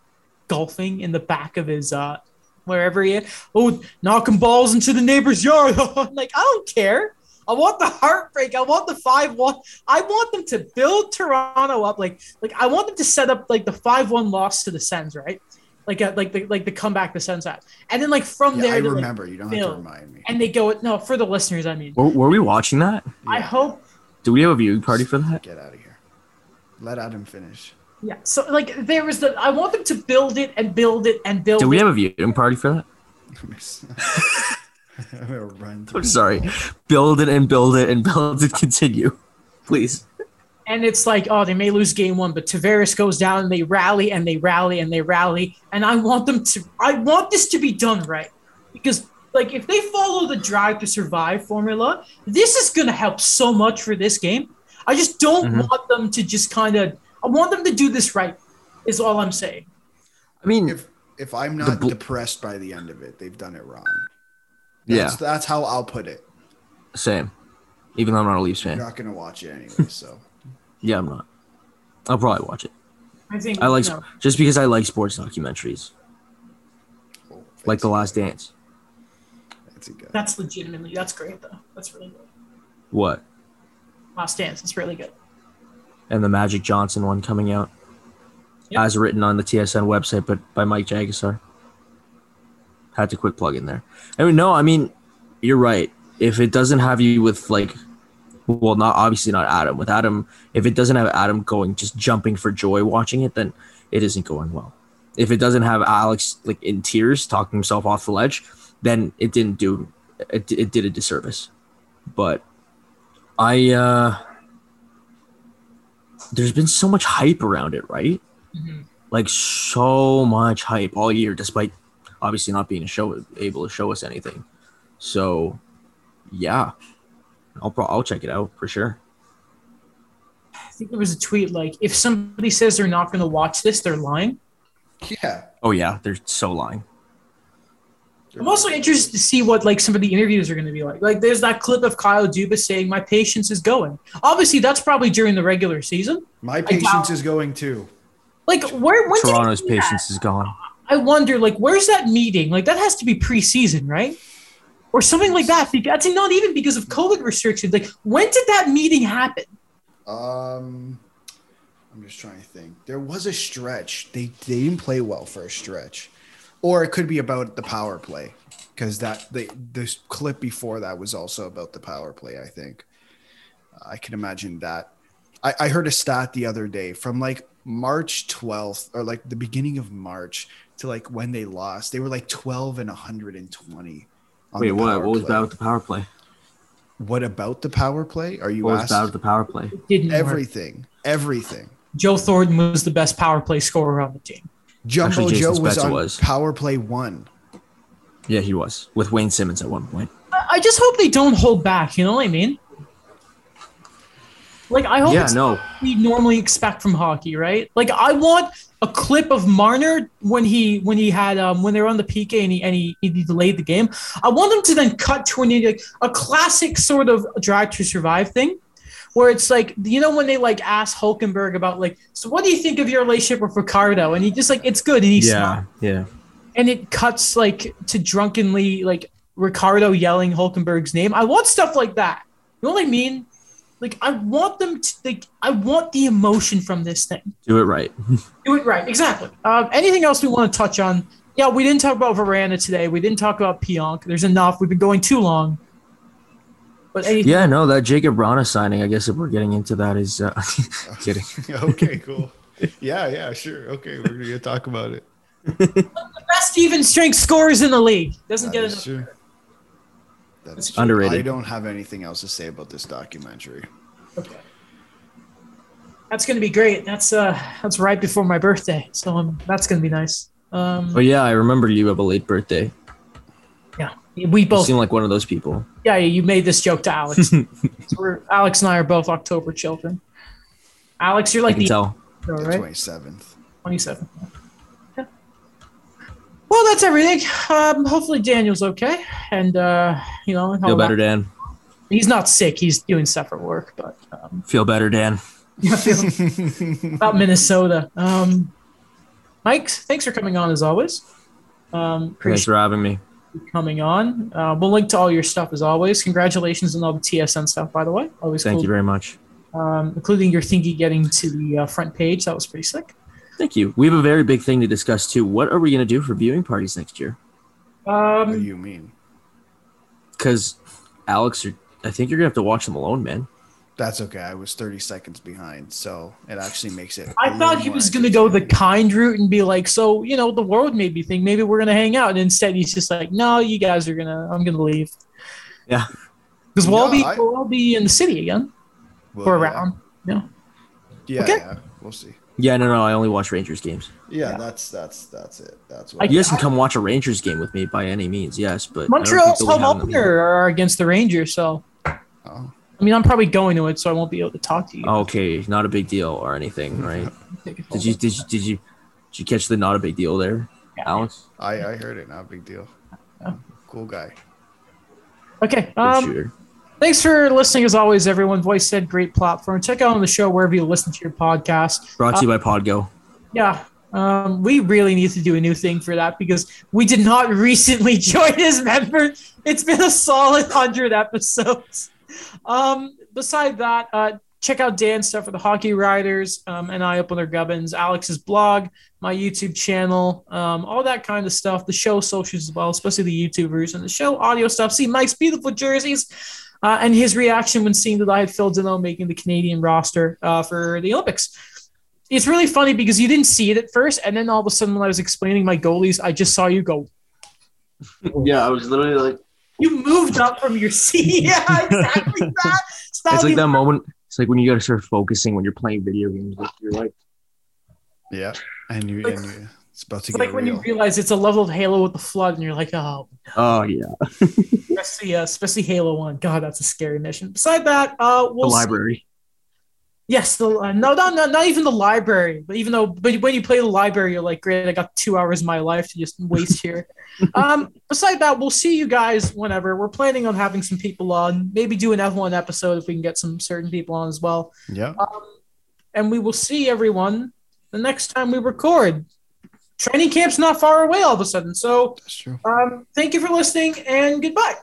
golfing in the back of his uh wherever he is. Oh, knocking balls into the neighbor's yard. like, I don't care. I want the heartbreak. I want the five one. I want them to build Toronto up. Like, like I want them to set up like the five one loss to the Sens, right? Like, a, like the like the comeback the Sens had, and then like from yeah there, i to, like, remember you don't have to remind me and they go no for the listeners. I mean, Were, were we watching that? I hope Do we have a viewing party for that? get out of here let adam finish Yeah. So like there was the I want them to build it and build it and build Do we it. have a viewing party for that? I'm gonna run. I'm sorry. Build it and build it and build it. Continue, please. and it's like, oh, they may lose game one, but Tavares goes down and they rally and they rally and they rally. And I want them to, I want this to be done right. Because, like, if they follow the drive to survive formula, this is going to help so much for this game. I just don't Mhm. want them to just kind of, I want them to do this right, is all I'm saying. I mean, If if I'm not bl- depressed by the end of it, they've done it wrong. yeah, That's, that's how I'll put it. same. Even though I'm not a Leafs I'm fan. not gonna watch it anyway. So Yeah, I'm not. I'll probably watch it. I think, I like you know, just because I like sports documentaries, oh, like The. Last Dance. Fancy guy. that's legitimately, that's great, though. That's really good. What? Last Dance, it's really good. And the Magic Johnson one coming out, Yep. as written on the TSN website, but by Mike Jagasar. Had to quick plug in there. I mean, no, I mean, you're right. If it doesn't have you with like, well, not obviously not Adam. With Adam, if it doesn't have Adam going just jumping for joy watching it, then it isn't going well. If it doesn't have Alex like in tears talking himself off the ledge, then it didn't do it, it did a disservice. But I uh there's been so much hype around it, right? Mhm. Like so much hype all year, despite obviously not being a show able to show us anything. So, yeah, I'll pro- I'll check it out for sure. I think there was a tweet like, if somebody says they're not going to watch this, they're lying. Yeah. Oh yeah, they're so lying. I'm also interested to see what like some of the interviews are going to be like. Like, there's that clip of Kyle Dubas saying, "My patience is going." Obviously, that's probably during the regular season. My patience is going too. Like, where when Toronto's patience is gone. I wonder, like, where's that meeting? Like, that has to be preseason, right? Or something like that. Because that's not even because of COVID restrictions. Like, when did that meeting happen? Um, I'm just trying to think. There was a stretch. They they didn't play well for a stretch, or it could be about the power play because that the this clip before that was also about the power play. I think I can imagine that. I, I heard a stat the other day from like March 12th or like the beginning of March to like when they lost. They were like 12 and 120. on Wait, what? What was play. bad with the power play? What about the power play? Are you What was asked? bad with the power play? It didn't work. Everything, everything. Joe Thornton was the best power play scorer on the team. Jumbo Actually, Jason Joe was Spezza on was. power play one. Yeah, he was with Wayne Simmonds at one point. I I just hope they don't hold back. You know what I mean? Like, I hope Yeah, it's no. what we normally expect from hockey, right? Like, I want a clip of Marner when he when he had um when they were on the PK and he and he, he delayed the game. I want them to then cut to an like a classic sort of drive to survive thing. Where it's like, you know, when they like ask Hulkenberg about like, so what do you think of your relationship with Ricciardo? And he just like, it's good. And he smiles yeah. and it cuts like to drunkenly like Ricciardo yelling Hulkenberg's name. I want stuff like that. You know what I mean? Like I want them to like I want the emotion from this thing. Do it right. Do it right. Exactly. Um, anything else we want to touch on? Yeah, we didn't talk about Veranda today. We didn't talk about Pionk. There's enough. We've been going too long. But anything, Yeah, no, that Jakub Vrana signing. I guess if we're getting into that is uh, kidding. okay, cool. Yeah, yeah, sure. Okay, we're gonna talk about it. the best even strength scorers in the league doesn't That get is enough. true. That's true. Underrated. I don't have anything else to say about this documentary. Okay. That's gonna be great. That's uh that's right before my birthday, so um, that's gonna be nice. Um, Oh yeah, I remember you have a late birthday. Yeah, we You both. seem like one of those people. Yeah, you made this joke to Alex. so we're, Alex and I are both October children. Alex, you're like can the tell. all The right, twenty seventh. twenty-seven. Yeah. Well, that's everything. Um, hopefully Daniel's okay, and uh, you know, Feel better, Dan. He's not sick. He's doing stuff at work, but um, Feel better, Dan. about Minnesota. Um, Mike, thanks for coming on as always. Um, Thanks appreciate for having me. You coming on. Uh, we'll link to all your stuff as always. Congratulations on all the TSN stuff, by the way. Always Thank cool. you very much. um, including your thingy getting to the uh, front page. That was pretty sick. Thank you. We have a very big thing to discuss too. What are we going to do for viewing parties next year? What do Um, you mean? Because Alex, I think you're going to have to watch them alone, man. That's okay. I was 30 seconds behind, so it actually makes it. I thought he was gonna go the kind route and be like, so you know, the world made me think maybe we're gonna hang out, and instead he's just like, no, you guys are gonna, I'm gonna leave. Yeah. because we'll all be I- we'll all be in the city again Well, for a yeah. round. Yeah. Yeah, Okay. yeah, we'll see. Yeah, no, no. I only watch Rangers games. Yeah, Yeah. that's that's that's it. That's I- You guys can come watch a Rangers game with me by any means. Yes, but Montreal's think they'll be home opener are against the Rangers, so Oh. I mean, I'm probably going to it, so I won't be able to talk to you. Okay, not a big deal or anything, right? Did you did you did you did you catch the not a big deal there, Yeah. Alex? I I heard it. Not a big deal. Yeah. Cool guy. Okay. Um, thanks for listening as always, everyone. Voice said great platform. Check out on the show wherever you listen to your podcast. Brought to you by Podgo. Yeah. Um, we really need to do a new thing for that because we did not recently join as members. It's been a solid hundred episodes. Um, beside that, uh, check out Dan's stuff for the Hockey Writers um, and I Opener Gubbins, Alex's blog, my YouTube channel, um, all that kind of stuff. The show socials as well, especially the YouTubers and the show audio stuff. See Mike's beautiful jerseys. Uh, and his reaction when seeing that I had Phil Dino making the Canadian roster uh, for the Olympics it's really funny because you didn't see it at first, and then all of a sudden, when I was explaining my goalies, I just saw you go. Yeah, I was literally like, You moved up from your seat. yeah, exactly that. So it's like be- that moment. It's like when you gotta start focusing when you're playing video games. Like you're like, Yeah, and you Like- and you. It's about to It's get like when you realize it's a level of Halo with the flood, and you're like, oh, oh yeah, especially, uh, especially Halo One. God, that's a scary mission. Beside that, uh, the we'll see- library. Yes, the uh, no, no, no, not even the library. But even though, but when you play the library, you're like, great, I got two hours of my life to just waste here. um, beside that, we'll see you guys whenever. We're planning on having some people on, maybe do an F1 episode if we can get some certain people on as well. yeah. Um, and we will see everyone the next time we record. Training camp's not far away all of a sudden. So That's true. um, thank you for listening and goodbye.